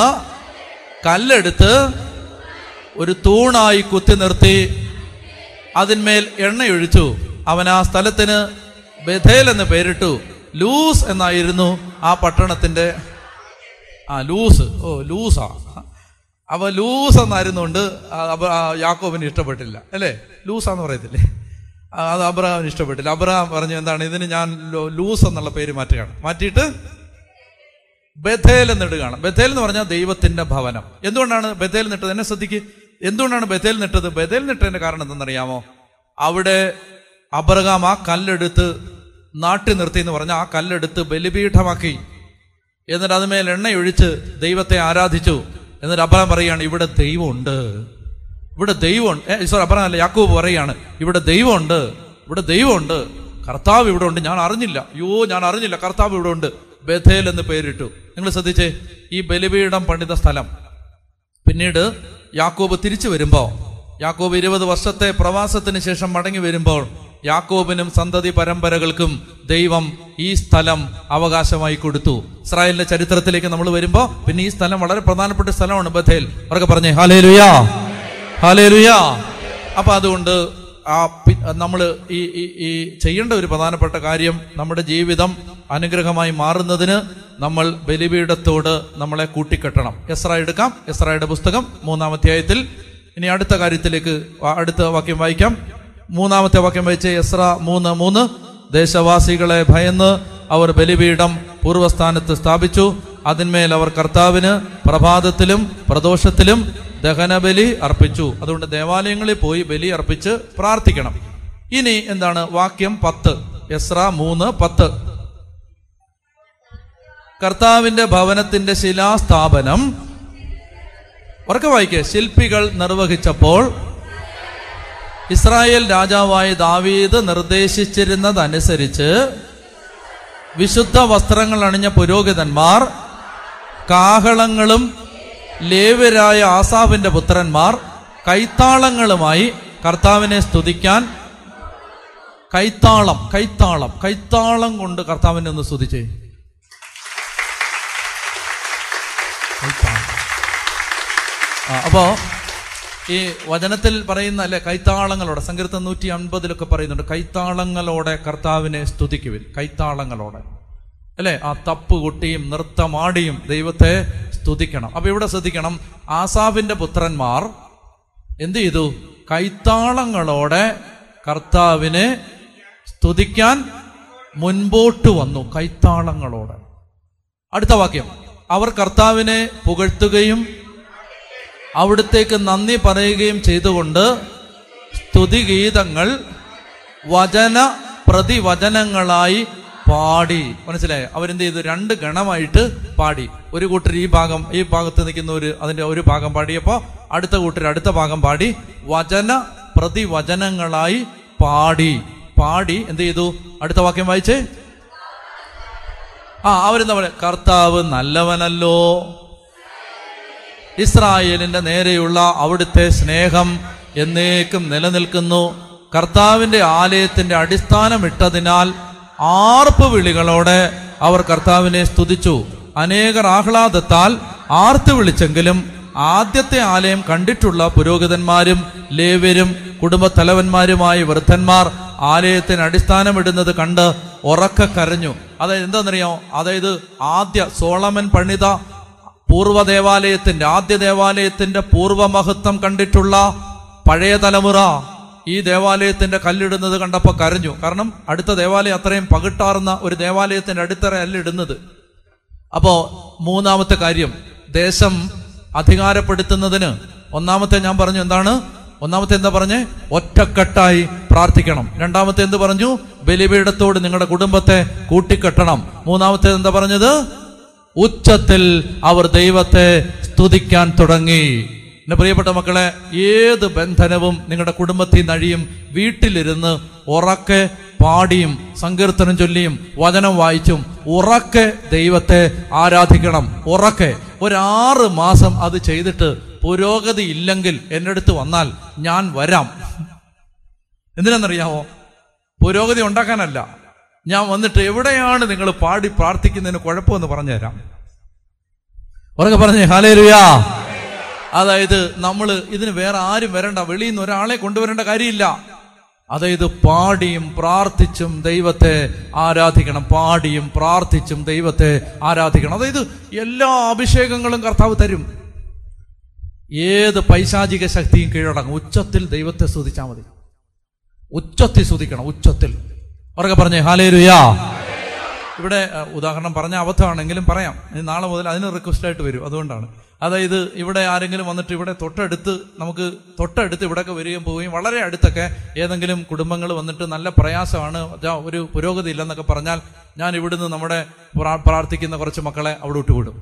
കല്ലെടുത്ത് ഒരു തൂണായി കുത്തി നിർത്തി അതിന്മേൽ എണ്ണയൊഴിച്ചു. അവൻ ആ സ്ഥലത്തിന് ബഥേൽ എന്ന് പേരിട്ടു. ലൂസ് എന്നായിരുന്നു ആ പട്ടണത്തിന്റെ ആ ലൂസ്. ഓ ലൂസാ. അവ ലൂസ് എന്നായിരുന്നുകൊണ്ട് കൊണ്ട് യാക്കോബിന് ഇഷ്ടപ്പെട്ടില്ല. അല്ലേ? ലൂസാന്ന് പറയത്തില്ലേ? അത് അബ്രഹാമിന് ഇഷ്ടപ്പെട്ടില്ല. അബ്രഹാം പറഞ്ഞു എന്താണ് ഇതിന് ഞാൻ ലൂസ് എന്നുള്ള പേര് മാറ്റുകയാണ്. മാറ്റിയിട്ട് ബഥേൽ എന്നിടുകയാണ്. ബഥേൽ എന്ന് പറഞ്ഞാൽ ദൈവത്തിന്റെ ഭവനം. എന്തുകൊണ്ടാണ് ബഥേൽ നിട്ടത്? എന്നെ ശ്രദ്ധിക്ക്. എന്തുകൊണ്ടാണ് ബഥേൽ നിട്ടത്? ബഥേൽ നിട്ടതിന്റെ കാരണം എന്തെന്നറിയാമോ? അവിടെ അബ്രഹാം ആ കല്ലെടുത്ത് നാട്ടി നിർത്തി എന്ന് പറഞ്ഞാൽ ആ കല്ലെടുത്ത് ബലിപീഠമാക്കി. എന്നിട്ട് അതുമേൽ എണ്ണയൊഴിച്ച് ദൈവത്തെ ആരാധിച്ചു. എന്നിട്ട് അബ്രഹാം പറയുകയാണ് ഇവിടെ ദൈവമുണ്ട്. ഇവിടെ ദൈവമുണ്ട്. അപ്പറ അല്ല യാക്കൂബ് പറയുകയാണ്. ഇവിടെ ദൈവമുണ്ട് ഇവിടെ ദൈവമുണ്ട്. കർത്താവ് ഇവിടെ ഉണ്ട്. ഞാൻ അറിഞ്ഞില്ല. അയ്യോ ഞാൻ അറിഞ്ഞില്ല. കർത്താവ് ഇവിടെ ഉണ്ട്. ബഥേൽ എന്ന് പേരിട്ടു. നിങ്ങൾ ശ്രദ്ധിച്ചേ? ഈ ബലിപീഠം പണിത സ്ഥലം. പിന്നീട് യാക്കോബ് തിരിച്ചു വരുമ്പോൾ യാക്കോബ് ഇരുപത് വർഷത്തെ പ്രവാസത്തിന് ശേഷം മടങ്ങി വരുമ്പോൾ യാക്കോബിനും സന്തതി പരമ്പരകൾക്കും ദൈവം ഈ സ്ഥലം അവകാശമായി കൊടുത്തു. ഇസ്രായേലിന്റെ ചരിത്രത്തിലേക്ക് നമ്മൾ വരുമ്പോൾ പിന്നെ ഈ സ്ഥലം വളരെ പ്രധാനപ്പെട്ട സ്ഥലമാണ് ബഥേൽ. അവർക്ക് പറഞ്ഞേ ഹാലേ ഹാലേ ലുയാ അപ്പൊ അതുകൊണ്ട് ആ നമ്മൾ ഈ- ഈ ചെയ്യേണ്ട ഒരു പ്രധാനപ്പെട്ട കാര്യം നമ്മുടെ ജീവിതം അനുഗ്രഹമായി മാറുന്നതിന് നമ്മൾ ബലിപീഠത്തോട് നമ്മളെ കൂട്ടിക്കെട്ടണം. എസ്ര എടുക്കാം. എസ്രയുടെ പുസ്തകം മൂന്നാം അധ്യായത്തിൽ. ഇനി അടുത്ത കാര്യത്തിലേക്ക് അടുത്ത വാക്യം വായിക്കാം. മൂന്നാമത്തെ വാക്യം വായിച്ച് എസ്ര മൂന്ന് മൂന്ന്. ദേശവാസികളെ ഭയന്ന് അവർ ബലിപീഠം പൂർവസ്ഥാനത്ത് സ്ഥാപിച്ചു. അതിന്മേൽ അവർ കർത്താവിന് പ്രഭാതത്തിലും പ്രദോഷത്തിലും ദഹനബലി അർപ്പിച്ചു. അതുകൊണ്ട് ദേവാലയങ്ങളിൽ പോയി ബലി അർപ്പിച്ച് പ്രാർത്ഥിക്കണം. ഇനി എന്താണ്? വാക്യം പത്ത്. എസ്ര മൂന്ന് പത്ത്. കർത്താവിന്റെ ഭവനത്തിന്റെ ശിലാസ്ഥാപനം. ഉറക്കെ വായിക്കേ. ശില്പികൾ നിർവഹിച്ചപ്പോൾ ഇസ്രായേൽ രാജാവായ ദാവീദ് നിർദ്ദേശിച്ചിരുന്നതനുസരിച്ച് വിശുദ്ധ വസ്ത്രങ്ങൾ അണിഞ്ഞ പുരോഹിതന്മാർ കാഹളങ്ങളും ലേവരായ ആസാഫിന്റെ പുത്രന്മാർ കൈത്താളങ്ങളുമായി കർത്താവിനെ സ്തുതിക്കാൻ കൈത്താളം കൈത്താളം കൈത്താളം കൊണ്ട് കർത്താവിനെ ഒന്ന് സ്തുതിച്ചേ. അപ്പോ ഈ വചനത്തിൽ പറയുന്ന അല്ലെ കൈത്താളങ്ങളോടെ സങ്കീർത്തം നൂറ്റി അൻപതിലൊക്കെ പറയുന്നുണ്ട് കൈത്താളങ്ങളോടെ കർത്താവിനെ സ്തുതിക്കുവിൻ കൈത്താളങ്ങളോടെ അല്ലെ ആ തപ്പ് കൊട്ടിയും നൃത്തമാടിയും ദൈവത്തെ സ്തുതിക്കണം. അപ്പൊ ഇവിടെ ശ്രദ്ധിക്കണം. ആസാഫിന്റെ പുത്രന്മാർ എന്ത് ചെയ്തു? കൈത്താളങ്ങളോടെ കർത്താവിനെ സ്തുതിക്കാൻ മുൻപോട്ട് വന്നു. കൈത്താളങ്ങളോടെ. അടുത്ത വാക്യം. അവർ കർത്താവിനെ പുകഴ്ത്തുകയും അവിടത്തേക്ക് നന്ദി പറയുകയും ചെയ്തുകൊണ്ട് സ്തുതിഗീതങ്ങൾ വചന പ്രതിവചനങ്ങളായി പാടി. മനസ്സിലായോ? അവരെന്ത് ചെയ്തു? രണ്ട് ഗണമായിട്ട് പാടി. ഒരു കൂട്ടർ ഈ ഭാഗം ഈ ഭാഗത്ത് നിൽക്കുന്ന ഒരു അതിന്റെ ഒരു ഭാഗം പാടിയപ്പോ അടുത്ത കൂട്ടർ അടുത്ത ഭാഗം പാടി. വചന പ്രതിവചനങ്ങളായി പാടി. പാടി എന്ത് ചെയ്തു? അടുത്ത വാക്യം വായിച്ചേ. ആ അവരെന്താ പറയുക കർത്താവ് നല്ലവനല്ലോ. ഇസ്രായേലിന്റെ നേരെയുള്ള അവിടുത്തെ സ്നേഹം എന്നേക്കും നിലനിൽക്കുന്നു. കർത്താവിന്റെ ആലയത്തിന്റെ അടിസ്ഥാനമിട്ടതിനാൽ ആർപ്പ് വിളികളോടെ അവർ കർത്താവിനെ സ്തുതിച്ചു. അനേകർ ആഹ്ലാദത്താൽ ആർത്ത് വിളിച്ചെങ്കിലും ആദ്യത്തെ ആലയം കണ്ടിട്ടുള്ള പുരോഹിതന്മാരും ലേവ്യരും കുടുംബത്തലവന്മാരുമായ വൃദ്ധന്മാർ ആലയത്തിന് അടിസ്ഥാനമിടുന്നത് കണ്ട് ഉറക്ക കരഞ്ഞു. അതായത് എന്താണെന്നറിയോ? അതായത് ആദ്യ സോളമൻ പണിത പൂർവ ദേവാലയത്തിന്റെ ആദ്യ ദേവാലയത്തിന്റെ പൂർവമഹത്വം കണ്ടിട്ടുള്ള പഴയ തലമുറ. ഈ ദേവാലയത്തിന്റെ കല്ലിടുന്നത് കണ്ടപ്പോൾ കരഞ്ഞു. കാരണം അടുത്ത ദേവാലയം അത്രയും പകിട്ടാർന്ന ഒരു ദേവാലയത്തിന്റെ അടിത്തറ അല്ലിടുന്നത് അപ്പോ മൂന്നാമത്തെ കാര്യം ദേശം അധികാരപ്പെടുത്തുന്നതിന് ഒന്നാമത്തെ ഞാൻ പറഞ്ഞു എന്താണ്? ഒന്നാമത്തെ എന്താ പറഞ്ഞേ? ഒറ്റക്കെട്ടായി പ്രാർത്ഥിക്കണം. രണ്ടാമത്തെ എന്ത് പറഞ്ഞു? ബലിപീഠത്തോട് നിങ്ങളുടെ കുടുംബത്തെ കൂട്ടിക്കെട്ടണം. മൂന്നാമത്തെ എന്താ പറഞ്ഞത്? ഉച്ചത്തിൽ അവർ ദൈവത്തെ സ്തുതിക്കാൻ തുടങ്ങി. എന്റെ പ്രിയപ്പെട്ട മക്കളെ ഏത് ബന്ധനവും നിങ്ങളുടെ കുടുംബത്തിൽ നഴിയും വീട്ടിലിരുന്ന് ഉറക്കെ പാടിയും സങ്കീർത്തനം ചൊല്ലിയും വചനം വായിച്ചും ഉറക്കെ ദൈവത്തെ ആരാധിക്കണം. ഉറക്കെ. ഒരാറ് മാസം അത് ചെയ്തിട്ട് പുരോഗതി ഇല്ലെങ്കിൽ എന്റെ അടുത്ത് വന്നാൽ ഞാൻ വരാം. എന്തിനാണെന്നറിയാമോ പുരോഗതി ഉണ്ടാക്കാനല്ല. ഞാൻ വന്നിട്ട് എവിടെയാണ് നിങ്ങൾ പാടി പ്രാർത്ഥിക്കുന്നതിന് കുഴപ്പമെന്ന് പറഞ്ഞു തരാം ഉറക്കെ പറഞ്ഞേ ഹാലേലുയാ അതായത് നമ്മൾ ഇതിന് വേറെ ആരും വരണ്ട വെളിയിൽ നിന്ന് ഒരാളെ കൊണ്ടുവരേണ്ട കാര്യമില്ല. അതായത് പാടിയും പ്രാർത്ഥിച്ചും ദൈവത്തെ ആരാധിക്കണം പാടിയും പ്രാർത്ഥിച്ചും ദൈവത്തെ ആരാധിക്കണം. അതായത് എല്ലാ അഭിഷേകങ്ങളും കർത്താവ് തരും. ഏത് പൈശാചിക ശക്തിയും കീഴടങ്ങും. ഉച്ചത്തിൽ ദൈവത്തെ സ്തുതിച്ചാൽ മതി. ഉച്ചത്തിൽ സ്തുതിക്കണം ഉച്ചത്തിൽ. ഉറക്കെ പറഞ്ഞേ ഹാലേരുയാ ഇവിടെ ഉദാഹരണം പറഞ്ഞ അബദ്ധമാണെങ്കിലും പറയാം. നാളെ മുതൽ അതിന് റിക്വസ്റ്റ് ആയിട്ട് വരും അതുകൊണ്ടാണ്. അതായത് ഇവിടെ ആരെങ്കിലും വന്നിട്ട് ഇവിടെ തൊട്ടടുത്ത് നമുക്ക് തൊട്ടടുത്ത് ഇവിടെയൊക്കെ വരികയും പോവുകയും വളരെ അടുത്തൊക്കെ ഏതെങ്കിലും കുടുംബങ്ങൾ വന്നിട്ട് നല്ല പ്രയാസമാണ്. ഒരു പുരോഗതി ഇല്ലെന്നൊക്കെ പറഞ്ഞാൽ ഞാൻ ഇവിടുന്ന് നമ്മുടെ പ്രാർത്ഥിക്കുന്ന കുറച്ച് മക്കളെ അവിടെ വിട്ടുവിടും.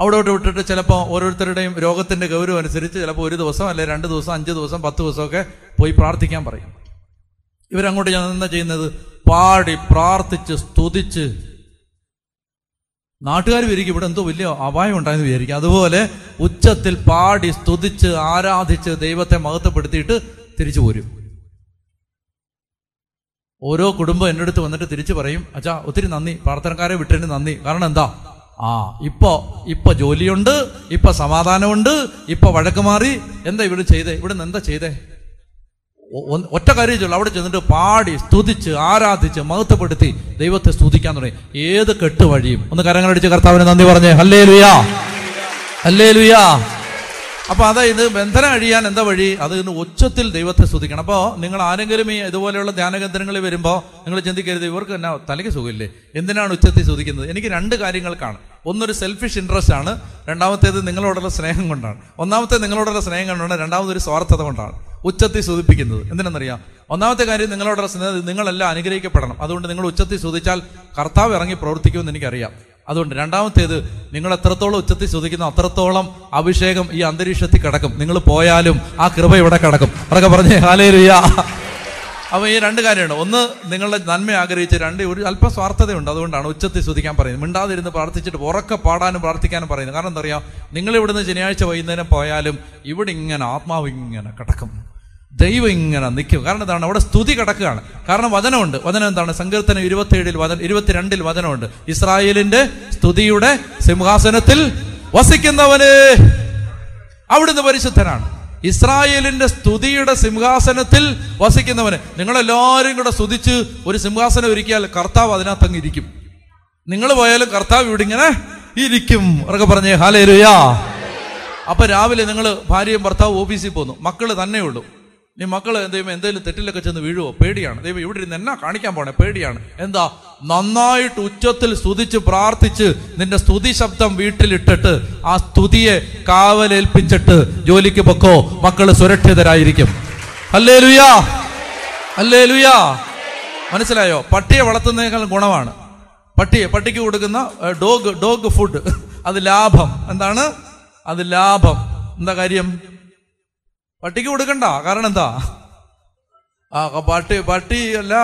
അവിടോട്ട് വിട്ടിട്ട് ചിലപ്പോൾ ഓരോരുത്തരുടെയും രോഗത്തിന്റെ ഗൗരവം അനുസരിച്ച് ചിലപ്പോൾ ഒരു ദിവസം അല്ലെ രണ്ട് ദിവസം അഞ്ച് ദിവസം പത്ത് ദിവസമൊക്കെ പോയി പ്രാർത്ഥിക്കാൻ പറയും. ഇവരങ്ങോട്ട് ഞാൻ എന്താ ചെയ്യുന്നത്? പാടി പ്രാർത്ഥിച്ച് സ്തുതിച്ച് നാട്ടുകാർ വിചാരിക്കും ഇവിടെ എന്തോ വലിയ അപായം ഉണ്ടായെന്ന് വിചാരിക്കും. അതുപോലെ ഉച്ചത്തിൽ പാടി സ്തുതിച്ച് ആരാധിച്ച് ദൈവത്തെ മഹത്വപ്പെടുത്തിയിട്ട് തിരിച്ചു പോരും. ഓരോ കുടുംബം എന്റെ അടുത്ത് വന്നിട്ട് തിരിച്ചു പറയും അച്ഛാ ഒത്തിരി നന്ദി പ്രാർത്ഥനക്കാരെ വിട്ടതിന് നന്ദി. കാരണം എന്താ? ആ ഇപ്പൊ ഇപ്പൊ ജോലിയുണ്ട് ഇപ്പൊ സമാധാനമുണ്ട് ഇപ്പൊ വഴക്ക് മാറി. എന്താ ഇവിടെ ചെയ്തേ? ഇവിടെ നിന്ന് എന്താ ചെയ്തേ? ഒറ്റ കാര്യം ചെയ്യുള്ളൂ അവിടെ ചെന്നിട്ട് പാടി സ്തുതിച്ച് ആരാധിച്ച് മഹത്വപ്പെടുത്തി ദൈവത്തെ സ്തുതിക്കാൻ തുടങ്ങി ഏത് കെട്ട് വഴിയും. ഒന്ന് കരങ്ങളടിച്ച് കർത്താവിന് നന്ദി പറഞ്ഞേ ഹല്ലേ ലുയാ ഹല്ലേ ലുയാ അപ്പൊ അതായത് ബന്ധനം അഴിയാൻ എന്താ വഴി? അത് ഇന്ന് ഉച്ചത്തിൽ ദൈവത്തെ സ്തുതിക്കണം. അപ്പോൾ നിങ്ങൾ ആരെങ്കിലും ഈ ഇതുപോലെയുള്ള ധ്യാനകേന്ദ്രങ്ങളിൽ വരുമ്പോൾ നിങ്ങൾ ചിന്തിക്കരുത് ഇവർക്ക് എന്നാ തലയ്ക്ക് സുഖമില്ലേ? എന്തിനാണ് ഉച്ചത്തിൽ സ്തുതിക്കുന്നത്? എനിക്ക് രണ്ട് കാര്യങ്ങൾക്കാണ് ഒന്നൊരു സെൽഫിഷ് ഇൻട്രസ്റ്റ് ആണ് രണ്ടാമത്തേത് നിങ്ങളോടുള്ള സ്നേഹം കൊണ്ടാണ്. ഒന്നാമത്തെ നിങ്ങളോടുള്ള സ്നേഹം കൊണ്ടാണ് രണ്ടാമതൊരു സ്വാർത്ഥത കൊണ്ടാണ്. ഉച്ചത്തിൽ സൂചിപ്പിക്കുന്നത് എന്തിനെന്നറിയാം? ഒന്നാമത്തെ കാര്യം നിങ്ങളോടുള്ള സ്നേഹം നിങ്ങളെല്ലാം അനുഗ്രഹിക്കപ്പെടണം. അതുകൊണ്ട് നിങ്ങൾ ഉച്ചത്തിൽ സൂചിച്ചാൽ കർത്താവ് ഇറങ്ങി പ്രവർത്തിക്കുമെന്ന് എനിക്കറിയാം. അതുകൊണ്ട് രണ്ടാമത്തേത് നിങ്ങൾ എത്രത്തോളം ഉച്ചത്തിൽ ചോദിക്കുന്നു അത്രത്തോളം അഭിഷേകം ഈ അന്തരീക്ഷത്തിൽ കിടക്കും. നിങ്ങൾ പോയാലും ആ കൃപ ഇവിടെ കിടക്കും. അതൊക്കെ പറഞ്ഞേ ഹാലേലുയ്യ അപ്പൊ ഈ രണ്ട് കാര്യമുണ്ട്. ഒന്ന് നിങ്ങളുടെ നന്മ ആഗ്രഹിച്ച് രണ്ട് ഒരു അല്പ സ്വാർത്ഥതയുണ്ട്. അതുകൊണ്ടാണ് ഉച്ചത്തിൽ സ്തുതിക്കാൻ പറയുന്നത്. മിണ്ടാതിരുന്ന് പ്രാർത്ഥിച്ചിട്ട് ഉറക്കെ പാടാനും പ്രാർത്ഥിക്കാനും പറയുന്നത്. കാരണം എന്താ അറിയാം? നിങ്ങൾ ഇവിടുന്ന് ശനിയാഴ്ച വൈകുന്നേരം പോയാലും ഇവിടെ ഇങ്ങനെ ആത്മാവ് ഇങ്ങനെ കിടക്കും. ദൈവം ഇങ്ങനെ നിൽക്കും. കാരണം എന്താണ്? അവിടെ സ്തുതി കിടക്കുകയാണ്. കാരണം വചനമുണ്ട്. വചനം എന്താണ്? സങ്കീർത്തനം ഇരുപത്തിയേഴിൽ വചന ഇരുപത്തിരണ്ടിൽ വചനമുണ്ട്. ഇസ്രായേലിന്റെ സ്തുതിയുടെ സിംഹാസനത്തിൽ വസിക്കുന്നവന് അവിടുന്ന് പരിശുദ്ധനാണ്. ഇസ്രായേലിന്റെ സ്തുതിയുടെ സിംഹാസനത്തിൽ വസിക്കുന്നവന്. നിങ്ങളെല്ലാവരും കൂടെ സ്തുതിച്ച് ഒരു സിംഹാസനം ഒരുക്കിയാൽ കർത്താവ് അതിനകത്ത് അങ്ങ് ഇരിക്കും. നിങ്ങൾ പോയാലും കർത്താവ് ഇവിടെ ഇങ്ങനെ ഇരിക്കും. ഉറക്കെ പറഞ്ഞേ ഹാലേലുയാ അപ്പൊ രാവിലെ നിങ്ങൾ ഭാര്യയും ഭർത്താവും ഓഫീസിൽ പോന്നു. മക്കൾ തന്നെ നീ എന്ത് ചെയ്യുമ്പോൾ എന്തെങ്കിലും തെറ്റിലൊക്കെ ചെന്ന് വീഴുവോ? പേടിയാണ്. ദൈവം ഇവിടെ ഇരുന്ന് എന്നാ കാണിക്കാൻ പോണേ? പേടിയാണ്. എന്താ? നന്നായിട്ട് ഉച്ചത്തിൽ സ്തുതിച്ച് പ്രാർത്ഥിച്ച് നിന്റെ സ്തുതി ശബ്ദം വീട്ടിലിട്ടിട്ട് ആ സ്തുതിയെ കാവലേൽപ്പിച്ചിട്ട് ജോലിക്ക് പൊക്കോ. മക്കൾ സുരക്ഷിതരായിരിക്കും. അല്ലേ ലുയാ അല്ലേ ലുയാ മനസ്സിലായോ? പട്ടിയെ വളർത്തുന്നതിനേക്കാൾ ഗുണമാണ്. പട്ടിയെ പട്ടിക്ക് കൊടുക്കുന്ന ഡോഗ് ഡോഗ് ഫുഡ്. അത് ലാഭം. എന്താണ്? അത് ലാഭം. എന്താ കാര്യം? പട്ടിക്ക് കൊടുക്കണ്ട. കാരണം എന്താ? ആ പട്ടി പട്ടി അല്ല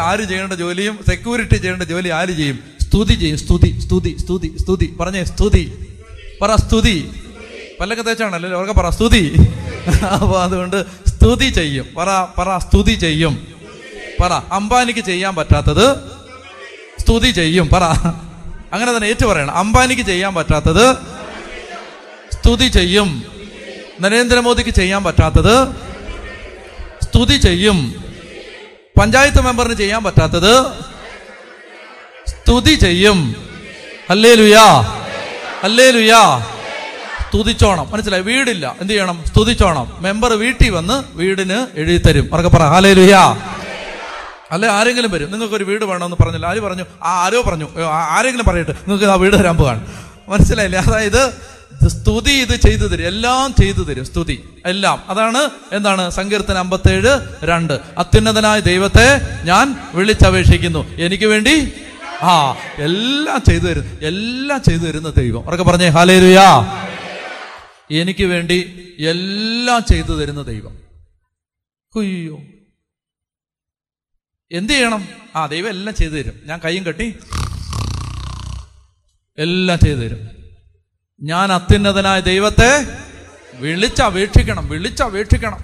ആര് ചെയ്യേണ്ട ജോലിയും സെക്യൂരിറ്റി ചെയ്യേണ്ട ജോലി ആര് ചെയ്യും? സ്തുതി ചെയ്യും സ്തുതി സ്തുതി സ്തുതി സ്തുതി. പറഞ്ഞേ സ്തുതി. പറ സ്തുതി. പല്ലൊക്കെ തേച്ചാണല്ലോ? അവർക്ക് പറ സ്തുതി. അപ്പൊ അതുകൊണ്ട് സ്തുതി ചെയ്യും. പറ പറ സ്തുതി ചെയ്യും. പറ അംബാനിക്ക് ചെയ്യാൻ പറ്റാത്തത് സ്തുതി ചെയ്യും. പറ. അങ്ങനെ തന്നെ ഏറ്റു പറയണം. അംബാനിക്ക് ചെയ്യാൻ പറ്റാത്തത് സ്തുതി ചെയ്യും. നരേന്ദ്രമോദിക്ക് ചെയ്യാൻ പറ്റാത്തത് സ്തുതി ചെയ്യും. പഞ്ചായത്ത് മെമ്പറിന് ചെയ്യാൻ പറ്റാത്തത് സ്തുതി ചെയ്യും. അല്ലേ ലുയാ അല്ലേ ലുയാ സ്തുതിച്ചോണം. മനസ്സിലായി? വീടില്ല. എന്ത് ചെയ്യണം? സ്തുതിച്ചോണം. മെമ്പർ വീട്ടിൽ വന്ന് വീടിന് എഴുതി തരും അവർക്ക് പറ. ഹാലേ ലുയാ അല്ലെ ആരെങ്കിലും വരും. നിങ്ങൾക്ക് ഒരു വീട് വേണമെന്ന് പറഞ്ഞില്ല. ആര് പറഞ്ഞു? ആ ആരോ പറഞ്ഞു. ആരെങ്കിലും പറയട്ടെ. നിങ്ങൾക്ക് ആ വീട് തരാൻ പോകാൻ മനസ്സിലായില്ലേ? അതായത് സ്തുതി ഇത് ചെയ്തു തരും. എല്ലാം ചെയ്തു തരും. സ്തുതി. എല്ലാം. അതാണ് എന്താണ്? സങ്കീർത്തനം അമ്പത്തേഴ് രണ്ട്. അത്യുന്നതനായ ദൈവത്തെ ഞാൻ വിളിച്ചപേക്ഷിക്കുന്നു. എനിക്ക് വേണ്ടി? ആ എല്ലാം ചെയ്തു തരും. എല്ലാം ചെയ്തു തരുന്ന ദൈവം. അവരൊക്കെ പറഞ്ഞേ ഹാലേരുയാ എനിക്ക് വേണ്ടി എല്ലാം ചെയ്തു തരുന്ന ദൈവം. കുയ്യോ എന്ത് ചെയ്യണം? ആ ദൈവം എല്ലാം ചെയ്തു തരും. ഞാൻ കൈയും കെട്ടി. എല്ലാം ചെയ്തു തരും. ഞാൻ അത്യുന്നതനായ ദൈവത്തെ വിളിച്ചപേക്ഷിക്കണം വിളിച്ചപേക്ഷിക്കണം.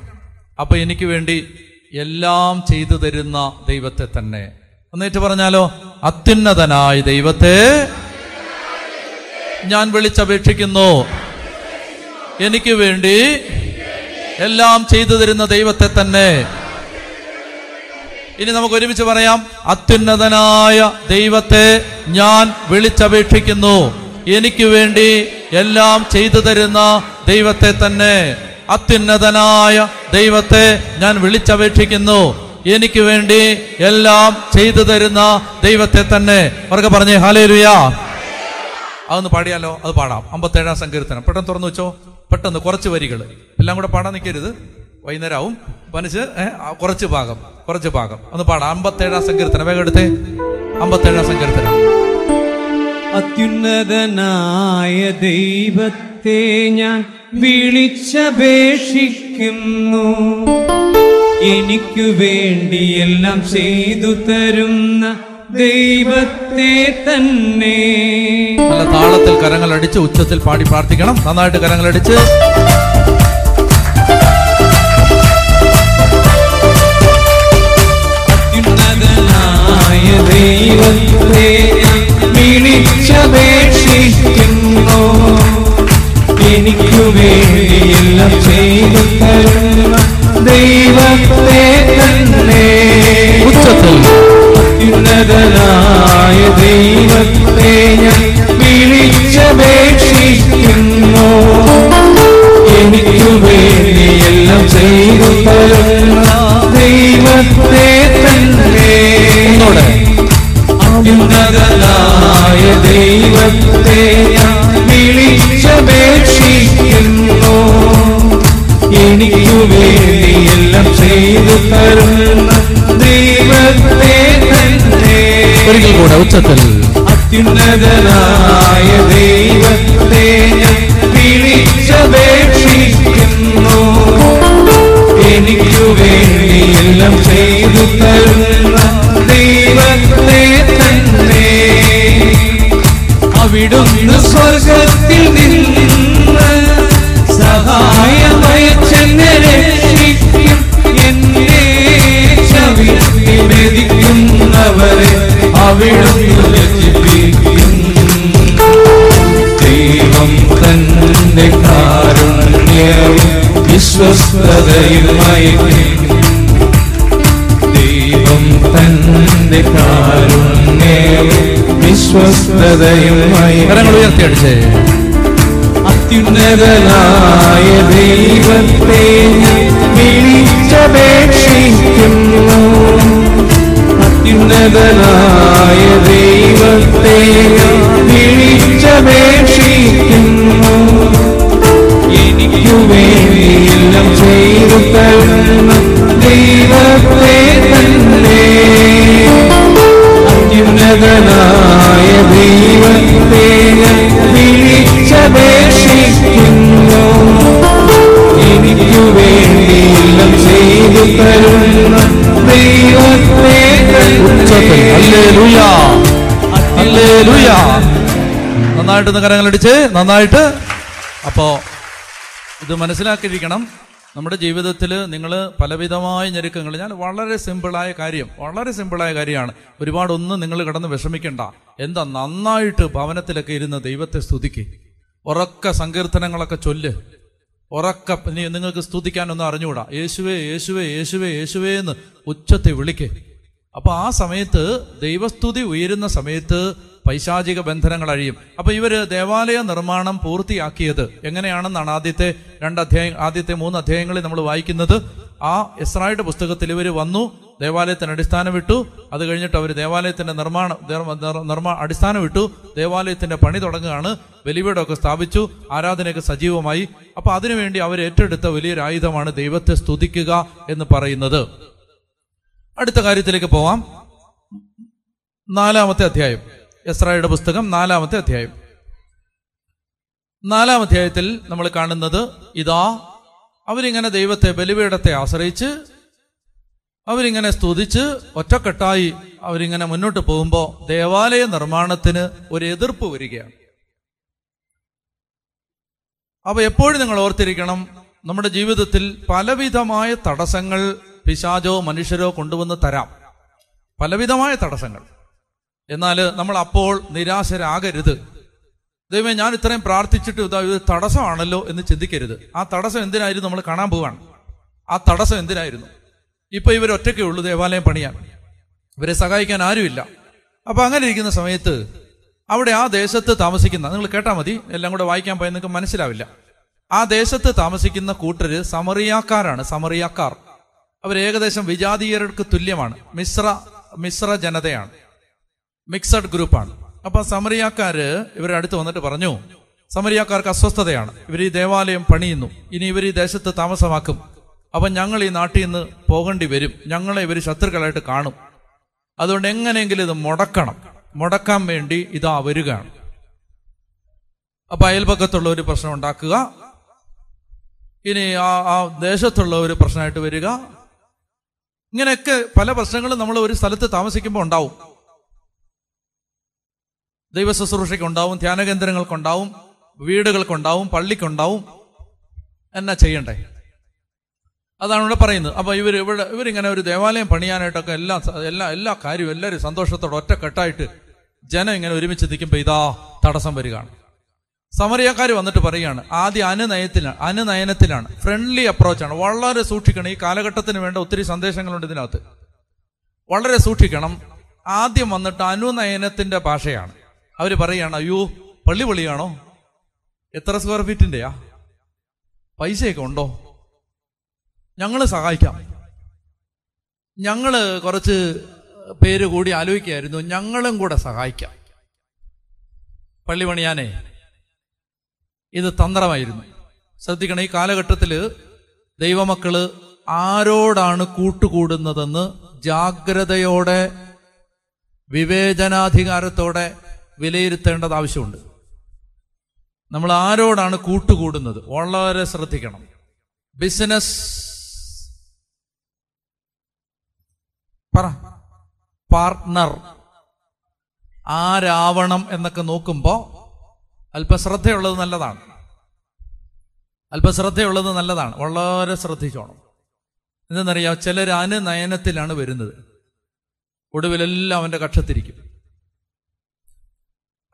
അപ്പൊ എനിക്ക് വേണ്ടി എല്ലാം ചെയ്തു തരുന്ന ദൈവത്തെ തന്നെ. എന്നിട്ട് പറഞ്ഞാലോ അത്യുന്നതനായ ദൈവത്തെ ഞാൻ വിളിച്ചപേക്ഷിക്കുന്നു. എനിക്ക് വേണ്ടി എല്ലാം ചെയ്തു തരുന്ന ദൈവത്തെ തന്നെ. ഇനി നമുക്ക് ഒരുമിച്ച് പറയാം അത്യുന്നതനായ ദൈവത്തെ ഞാൻ വിളിച്ചപേക്ഷിക്കുന്നു. എനിക്ക് വേണ്ടി എല്ലാം ചെയ്തു തരുന്ന ദൈവത്തെ തന്നെ അത്യുന്നതനായ ദൈവത്തെ ഞാൻ വിളിച്ചപേക്ഷിക്കുന്നു. എനിക്ക് വേണ്ടി എല്ലാം ചെയ്തു തരുന്ന ദൈവത്തെ തന്നെ. അവർക്ക് പറഞ്ഞേ ഹാലേലുയാ അതൊന്ന് പാടിയാലോ? അത് പാടാം. അമ്പത്തേഴാം സങ്കീർത്തനം. പെട്ടെന്ന് തുറന്നു വെച്ചോ. പെട്ടെന്ന് കുറച്ച് വരികൾ എല്ലാം കൂടെ പാടാൻ നിൽക്കരുത്. വൈകുന്നേരമാവും മനസ്സ് കുറച്ച് ഭാഗം. കുറച്ച് ഭാഗം. ഒന്ന് പാടാം. അമ്പത്തേഴാം സങ്കീർത്തനം. വേഗം എടുത്തേ. അമ്പത്തേഴാം സങ്കീർത്തനം. അത്യുന്നതനായ ദൈവത്തെ ഞാൻ വിളിച്ചപേക്ഷിക്കുന്നു. എനിക്കു വേണ്ടി എല്ലാം ചെയ്തു തരുന്ന ദൈവത്തെ തന്നെ. നല്ല താളത്തിൽ കരങ്ങൾ അടിച്ച് ഉച്ചത്തിൽ പാടി പ്രാർത്ഥിക്കണം. നന്നായിട്ട് കരങ്ങൾ അടിച്ച്. അത്യുന്നതനായ ദൈവത്തെ വിളിച്ചപേക്ഷിക്കുന്നു. എനിക്കു വേണ്ടി എല്ലാം ചെയ്തു തരുന്ന ദൈവത്തെ തന്നെ. ഉച്ചത്തിൽ. അത്യുന്നതനായ ദൈവത്തെ ഞാൻ വിളിച്ചപേക്ഷിക്കുന്നു. എനിക്കു വേണ്ടി എല്ലാം ചെയ്തു തരുന്ന ദൈവത്തെ തന്നെ. ഒന്നൂടെ. ദൈവത്തെ ഞാൻ വിളിച്ചപേക്ഷിക്കുന്നു. എനിക്കു വേണ്ടി എല്ലാം ചെയ്തു തരുന്ന ദൈവത്തെ തന്നെ. ഒരിക്കൽ കൂടെ ഉച്ചത്തിൽ. അത്യുന്നതനായ ദൈവത്തെ ഞാൻ വിളിച്ചപേക്ഷിക്കുന്നു. എനിക്കു വേണ്ടി എല്ലാം ചെയ്തു കാരുണ്യവും വിശ്വസ്തതയും ദൈവം തന്റെ കാരുണ്യം വിശ്വസ്തതയും കരങ്ങൾ അയക്കും അത്യുന്നതനായ ദൈവത്തെ വിളിച്ചപേക്ഷിക്കുന്നു. അത്യുന്നതനായ ദൈവത്തെ വിളിച്ചപേക്ഷിക്കുന്നു. എല്ലാം ചെയ്തു തരുന്ന ദൈവത്തെ തന്നെ അത്യുന്നതനായ ദൈവത്തെ വിളിച്ചപേക്ഷിക്കുന്നു. എനിക്കു വേണ്ടിയെല്ലാം ചെയ്തു തരുന്ന ദൈവത്തെ ഉച്ചത്തിൽ. ഹല്ലേലൂയ. ഹല്ലേലൂയ. നന്നായിട്ട് അടിച്ച് നന്നായിട്ട്. അപ്പോ ഇത് മനസ്സിലാക്കിയിരിക്കണം. നമ്മുടെ ജീവിതത്തിൽ നിങ്ങൾ പലവിധമായ ഞെരുക്കങ്ങൾ ഞാൻ വളരെ സിമ്പിളായ കാര്യം വളരെ സിമ്പിളായ കാര്യമാണ്. ഒരുപാടൊന്നും നിങ്ങൾ കിടന്ന് വിഷമിക്കണ്ട. എന്താ നന്നായിട്ട് ഭവനത്തിലൊക്കെ ഇരുന്ന് ദൈവത്തെ സ്തുതിക്ക്. ഉറക്ക സങ്കീർത്തനങ്ങളൊക്കെ ചൊല്ല്. ഉറക്ക നിങ്ങൾക്ക് സ്തുതിക്കാനൊന്നും അറിഞ്ഞുകൂടാ. യേശുവേ യേശുവേ യേശുവേ യേശുവേ എന്ന് ഉച്ചത്തെ വിളിക്ക്. അപ്പോൾ ആ സമയത്ത് ദൈവസ്തുതി ഉയരുന്ന സമയത്ത് പൈശാചിക ബന്ധനങ്ങൾ അഴിയും. അപ്പൊ ഇവർ ദേവാലയ നിർമ്മാണം പൂർത്തിയാക്കിയത് എങ്ങനെയാണെന്നാണ് ആദ്യത്തെ രണ്ട് അധ്യായം ആദ്യത്തെ മൂന്ന് അധ്യായങ്ങളിൽ നമ്മൾ വായിക്കുന്നത്. ആ ഇസ്രായുടെ പുസ്തകത്തിൽ ഇവർ വന്നു ദേവാലയത്തിന് അടിസ്ഥാനം വിട്ടു അത് കഴിഞ്ഞിട്ട് അവർ ദേവാലയത്തിന്റെ നിർമ്മാണം നിർമ്മാ അടിസ്ഥാനം വിട്ടു ദേവാലയത്തിന്റെ പണി തുടങ്ങുകയാണ്. ബലിപീഠമൊക്കെ സ്ഥാപിച്ചു. ആരാധനയൊക്കെ സജീവമായി. അപ്പൊ അതിനുവേണ്ടി അവർ ഏറ്റെടുത്ത വലിയൊരു ആയുധമാണ് ദൈവത്തെ സ്തുതിക്കുക എന്ന് പറയുന്നത്. അടുത്ത കാര്യത്തിലേക്ക് പോവാം. നാലാമത്തെ അധ്യായം. എസ്രായുടെ പുസ്തകം നാലാമത്തെ അധ്യായം. നാലാം അധ്യായത്തിൽ നമ്മൾ കാണുന്നത് ഇതാ അവരിങ്ങനെ ദൈവത്തെ ബലിപീഠത്തെ ആശ്രയിച്ച് അവരിങ്ങനെ സ്തുതിച്ച് ഒറ്റക്കെട്ടായി അവരിങ്ങനെ മുന്നോട്ട് പോകുമ്പോൾ ദേവാലയ നിർമ്മാണത്തിന് ഒരു എതിർപ്പ് വരികയാണ്. അപ്പൊ എപ്പോഴും നിങ്ങൾ ഓർത്തിരിക്കണം നമ്മുടെ ജീവിതത്തിൽ പലവിധമായ തടസ്സങ്ങൾ പിശാചോ മനുഷ്യരോ കൊണ്ടുവന്ന് തരാം. പലവിധമായ തടസ്സങ്ങൾ. എന്നാൽ നമ്മൾ അപ്പോൾ നിരാശരാകരുത്. ദൈവമേ ഞാൻ ഇത്രയും പ്രാർത്ഥിച്ചിട്ട് ഇതാ ഇത് തടസ്സമാണല്ലോ എന്ന് ചിന്തിക്കരുത്. ആ തടസ്സം എന്തിനായിരുന്നു നമ്മൾ കാണാൻ പോവാണ്? ആ തടസ്സം എന്തിനായിരുന്നു? ഇപ്പൊ ഇവർ ഒറ്റയ്ക്കേ ഉള്ളൂ ദേവാലയം പണിയാൻ. ഇവരെ സഹായിക്കാൻ ആരുമില്ല. അപ്പൊ അങ്ങനെ ഇരിക്കുന്ന സമയത്ത് അവിടെ ആ ദേശത്ത് താമസിക്കുന്ന നിങ്ങൾ കേട്ടാൽ മതി എല്ലാം കൂടെ വായിക്കാൻ പോയാൽ നിങ്ങൾക്ക് മനസ്സിലാവില്ല. ആ ദേശത്ത് താമസിക്കുന്ന കൂട്ടര് സമറിയാക്കാരാണ് സമറിയാക്കാർ. അവർ ഏകദേശം വിജാതീയർക്ക് തുല്യമാണ് മിശ്ര മിശ്ര ജനതയാണ് മിക്സഡ് ഗ്രൂപ്പാണ്. അപ്പൊ സമറിയാക്കാര് ഇവരുടെ അടുത്ത് വന്നിട്ട് പറഞ്ഞു സമരിയാക്കാർക്ക് അസ്വസ്ഥതയാണ്. ഇവർ ഈ ദേവാലയം പണിയുന്നു. ഇനി ഇവർ ഈ ദേശത്ത് താമസമാക്കും. അപ്പൊ ഞങ്ങൾ ഈ നാട്ടിൽ നിന്ന് പോകേണ്ടി വരും. ഞങ്ങളെ ഇവർ ശത്രുക്കളായിട്ട് കാണും. അതുകൊണ്ട് എങ്ങനെയെങ്കിലും ഇത് മുടക്കണം. മുടക്കാൻ വേണ്ടി ഇതാ വരികയാണ്. അപ്പൊ അയൽപക്കത്തുള്ള ഒരു പ്രശ്നം ഉണ്ടാക്കുക. ഇനി ആ ആ ദേശത്തുള്ള ഒരു പ്രശ്നമായിട്ട് വരിക. ഇങ്ങനെയൊക്കെ പല പ്രശ്നങ്ങളും നമ്മൾ ഒരു സ്ഥലത്ത് താമസിക്കുമ്പോൾ ഉണ്ടാവും. ദൈവ ശുശ്രൂഷയ്ക്കുണ്ടാവും ധ്യാനകേന്ദ്രങ്ങൾക്കുണ്ടാവും വീടുകൾക്കുണ്ടാവും പള്ളിക്കുണ്ടാവും. എന്നാ ചെയ്യണ്ടേ? അതാണ് ഇവിടെ പറയുന്നത്. അപ്പൊ ഇവർ ഇവിടെ ഇവരിങ്ങനെ ഒരു ദേവാലയം പണിയാനായിട്ടൊക്കെ എല്ലാ എല്ലാ എല്ലാ കാര്യവും എല്ലാവരും സന്തോഷത്തോടെ ഒറ്റക്കെട്ടായിട്ട് ജനം ഇങ്ങനെ ഒരുമിച്ച് നിൽക്കുമ്പോൾ ഇതാ തടസ്സം വരികയാണ്. സമറിയക്കാർ വന്നിട്ട് പറയുകയാണ് ആദ്യ അനുനയത്തിലാണ് അനുനയനത്തിലാണ് ഫ്രണ്ട്ലി അപ്രോച്ചാണ് വളരെ സൂക്ഷിക്കണം ഈ കാലഘട്ടത്തിന് വേണ്ട ഒത്തിരി സന്ദേശങ്ങളുണ്ട് ഇതിനകത്ത്. വളരെ സൂക്ഷിക്കണം ആദ്യം വന്നിട്ട് അനുനയനത്തിന്റെ ഭാഷയാണ്. അവർ പറയുകയാണ് അയ്യോ പള്ളി പൊളിയാണോ? എത്ര സ്ക്വയർ ഫീറ്റിന്റെയാ പൈസയൊക്കെ ഉണ്ടോ? ഞങ്ങൾ സഹായിക്കാം. ഞങ്ങൾ കുറച്ച് പേര് കൂടി ആലോചിക്കായിരുന്നു ഞങ്ങളും കൂടെ സഹായിക്കാം. പള്ളി പണിയാനേ ഇത് തന്ത്രമായിരുന്നു. ശ്രദ്ധിക്കണം ഈ കാലഘട്ടത്തിൽ ദൈവമക്കൾ ആരോടാണ് കൂട്ടുകൂടുന്നതെന്ന് ജാഗ്രതയോടെ വിവേചനാധികാരത്തോടെ വിലയിരുത്തേണ്ടത് ആവശ്യമുണ്ട്. നമ്മൾ ആരോടാണ് കൂട്ടുകൂടുന്നത്? വളരെ ശ്രദ്ധിക്കണം. ബിസിനസ് പറ. പാർട്ട്ണർ ആരാവണം എന്നൊക്കെ നോക്കുമ്പോ അല്പശ്രദ്ധയുള്ളത് നല്ലതാണ്. അല്പശ്രദ്ധയുള്ളത് നല്ലതാണ്. വളരെ ശ്രദ്ധിച്ചോണം. എന്തെന്നറിയാം ചിലർ അനുനയനത്തിലാണ് വരുന്നത്. ഒടുവിലെല്ലാം അവന്റെ കക്ഷത്തിരിക്കും.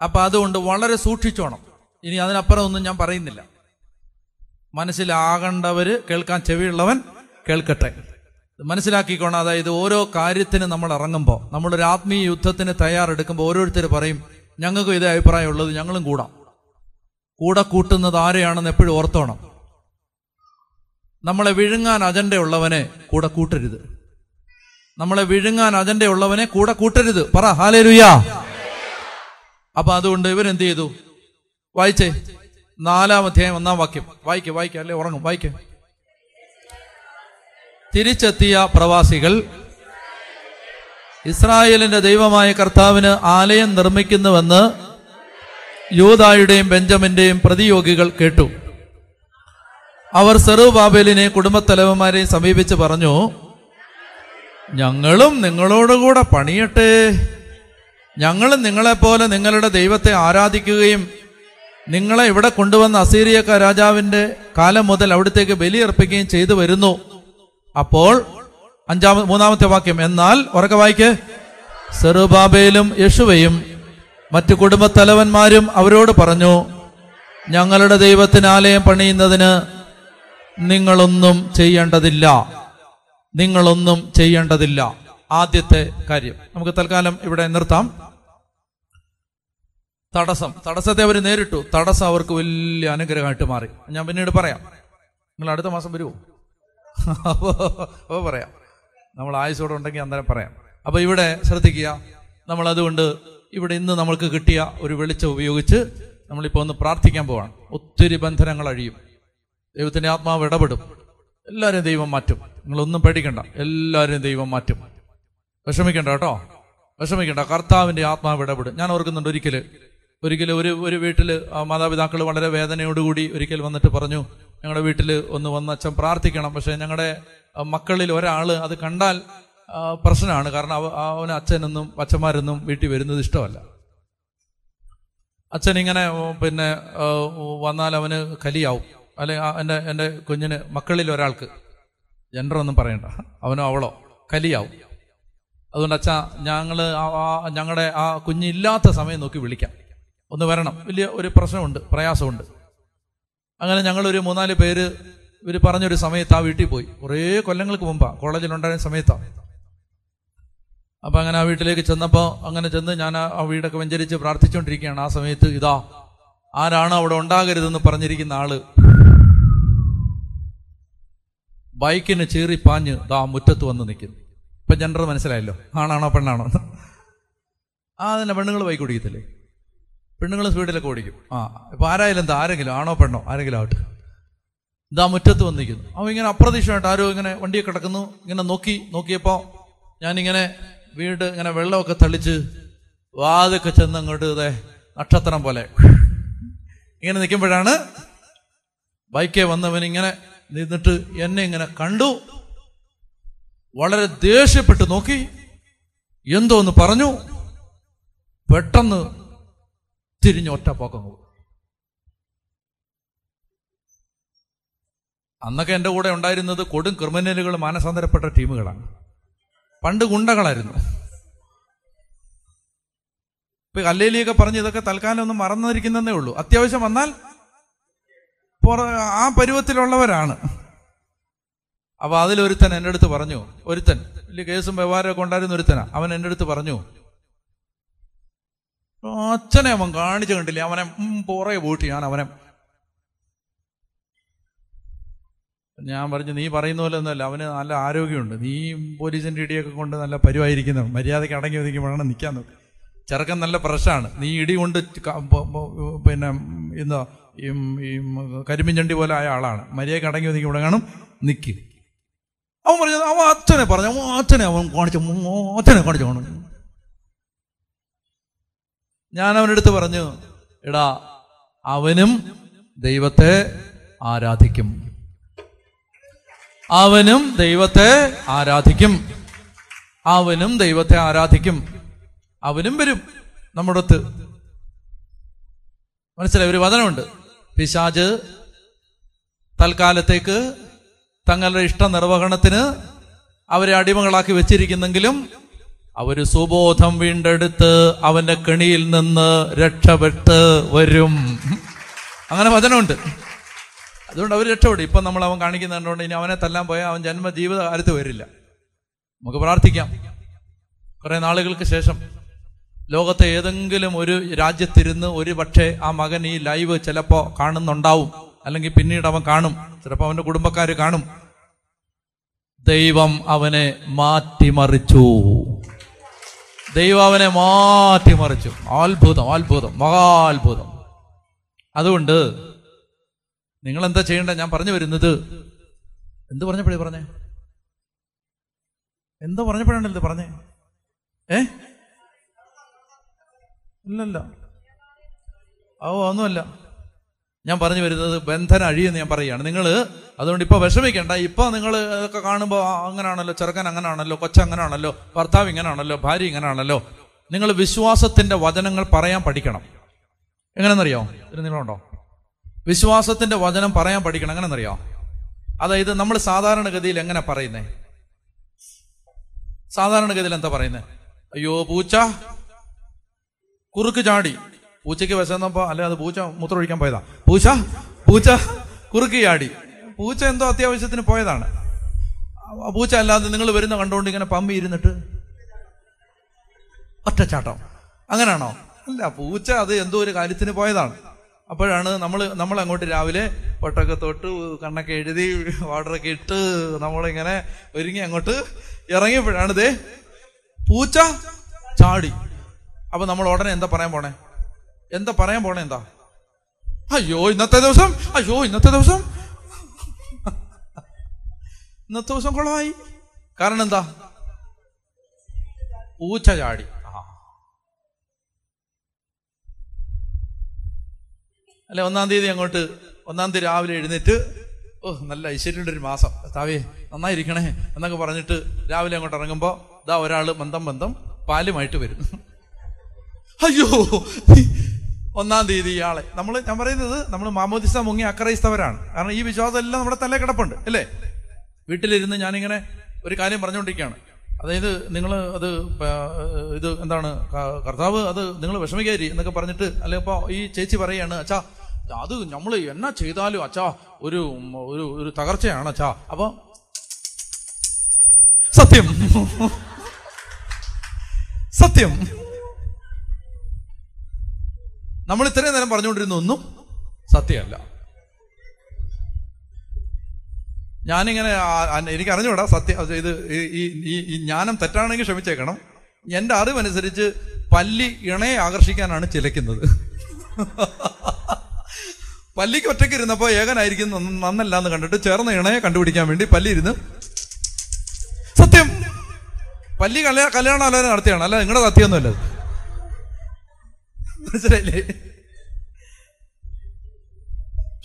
അപ്പൊ അതുകൊണ്ട് വളരെ സൂക്ഷിച്ചോണം. ഇനി അതിനപ്പുറം ഒന്നും ഞാൻ പറയുന്നില്ല. മനസ്സിലാകേണ്ടവര് കേൾക്കാൻ ചെവിയുള്ളവൻ കേൾക്കട്ടെ. മനസ്സിലാക്കിക്കോണം. അതായത് ഓരോ കാര്യത്തിന് നമ്മൾ ഇറങ്ങുമ്പോൾ നമ്മളൊരു ആത്മീയ യുദ്ധത്തിന് തയ്യാറെടുക്കുമ്പോൾ ഓരോരുത്തർ പറയും ഞങ്ങൾക്കും ഇതേ അഭിപ്രായമുള്ളത് ഞങ്ങളും കൂടാം. കൂടെ കൂട്ടുന്നത് ആരെയാണെന്ന് എപ്പോഴും ഓർത്തോണം. നമ്മളെ വിഴുങ്ങാൻ അജണ്ടയുള്ളവനെ കൂടെ കൂട്ടരുത്. നമ്മളെ വിഴുങ്ങാൻ അജണ്ടയുള്ളവനെ കൂടെ കൂട്ടരുത്. പറ. ഹാലേരുയാ അപ്പൊ അതുകൊണ്ട് ഇവരെന്ത് ചെയ്തു? വായിച്ചേ. നാലാം അധ്യായം ഒന്നാം വാക്യം. വായിക്കേ വായിക്ക അല്ലെ? ഉറങ്ങും. വായിക്ക. തിരിച്ചെത്തിയ പ്രവാസികൾ ഇസ്രായേലിന്റെ ദൈവമായ കർത്താവിന് ആലയം നിർമ്മിക്കുന്നുവെന്ന് യൂതായുടെയും ബെഞ്ചമിന്റെയും പ്രതിയോഗികൾ കേട്ടു. അവർ സെറു ബാബേലിനെ കുടുംബത്തലവന്മാരെയും സമീപിച്ച് പറഞ്ഞു ഞങ്ങളും നിങ്ങളോടുകൂടെ പണിയട്ടെ. ഞങ്ങളും നിങ്ങളെപ്പോലെ നിങ്ങളുടെ ദൈവത്തെ ആരാധിക്കുകയും നിങ്ങളെ ഇവിടെ കൊണ്ടുവന്ന അസീറിയക്ക രാജാവിന്റെ കാലം മുതൽ അവിടത്തേക്ക് ബലിയർപ്പിക്കുകയും ചെയ്തു വരുന്നു. അപ്പോൾ അഞ്ചാമ മൂന്നാമത്തെ വാക്യം എന്നാൽ ഉറക്കെ വായിക്ക് സെറുബാബയിലും യശുവയും മറ്റു കുടുംബത്തലവന്മാരും അവരോട് പറഞ്ഞു ഞങ്ങളുടെ ദൈവത്തിന് ആലയം പണിയുന്നതിന് നിങ്ങളൊന്നും ചെയ്യേണ്ടതില്ല. നിങ്ങളൊന്നും ചെയ്യേണ്ടതില്ല. ആദ്യത്തെ കാര്യം. നമുക്ക് തൽക്കാലം ഇവിടെ നിർത്താം. തടസ്സം. തടസ്സത്തെ അവർ നേരിട്ടു. തടസ്സം അവർക്ക് വലിയ അനുഗ്രഹമായിട്ട് മാറി. ഞാൻ പിന്നീട് പറയാം. നിങ്ങൾ അടുത്ത മാസം വരുമോ അപ്പോൾ പറയാം. നമ്മൾ ആയുസോടെ ഉണ്ടെങ്കിൽ അന്നേരം പറയാം. അപ്പോൾ ഇവിടെ ശ്രദ്ധിക്കുക. നമ്മൾ അതുകൊണ്ട് ഇവിടെ ഇന്ന് നമ്മൾക്ക് കിട്ടിയ ഒരു വെളിച്ചം ഉപയോഗിച്ച് നമ്മളിപ്പോ ഒന്ന് പ്രാർത്ഥിക്കാൻ പോവാണ്. ഒത്തിരി ബന്ധനങ്ങൾ അഴിയും. ദൈവത്തിന്റെ ആത്മാവ് ഇടപെടും. എല്ലാവരെയും ദൈവം മാറ്റും. നിങ്ങളൊന്നും പേടിക്കണ്ട. എല്ലാവരെയും ദൈവം മാറ്റും. വിഷമിക്കണ്ട കേട്ടോ. വിഷമിക്കണ്ട. കർത്താവിന്റെ ആത്മാവ് ഇടപെടും. ഞാൻ ഓർക്കുന്നുണ്ട് ഒരിക്കൽ ഒരിക്കൽ ഒരു ഒരു വീട്ടിൽ മാതാപിതാക്കൾ വളരെ വേദനയോടുകൂടി ഒരിക്കൽ വന്നിട്ട് പറഞ്ഞു ഞങ്ങളുടെ വീട്ടിൽ ഒന്ന് വന്ന അച്ഛൻ പ്രാർത്ഥിക്കണം. പക്ഷേ ഞങ്ങളുടെ മക്കളിൽ ഒരാൾ അത് കണ്ടാൽ പ്രശ്നമാണ് കാരണം അവ അവന് അച്ഛനൊന്നും അച്ഛന്മാരൊന്നും വീട്ടിൽ വരുന്നത് ഇഷ്ടമല്ല. അച്ഛൻ ഇങ്ങനെ പിന്നെ വന്നാൽ അവന് കലിയാവും. അല്ലെ എന്റെ എന്റെ കുഞ്ഞിന് മക്കളിൽ ഒരാൾക്ക് ജെൻഡർ ഒന്നും പറയണ്ട. അവനോ അവളോ കലിയാവും. അതുകൊണ്ട് അച്ഛാ ആ- ഞങ്ങളുടെ ആ കുഞ്ഞില്ലാത്ത സമയം നോക്കി വിളിക്കാം. ഒന്ന് വരണം. വലിയ ഒരു പ്രശ്നമുണ്ട് പ്രയാസമുണ്ട്. അങ്ങനെ ഞങ്ങളൊരു മൂന്നാൽ പേര് ഇവർ പറഞ്ഞൊരു സമയത്ത് ആ വീട്ടിൽ പോയി. കുറേ കൊല്ലങ്ങൾക്ക് മുമ്പാ. കോളേജിലുണ്ടായിരുന്ന സമയത്താണ് അപ്പം അങ്ങനെ ആ വീട്ടിലേക്ക് ചെന്നപ്പോൾ അങ്ങനെ ചെന്ന് ഞാൻ ആ ആ വീടൊക്കെ വെഞ്ചരിച്ച് പ്രാർത്ഥിച്ചുകൊണ്ടിരിക്കുകയാണ് ആ സമയത്ത് ഇതാ ആരാണ് അവിടെ ഉണ്ടാകരുതെന്ന് പറഞ്ഞിരിക്കുന്ന ആൾ. ബൈക്കിന് ചീറി പാഞ്ഞ് ദാ മുറ്റത്ത് വന്ന് നിൽക്കുന്നു ഇപ്പൊ ജെൻഡർ മനസ്സിലായല്ലോ. ആണാണോ പെണ്ണാണോ? ആ തന്നെ പെണ്ണുങ്ങൾ ബൈക്ക് ഓടിക്കത്തില്ലേ? പെണ്ണുങ്ങൾ സ്പീഡിലൊക്കെ ഓടിക്കും. ആ ഇപ്പൊ ആരായാലും എന്താ ആരെങ്കിലും ആണോ പെണ്ണോ ആരെങ്കിലും ആവട്ടെ. ഇതാ മുറ്റത്ത് വന്നിരിക്കുന്നു. അവൻ ഇങ്ങനെ അപ്രതീക്ഷമായിട്ട് ആരോ ഇങ്ങനെ വണ്ടിയെ കിടക്കുന്നു. ഇങ്ങനെ നോക്കി നോക്കിയപ്പോ ഞാനിങ്ങനെ വീട് ഇങ്ങനെ വെള്ളമൊക്കെ തളിച്ച് വാതൊക്കെ ചെന്ന് അങ്ങോട്ട് ഇതേ നക്ഷത്രം പോലെ ഇങ്ങനെ നിൽക്കുമ്പോഴാണ് ബൈക്കേ വന്നവൻ ഇങ്ങനെ നിന്നിട്ട് എന്നെ ഇങ്ങനെ കണ്ടു. വളരെ ദേഷ്യപ്പെട്ട് നോക്കി. എന്തോ എന്ന് പറഞ്ഞു. പെട്ടെന്ന് തിരിഞ്ഞ് ഒറ്റപ്പോക്കം പോകും അന്നൊക്കെ എന്റെ കൂടെ ഉണ്ടായിരുന്നത് കൊടും ക്രിമിനലുകൾ മാനസാന്തരപ്പെട്ട ടീമുകളാണ്. പണ്ട് ഗുണ്ടകളായിരുന്നു. ഇപ്പൊ കല്ലേലിയൊക്കെ പറഞ്ഞ് ഇതൊക്കെ തൽക്കാലം ഒന്ന് മറന്നിരിക്കുന്നതേ ഉള്ളൂ. അത്യാവശ്യം വന്നാൽ ആ പരുവത്തിലുള്ളവരാണ്. അപ്പൊ അതിലൊരുത്തൻ എന്റെ അടുത്ത് പറഞ്ഞു ഒരുത്തൻ വലിയ കേസും വ്യവഹാരമൊക്കെ ഉണ്ടായിരുന്ന ഒരുത്തനാ. അവൻ എന്റെ അടുത്ത് പറഞ്ഞു അച്ഛനെ അവൻ കാണിച്ചു കണ്ടില്ലേ? അവനെ പുറകെ പോയിട്ട് ഞാൻ അവനെ. ഞാൻ പറഞ്ഞു നീ പറയുന്ന പോലെ ഒന്നുമല്ല അവന് നല്ല ആരോഗ്യമുണ്ട്. നീ പോലീസിന്റെ ഇടിയൊക്കെ കൊണ്ട് നല്ല പരിവായിരിക്കുന്നു. മര്യാദയ്ക്ക് അടങ്ങി ഒതുക്കുമ്പോഴാണ് നിൽക്കാൻ നോക്ക്. ചെറുക്കൻ നല്ല പ്രഷാണ് നീ ഇടി കൊണ്ട് പിന്നെ എന്താ ഈ കരിമ്പിഞ്ചണ്ടി പോലെ ആയ ആളാണ്. മര്യാദയ്ക്ക് അടങ്ങി ഒതുക്കുമ്പോൾ കാണും നിൽക്ക് അവൻ പറഞ്ഞു അവൻ അച്ഛനെ പറഞ്ഞു അവൻ അച്ഛനെ അവൻ കാണിച്ചു അച്ഛനെ കാണിച്ചു കാണിച്ചു ഞാൻ അവനടുത്ത് പറഞ്ഞു എടാ അവനും ദൈവത്തെ ആരാധിക്കും. അവനും ദൈവത്തെ ആരാധിക്കും. അവനും ദൈവത്തെ ആരാധിക്കും. അവനും വരും നമ്മുടെ അടുത്ത്. മനസ്സിലായി? ഒരു വചനമുണ്ട്. പിശാജ് തൽക്കാലത്തേക്ക് തങ്ങളുടെ ഇഷ്ട നിർവഹണത്തിന് അവരെ അടിമകളാക്കി വെച്ചിരിക്കുന്നെങ്കിലും അവർ സുബോധം വീണ്ടെടുത്ത് അവന്റെ കെണിയിൽ നിന്ന് രക്ഷപ്പെട്ട് വരും. അങ്ങനെ വചനമുണ്ട്. അതുകൊണ്ട് അവർ രക്ഷപ്പെടും. ഇപ്പം നമ്മൾ അവൻ കാണിക്കുന്ന കണ്ടുകൊണ്ട് ഇനി അവനെ തല്ലാൻ പോയാൽ അവൻ ജന്മ ജീവിതകാലത്ത് വരില്ല. നമുക്ക് പ്രാർത്ഥിക്കാം. കുറെ നാളുകൾക്ക് ശേഷം ലോകത്തെ ഏതെങ്കിലും ഒരു രാജ്യത്തിരുന്ന് ഒരു പക്ഷേ ആ മകൻ ഈ ലൈവ് ചിലപ്പോൾ കാണുന്നുണ്ടാവും. അല്ലെങ്കിൽ പിന്നീട് അവൻ കാണും. ചിലപ്പോൾ അവന്റെ കുടുംബക്കാർ കാണും. ദൈവം അവനെ മാറ്റിമറിച്ചു. ദൈവം അവനെ മാറ്റിമറിച്ചു. അത്ഭുതം അത്ഭുതം മഹാത്ഭുതം. അതുകൊണ്ട് നിങ്ങൾ എന്താ ചെയ്യേണ്ടത്? ഞാൻ പറഞ്ഞു വരുന്നത് എന്ത് പറഞ്ഞപ്പോഴേ പറഞ്ഞേ? എന്തോ പറഞ്ഞപ്പോഴാണ് ഇത് പറഞ്ഞേ? ഏ? ഇല്ലല്ല. ഓ ഒന്നുമല്ല. ഞാൻ പറഞ്ഞു വരുന്നത് ബന്ധന അഴിയെന്ന് ഞാൻ പറയുകയാണ്. നിങ്ങൾ അതുകൊണ്ട് ഇപ്പൊ വിഷമിക്കേണ്ട. ഇപ്പൊ നിങ്ങൾ ഇതൊക്കെ കാണുമ്പോൾ അങ്ങനാണല്ലോ ചെറുക്കൻ അങ്ങനാണല്ലോ കൊച്ചങ്ങനാണല്ലോ ഭർത്താവ് ഇങ്ങനാണല്ലോ ഭാര്യ ഇങ്ങനാണല്ലോ. നിങ്ങൾ വിശ്വാസത്തിന്റെ വചനങ്ങൾ പറയാൻ പഠിക്കണം. എങ്ങനെയെന്നറിയോ? ഇതിന് നിങ്ങളുണ്ടോ വിശ്വാസത്തിന്റെ വചനം പറയാൻ പഠിക്കണം. എങ്ങനെയെന്നറിയോ? അതായത് നമ്മൾ സാധാരണഗതിയിൽ എങ്ങനെ പറയുന്നേ? സാധാരണഗതിയിൽ എന്താ പറയുന്നേ? അയ്യോ പൂച്ച കുറുക്ക് ചാടി പൂച്ചയ്ക്ക് വിശന്നപ്പോ അല്ലെ അത് പൂച്ച മൂത്രമൊഴിക്കാൻ പോയതാ. പൂച്ച പൂച്ച കുറുക്കിയാടി. പൂച്ച എന്തോ അത്യാവശ്യത്തിന് പോയതാണ്. പൂച്ച അല്ലാതെ നിങ്ങൾ വരുന്ന കണ്ടുകൊണ്ട് ഇങ്ങനെ പമ്പി ഇരുന്നിട്ട് ഒറ്റച്ചാട്ടം. അങ്ങനെയാണോ അല്ല പൂച്ച അത് എന്തോ ഒരു കാര്യത്തിന് പോയതാണ്. അപ്പോഴാണ് നമ്മൾ നമ്മൾ അങ്ങോട്ട് രാവിലെ പൊട്ടൊക്കെ തൊട്ട് കണ്ണൊക്കെ എഴുതി വാടറൊക്കെ ഇട്ട് നമ്മളിങ്ങനെ ഒരുങ്ങി അങ്ങോട്ട് ഇറങ്ങിയപ്പോഴാണ് ദേ പൂച്ച ചാടി. അപ്പൊ നമ്മൾ ഉടനെ എന്താ പറയാൻ പോണേ? എന്താ പറയാൻ പോണേ എന്താ? അയ്യോ ഇന്നത്തെ ദിവസം? അയ്യോ ഇന്നത്തെ ദിവസം? ഇന്നത്തെ ദിവസം കുളമായി കാരണം എന്താ? പൂച്ച ചാടി. അല്ല ഒന്നാം തീയതി അങ്ങോട്ട് ഒന്നാം തീയതി രാവിലെ എഴുന്നേറ്റ് ഓ നല്ല ഐശ്വര്യമുണ്ട് ഒരു മാസം. താവേ നന്നായിരിക്കണേ എന്നൊക്കെ പറഞ്ഞിട്ട് രാവിലെ അങ്ങോട്ട് ഇറങ്ങുമ്പോ ഇതാ ഒരാൾ ബന്ധം ബന്ധം പാലുമായിട്ട് വരും. അയ്യോ ഒന്നാം തീയതി ഇയാളെ. നമ്മൾ ഞാൻ പറയുന്നത് നമ്മൾ മാമോദിസ മുങ്ങി അക്രൈസ്തവരാണ് കാരണം ഈ വിശ്വാസം എല്ലാം നമ്മുടെ തലേ കിടപ്പുണ്ട് അല്ലേ? വീട്ടിലിരുന്ന് ഞാനിങ്ങനെ ഒരു കാര്യം പറഞ്ഞുകൊണ്ടിരിക്കുകയാണ്. അതായത് നിങ്ങൾ അത് ഇത് എന്താണ് കർത്താവ് അത് നിങ്ങൾ വിഷമിക്കാരി എന്നൊക്കെ പറഞ്ഞിട്ട് അല്ലെ ഇപ്പൊ ഈ ചേച്ചി പറയാണ് അച്ഛാ അത് നമ്മൾ എന്നാ ചെയ്താലും അച്ഛാ ഒരു ഒരു ഒരു തകർച്ചയാണ് അച്ഛാ. അപ്പൊ സത്യം. സത്യം. നമ്മൾ ഇത്രയും നേരം പറഞ്ഞുകൊണ്ടിരുന്ന ഒന്നും സത്യമല്ല. ഞാനിങ്ങനെ എനിക്ക് അറിഞ്ഞൂടാ സത്യം ഇത് ഈ- ഈ ജ്ഞാനം തെറ്റാണെങ്കിൽ ക്ഷമിച്ചേക്കണം. എന്റെ അറിവനുസരിച്ച് പല്ലി ഇണയെ ആകർഷിക്കാനാണ് ചിലക്കുന്നത് പല്ലിക്ക് ഒറ്റയ്ക്ക് ഇരുന്നപ്പോൾ ഏകനായിരിക്കും നന്ന- നന്നല്ല എന്ന് കണ്ടിട്ട് ചേർന്ന ഇണയെ കണ്ടുപിടിക്കാൻ വേണ്ടി പല്ലി ഇരുന്ന് സത്യം. പല്ലി കല്യാണം കല്യാണാലോചന നടത്തിയാണ്. അല്ല നിങ്ങളുടെ സത്യമൊന്നുമല്ല അത്. മനസ്സിലായില്ലേ?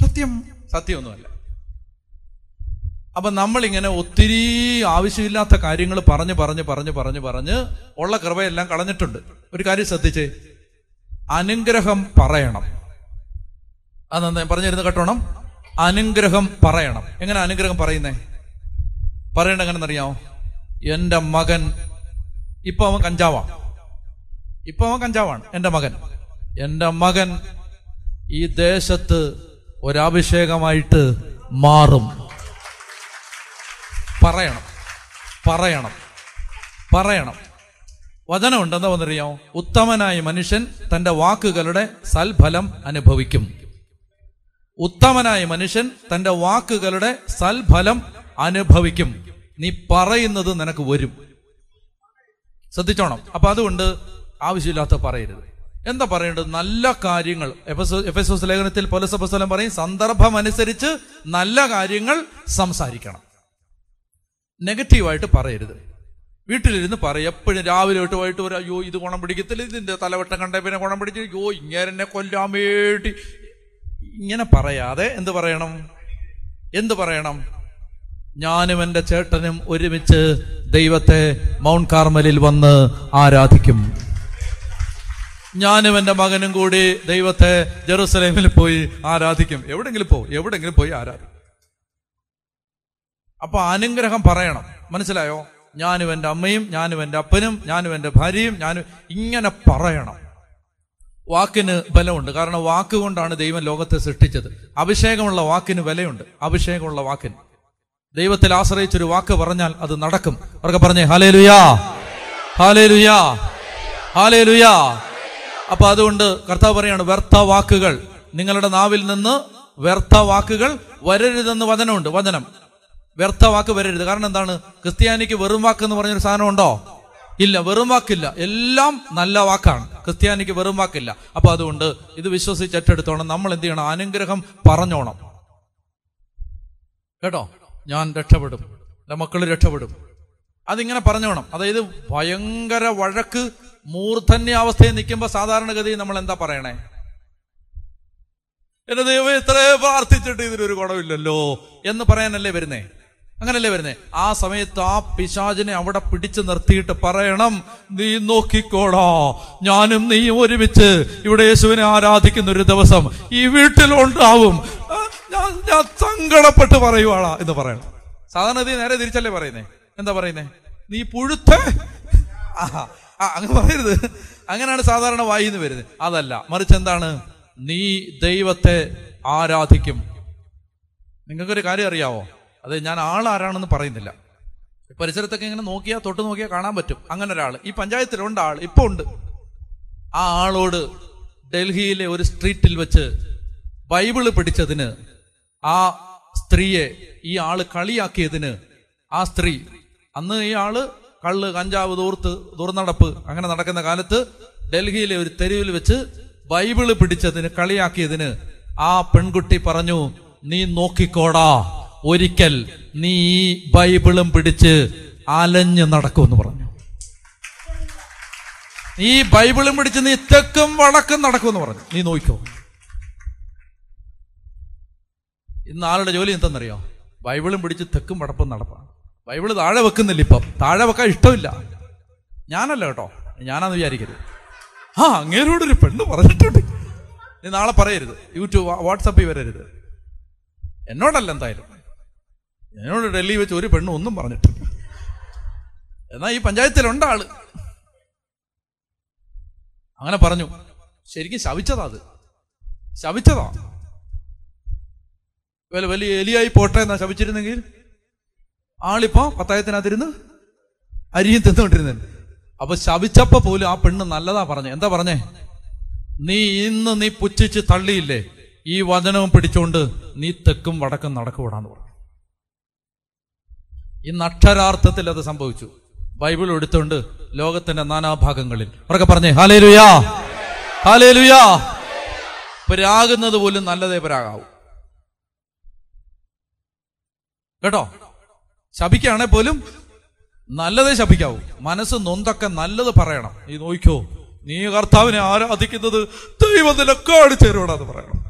സത്യം. സത്യമൊന്നുമല്ല. അപ്പൊ നമ്മളിങ്ങനെ ഒത്തിരി ആവശ്യമില്ലാത്ത കാര്യങ്ങൾ പറഞ്ഞ് പറഞ്ഞ് പറഞ്ഞ് പറഞ്ഞ് പറഞ്ഞ് ഉള്ള കൃപയെല്ലാം കളഞ്ഞിട്ടുണ്ട്. ഒരു കാര്യം ശ്രദ്ധിച്ചേ. അനുഗ്രഹം പറയണം. അതെന്താ പറഞ്ഞിരുന്നു കേട്ടോണം. അനുഗ്രഹം പറയണം. എങ്ങനെ അനുഗ്രഹം പറയുന്നേ? പറയണ്ട എങ്ങനെന്നറിയാമോ എന്റെ മകൻ ഇപ്പൊ അവൻ കഞ്ചാവാണ്. ഇപ്പൊ അവൻ കഞ്ചാവാണ് എന്റെ മകൻ. എന്റെ മകൻ ഈ ദേശത്ത് ഒരഭിഷേകമായിട്ട് മാറും. പറയണം. പറയണം. പറയണം. വചനമുണ്ട് എന്താ വന്നറിയാമോ? ഉത്തമനായ മനുഷ്യൻ തന്റെ വാക്കുകളുടെ സൽഫലം അനുഭവിക്കും. ഉത്തമനായ മനുഷ്യൻ തന്റെ വാക്കുകളുടെ സൽഫലം അനുഭവിക്കും. നീ പറയുന്നത് നിനക്ക് വരും. ശ്രദ്ധിച്ചോണം. അപ്പൊ അതുകൊണ്ട് ആവശ്യമില്ലാത്ത പറയരുത്. എന്താ പറയേണ്ടത്? നല്ല കാര്യങ്ങൾ. എഫ് എസ് ലേഖനത്തിൽ പൊലസപസ്വലം പറയും സന്ദർഭം അനുസരിച്ച് നല്ല കാര്യങ്ങൾ സംസാരിക്കണം. നെഗറ്റീവായിട്ട് പറയരുത്. വീട്ടിലിരുന്ന് പറയും എപ്പോഴും രാവിലെ തൊട്ട് വൈകിട്ട് ഒരു അയ്യോ ഇത് ഗുണം പിടിക്കത്തില്ല ഇതിന്റെ തലവട്ടം കണ്ട പിന്നെ ഗുണം പിടിച്ച് അയ്യോ ഇങ്ങനെ കൊല്ലാൻ വേണ്ടി. ഇങ്ങനെ പറയാതെ എന്ത് പറയണം? എന്ത് പറയണം? ഞാനും എന്റെ ചേട്ടനും ഒരുമിച്ച് ദൈവത്തെ മൗണ്ട് കാർമലിൽ വന്ന് ആരാധിക്കും. ഞാനും എന്റെ മകനും കൂടി ദൈവത്തെ ജെറുസലേമിൽ പോയി ആരാധിക്കും. എവിടെങ്കിലും പോ എവിടെങ്കിലും പോയി ആരാധിക്കും. അപ്പൊ അനുഗ്രഹം പറയണം. മനസ്സിലായോ? ഞാനും എന്റെ അമ്മയും ഞാനും എന്റെ അപ്പനും ഞാനും എന്റെ ഭാര്യയും ഞാനും ഇങ്ങനെ പറയണം. വാക്കിന് ബലമുണ്ട്. കാരണം വാക്ക് കൊണ്ടാണ് ദൈവം ലോകത്തെ സൃഷ്ടിച്ചത്. അഭിഷേകമുള്ള വാക്കിന് വിലയുണ്ട് അഭിഷേകമുള്ള വാക്കിന്. ദൈവത്തിൽ ആശ്രയിച്ചൊരു വാക്ക് പറഞ്ഞാൽ അത് നടക്കും. അവർക്ക് പറഞ്ഞേ ഹാലേ ലുയാ ഹാലേ ലുയാ ഹാലേ ലുയാ അപ്പൊ അതുകൊണ്ട് കർത്താവ് പറയാണ് വ്യർത്ഥ വാക്കുകൾ. നിങ്ങളുടെ നാവിൽ നിന്ന് വ്യർത്ഥ വാക്കുകൾ വരരുതെന്ന് വചനമുണ്ട്. വചനം. വ്യർത്ഥ വാക്ക് വരരുത്. കാരണം എന്താണ്? ക്രിസ്ത്യാനിക്ക് വെറും വാക്ക് എന്ന് പറഞ്ഞൊരു സാധനം ഉണ്ടോ? ഇല്ല വെറും വാക്കില്ല. എല്ലാം നല്ല വാക്കാണ്. ക്രിസ്ത്യാനിക്ക് വെറും വാക്കില്ല. അപ്പൊ അതുകൊണ്ട് ഇത് വിശ്വസിച്ച് ഏറ്റെടുത്തോണം. നമ്മൾ എന്ത് ചെയ്യണം? അനുഗ്രഹം പറഞ്ഞോണം. കേട്ടോ? ഞാൻ രക്ഷപ്പെടും. എന്റെ മക്കൾ രക്ഷപ്പെടും. അതിങ്ങനെ പറഞ്ഞോണം. അതായത് ഭയങ്കര വഴക്ക് മൂർധന്യാവസ്ഥയിൽ നിൽക്കുമ്പോൾ സാധാരണഗതി നമ്മൾ എന്താ പറയണേ? എന്റെ ദൈവം ഇത്രേ പ്രാർത്ഥിച്ചിട്ട് ഇതിനൊരു കുടവില്ലല്ലോ എന്ന് പറയാനല്ലേ വരുന്നേ? അങ്ങനല്ലേ വരുന്നേ? ആ സമയത്ത് ആ പിശാചിനെ അവിടെ പിടിച്ചു നിർത്തിയിട്ട് പറയണം നീ നോക്കിക്കോടാ ഞാനും നീയും ഒരുമിച്ച് ഇവിടെ യേശുവിനെ ആരാധിക്കുന്ന ഒരു ദിവസം ഈ വീട്ടിലുണ്ടാവും. ഞാൻ ഞാൻ സങ്കടപ്പെട്ട് പറയുവാളാ എന്ന് പറയണം. സാധാരണ നേരെ തിരിച്ചല്ലേ പറയുന്നേ? എന്താ പറയുന്നേ? നീ പുഴുത്ത. അങ്ങനെ പറയരുത്. അങ്ങനെയാണ് സാധാരണ വായിന്ന് വരുന്നത്. അതല്ല മറിച്ച് എന്താണ്? നീ ദൈവത്തെ ആരാധിക്കും. നിങ്ങൾക്കൊരു കാര്യം അറിയാവോ? അതെ ഞാൻ ആളാരാണെന്ന് പറയുന്നില്ല. പരിസരത്തൊക്കെ ഇങ്ങനെ നോക്കിയാൽ തൊട്ട് നോക്കിയാൽ കാണാൻ പറ്റും. അങ്ങനെ ഒരാൾ. ഈ പഞ്ചായത്തിലുണ്ട് ആൾ. ഇപ്പൊ ഉണ്ട്. ആ ആളോട് ഡൽഹിയിലെ ഒരു സ്ട്രീറ്റിൽ വെച്ച് ബൈബിൾ പിടിച്ചതിന് ആ സ്ത്രീയെ ഈ ആൾ കളിയാക്കിയതിന് ആ സ്ത്രീ അന്ന് ഈ ആൾ കള്ള് കഞ്ചാവ് ദൂർത്ത് ദുർനടപ്പ് അങ്ങനെ നടക്കുന്ന കാലത്ത് ഡൽഹിയിലെ ഒരു തെരുവിൽ വെച്ച് ബൈബിൾ പിടിച്ചതിന് കളിയാക്കിയതിന് ആ പെൺകുട്ടി പറഞ്ഞു നീ നോക്കിക്കോടാ ഒരിക്കൽ നീ ഈ ബൈബിളും പിടിച്ച് അലഞ്ഞ് നടക്കുമെന്ന് പറഞ്ഞു. ഈ ബൈബിളും പിടിച്ച് നീ തെക്കും വടക്കും നടക്കുമെന്ന് പറഞ്ഞു. നീ നോക്കിക്കോ. ഇന്ന് ആളുടെ ജോലി എന്തെന്നറിയോ ബൈബിളും പിടിച്ച് തെക്കും വടപ്പും നടപ്പാണ് ബൈബിൾ താഴെ വെക്കുന്നില്ല ഇപ്പം. താഴെ വെക്കാൻ ഇഷ്ടമില്ല. ഞാനല്ല കേട്ടോ. ഞാനാന്ന് വിചാരിക്കരുത്. ആ അങ്ങേരോടൊരു പെണ്ണ് പറഞ്ഞിട്ടുണ്ട്. നീ നാളെ പറയരുത്. യൂട്യൂബ് വാട്സപ്പിൽ വരരുത്. എന്നോടല്ല എന്തായാലും. എന്നോട് ഡൽഹി വെച്ച് ഒരു പെണ്ണ് ഒന്നും പറഞ്ഞിട്ടില്ല. എന്നാ ഈ പഞ്ചായത്തിലുണ്ട് ആൾ. അങ്ങനെ പറഞ്ഞു. ശരിക്കും ശവിച്ചതാ അത്. ശവിച്ചതാ. വലിയ എലിയായി പോട്ടെ എന്നാ ശവിച്ചിരുന്നെങ്കിൽ? ആളിപ്പോ പത്തായത്തിനകത്തിരുന്ന് അരിയും തിന്നുകൊണ്ടിരുന്നത് അപ്പൊ ശവിച്ചപ്പോ പോലും ആ പെണ്ണ് നല്ലതാ പറഞ്ഞു. എന്താ പറഞ്ഞേ? നീ ഇന്ന് നീ പുച്ഛിച്ച് തള്ളിയില്ലേ? ഈ വചനവും പിടിച്ചുകൊണ്ട് നീ തെക്കും വടക്കും നടക്കൂടാന്ന് പറഞ്ഞു. ഇന്ന് അക്ഷരാർത്ഥത്തിൽ അത് സംഭവിച്ചു. ബൈബിൾ എടുത്തുകൊണ്ട് ലോകത്തിന്റെ നാനാഭാഗങ്ങളിൽ. അവരൊക്കെ പറഞ്ഞേ ഹാലേ ലുയാ ഹാലേ ലുയാ പരാകുന്നത് പോലും നല്ലതേ പരാകാവൂ. കേട്ടോ? ശപിക്കുകയാണെ പോലും നല്ലതേ ശപിക്കാവൂ. മനസ്സ് നൊന്തൊക്കെ നല്ലത് പറയണം. ഈ നോക്കിക്കോ നീ കർത്താവിനെ ആരാധിക്കുന്നത് ദൈവത്തിലൊക്കെ അടിച്ചേരുവിടാന്ന് പറയണം.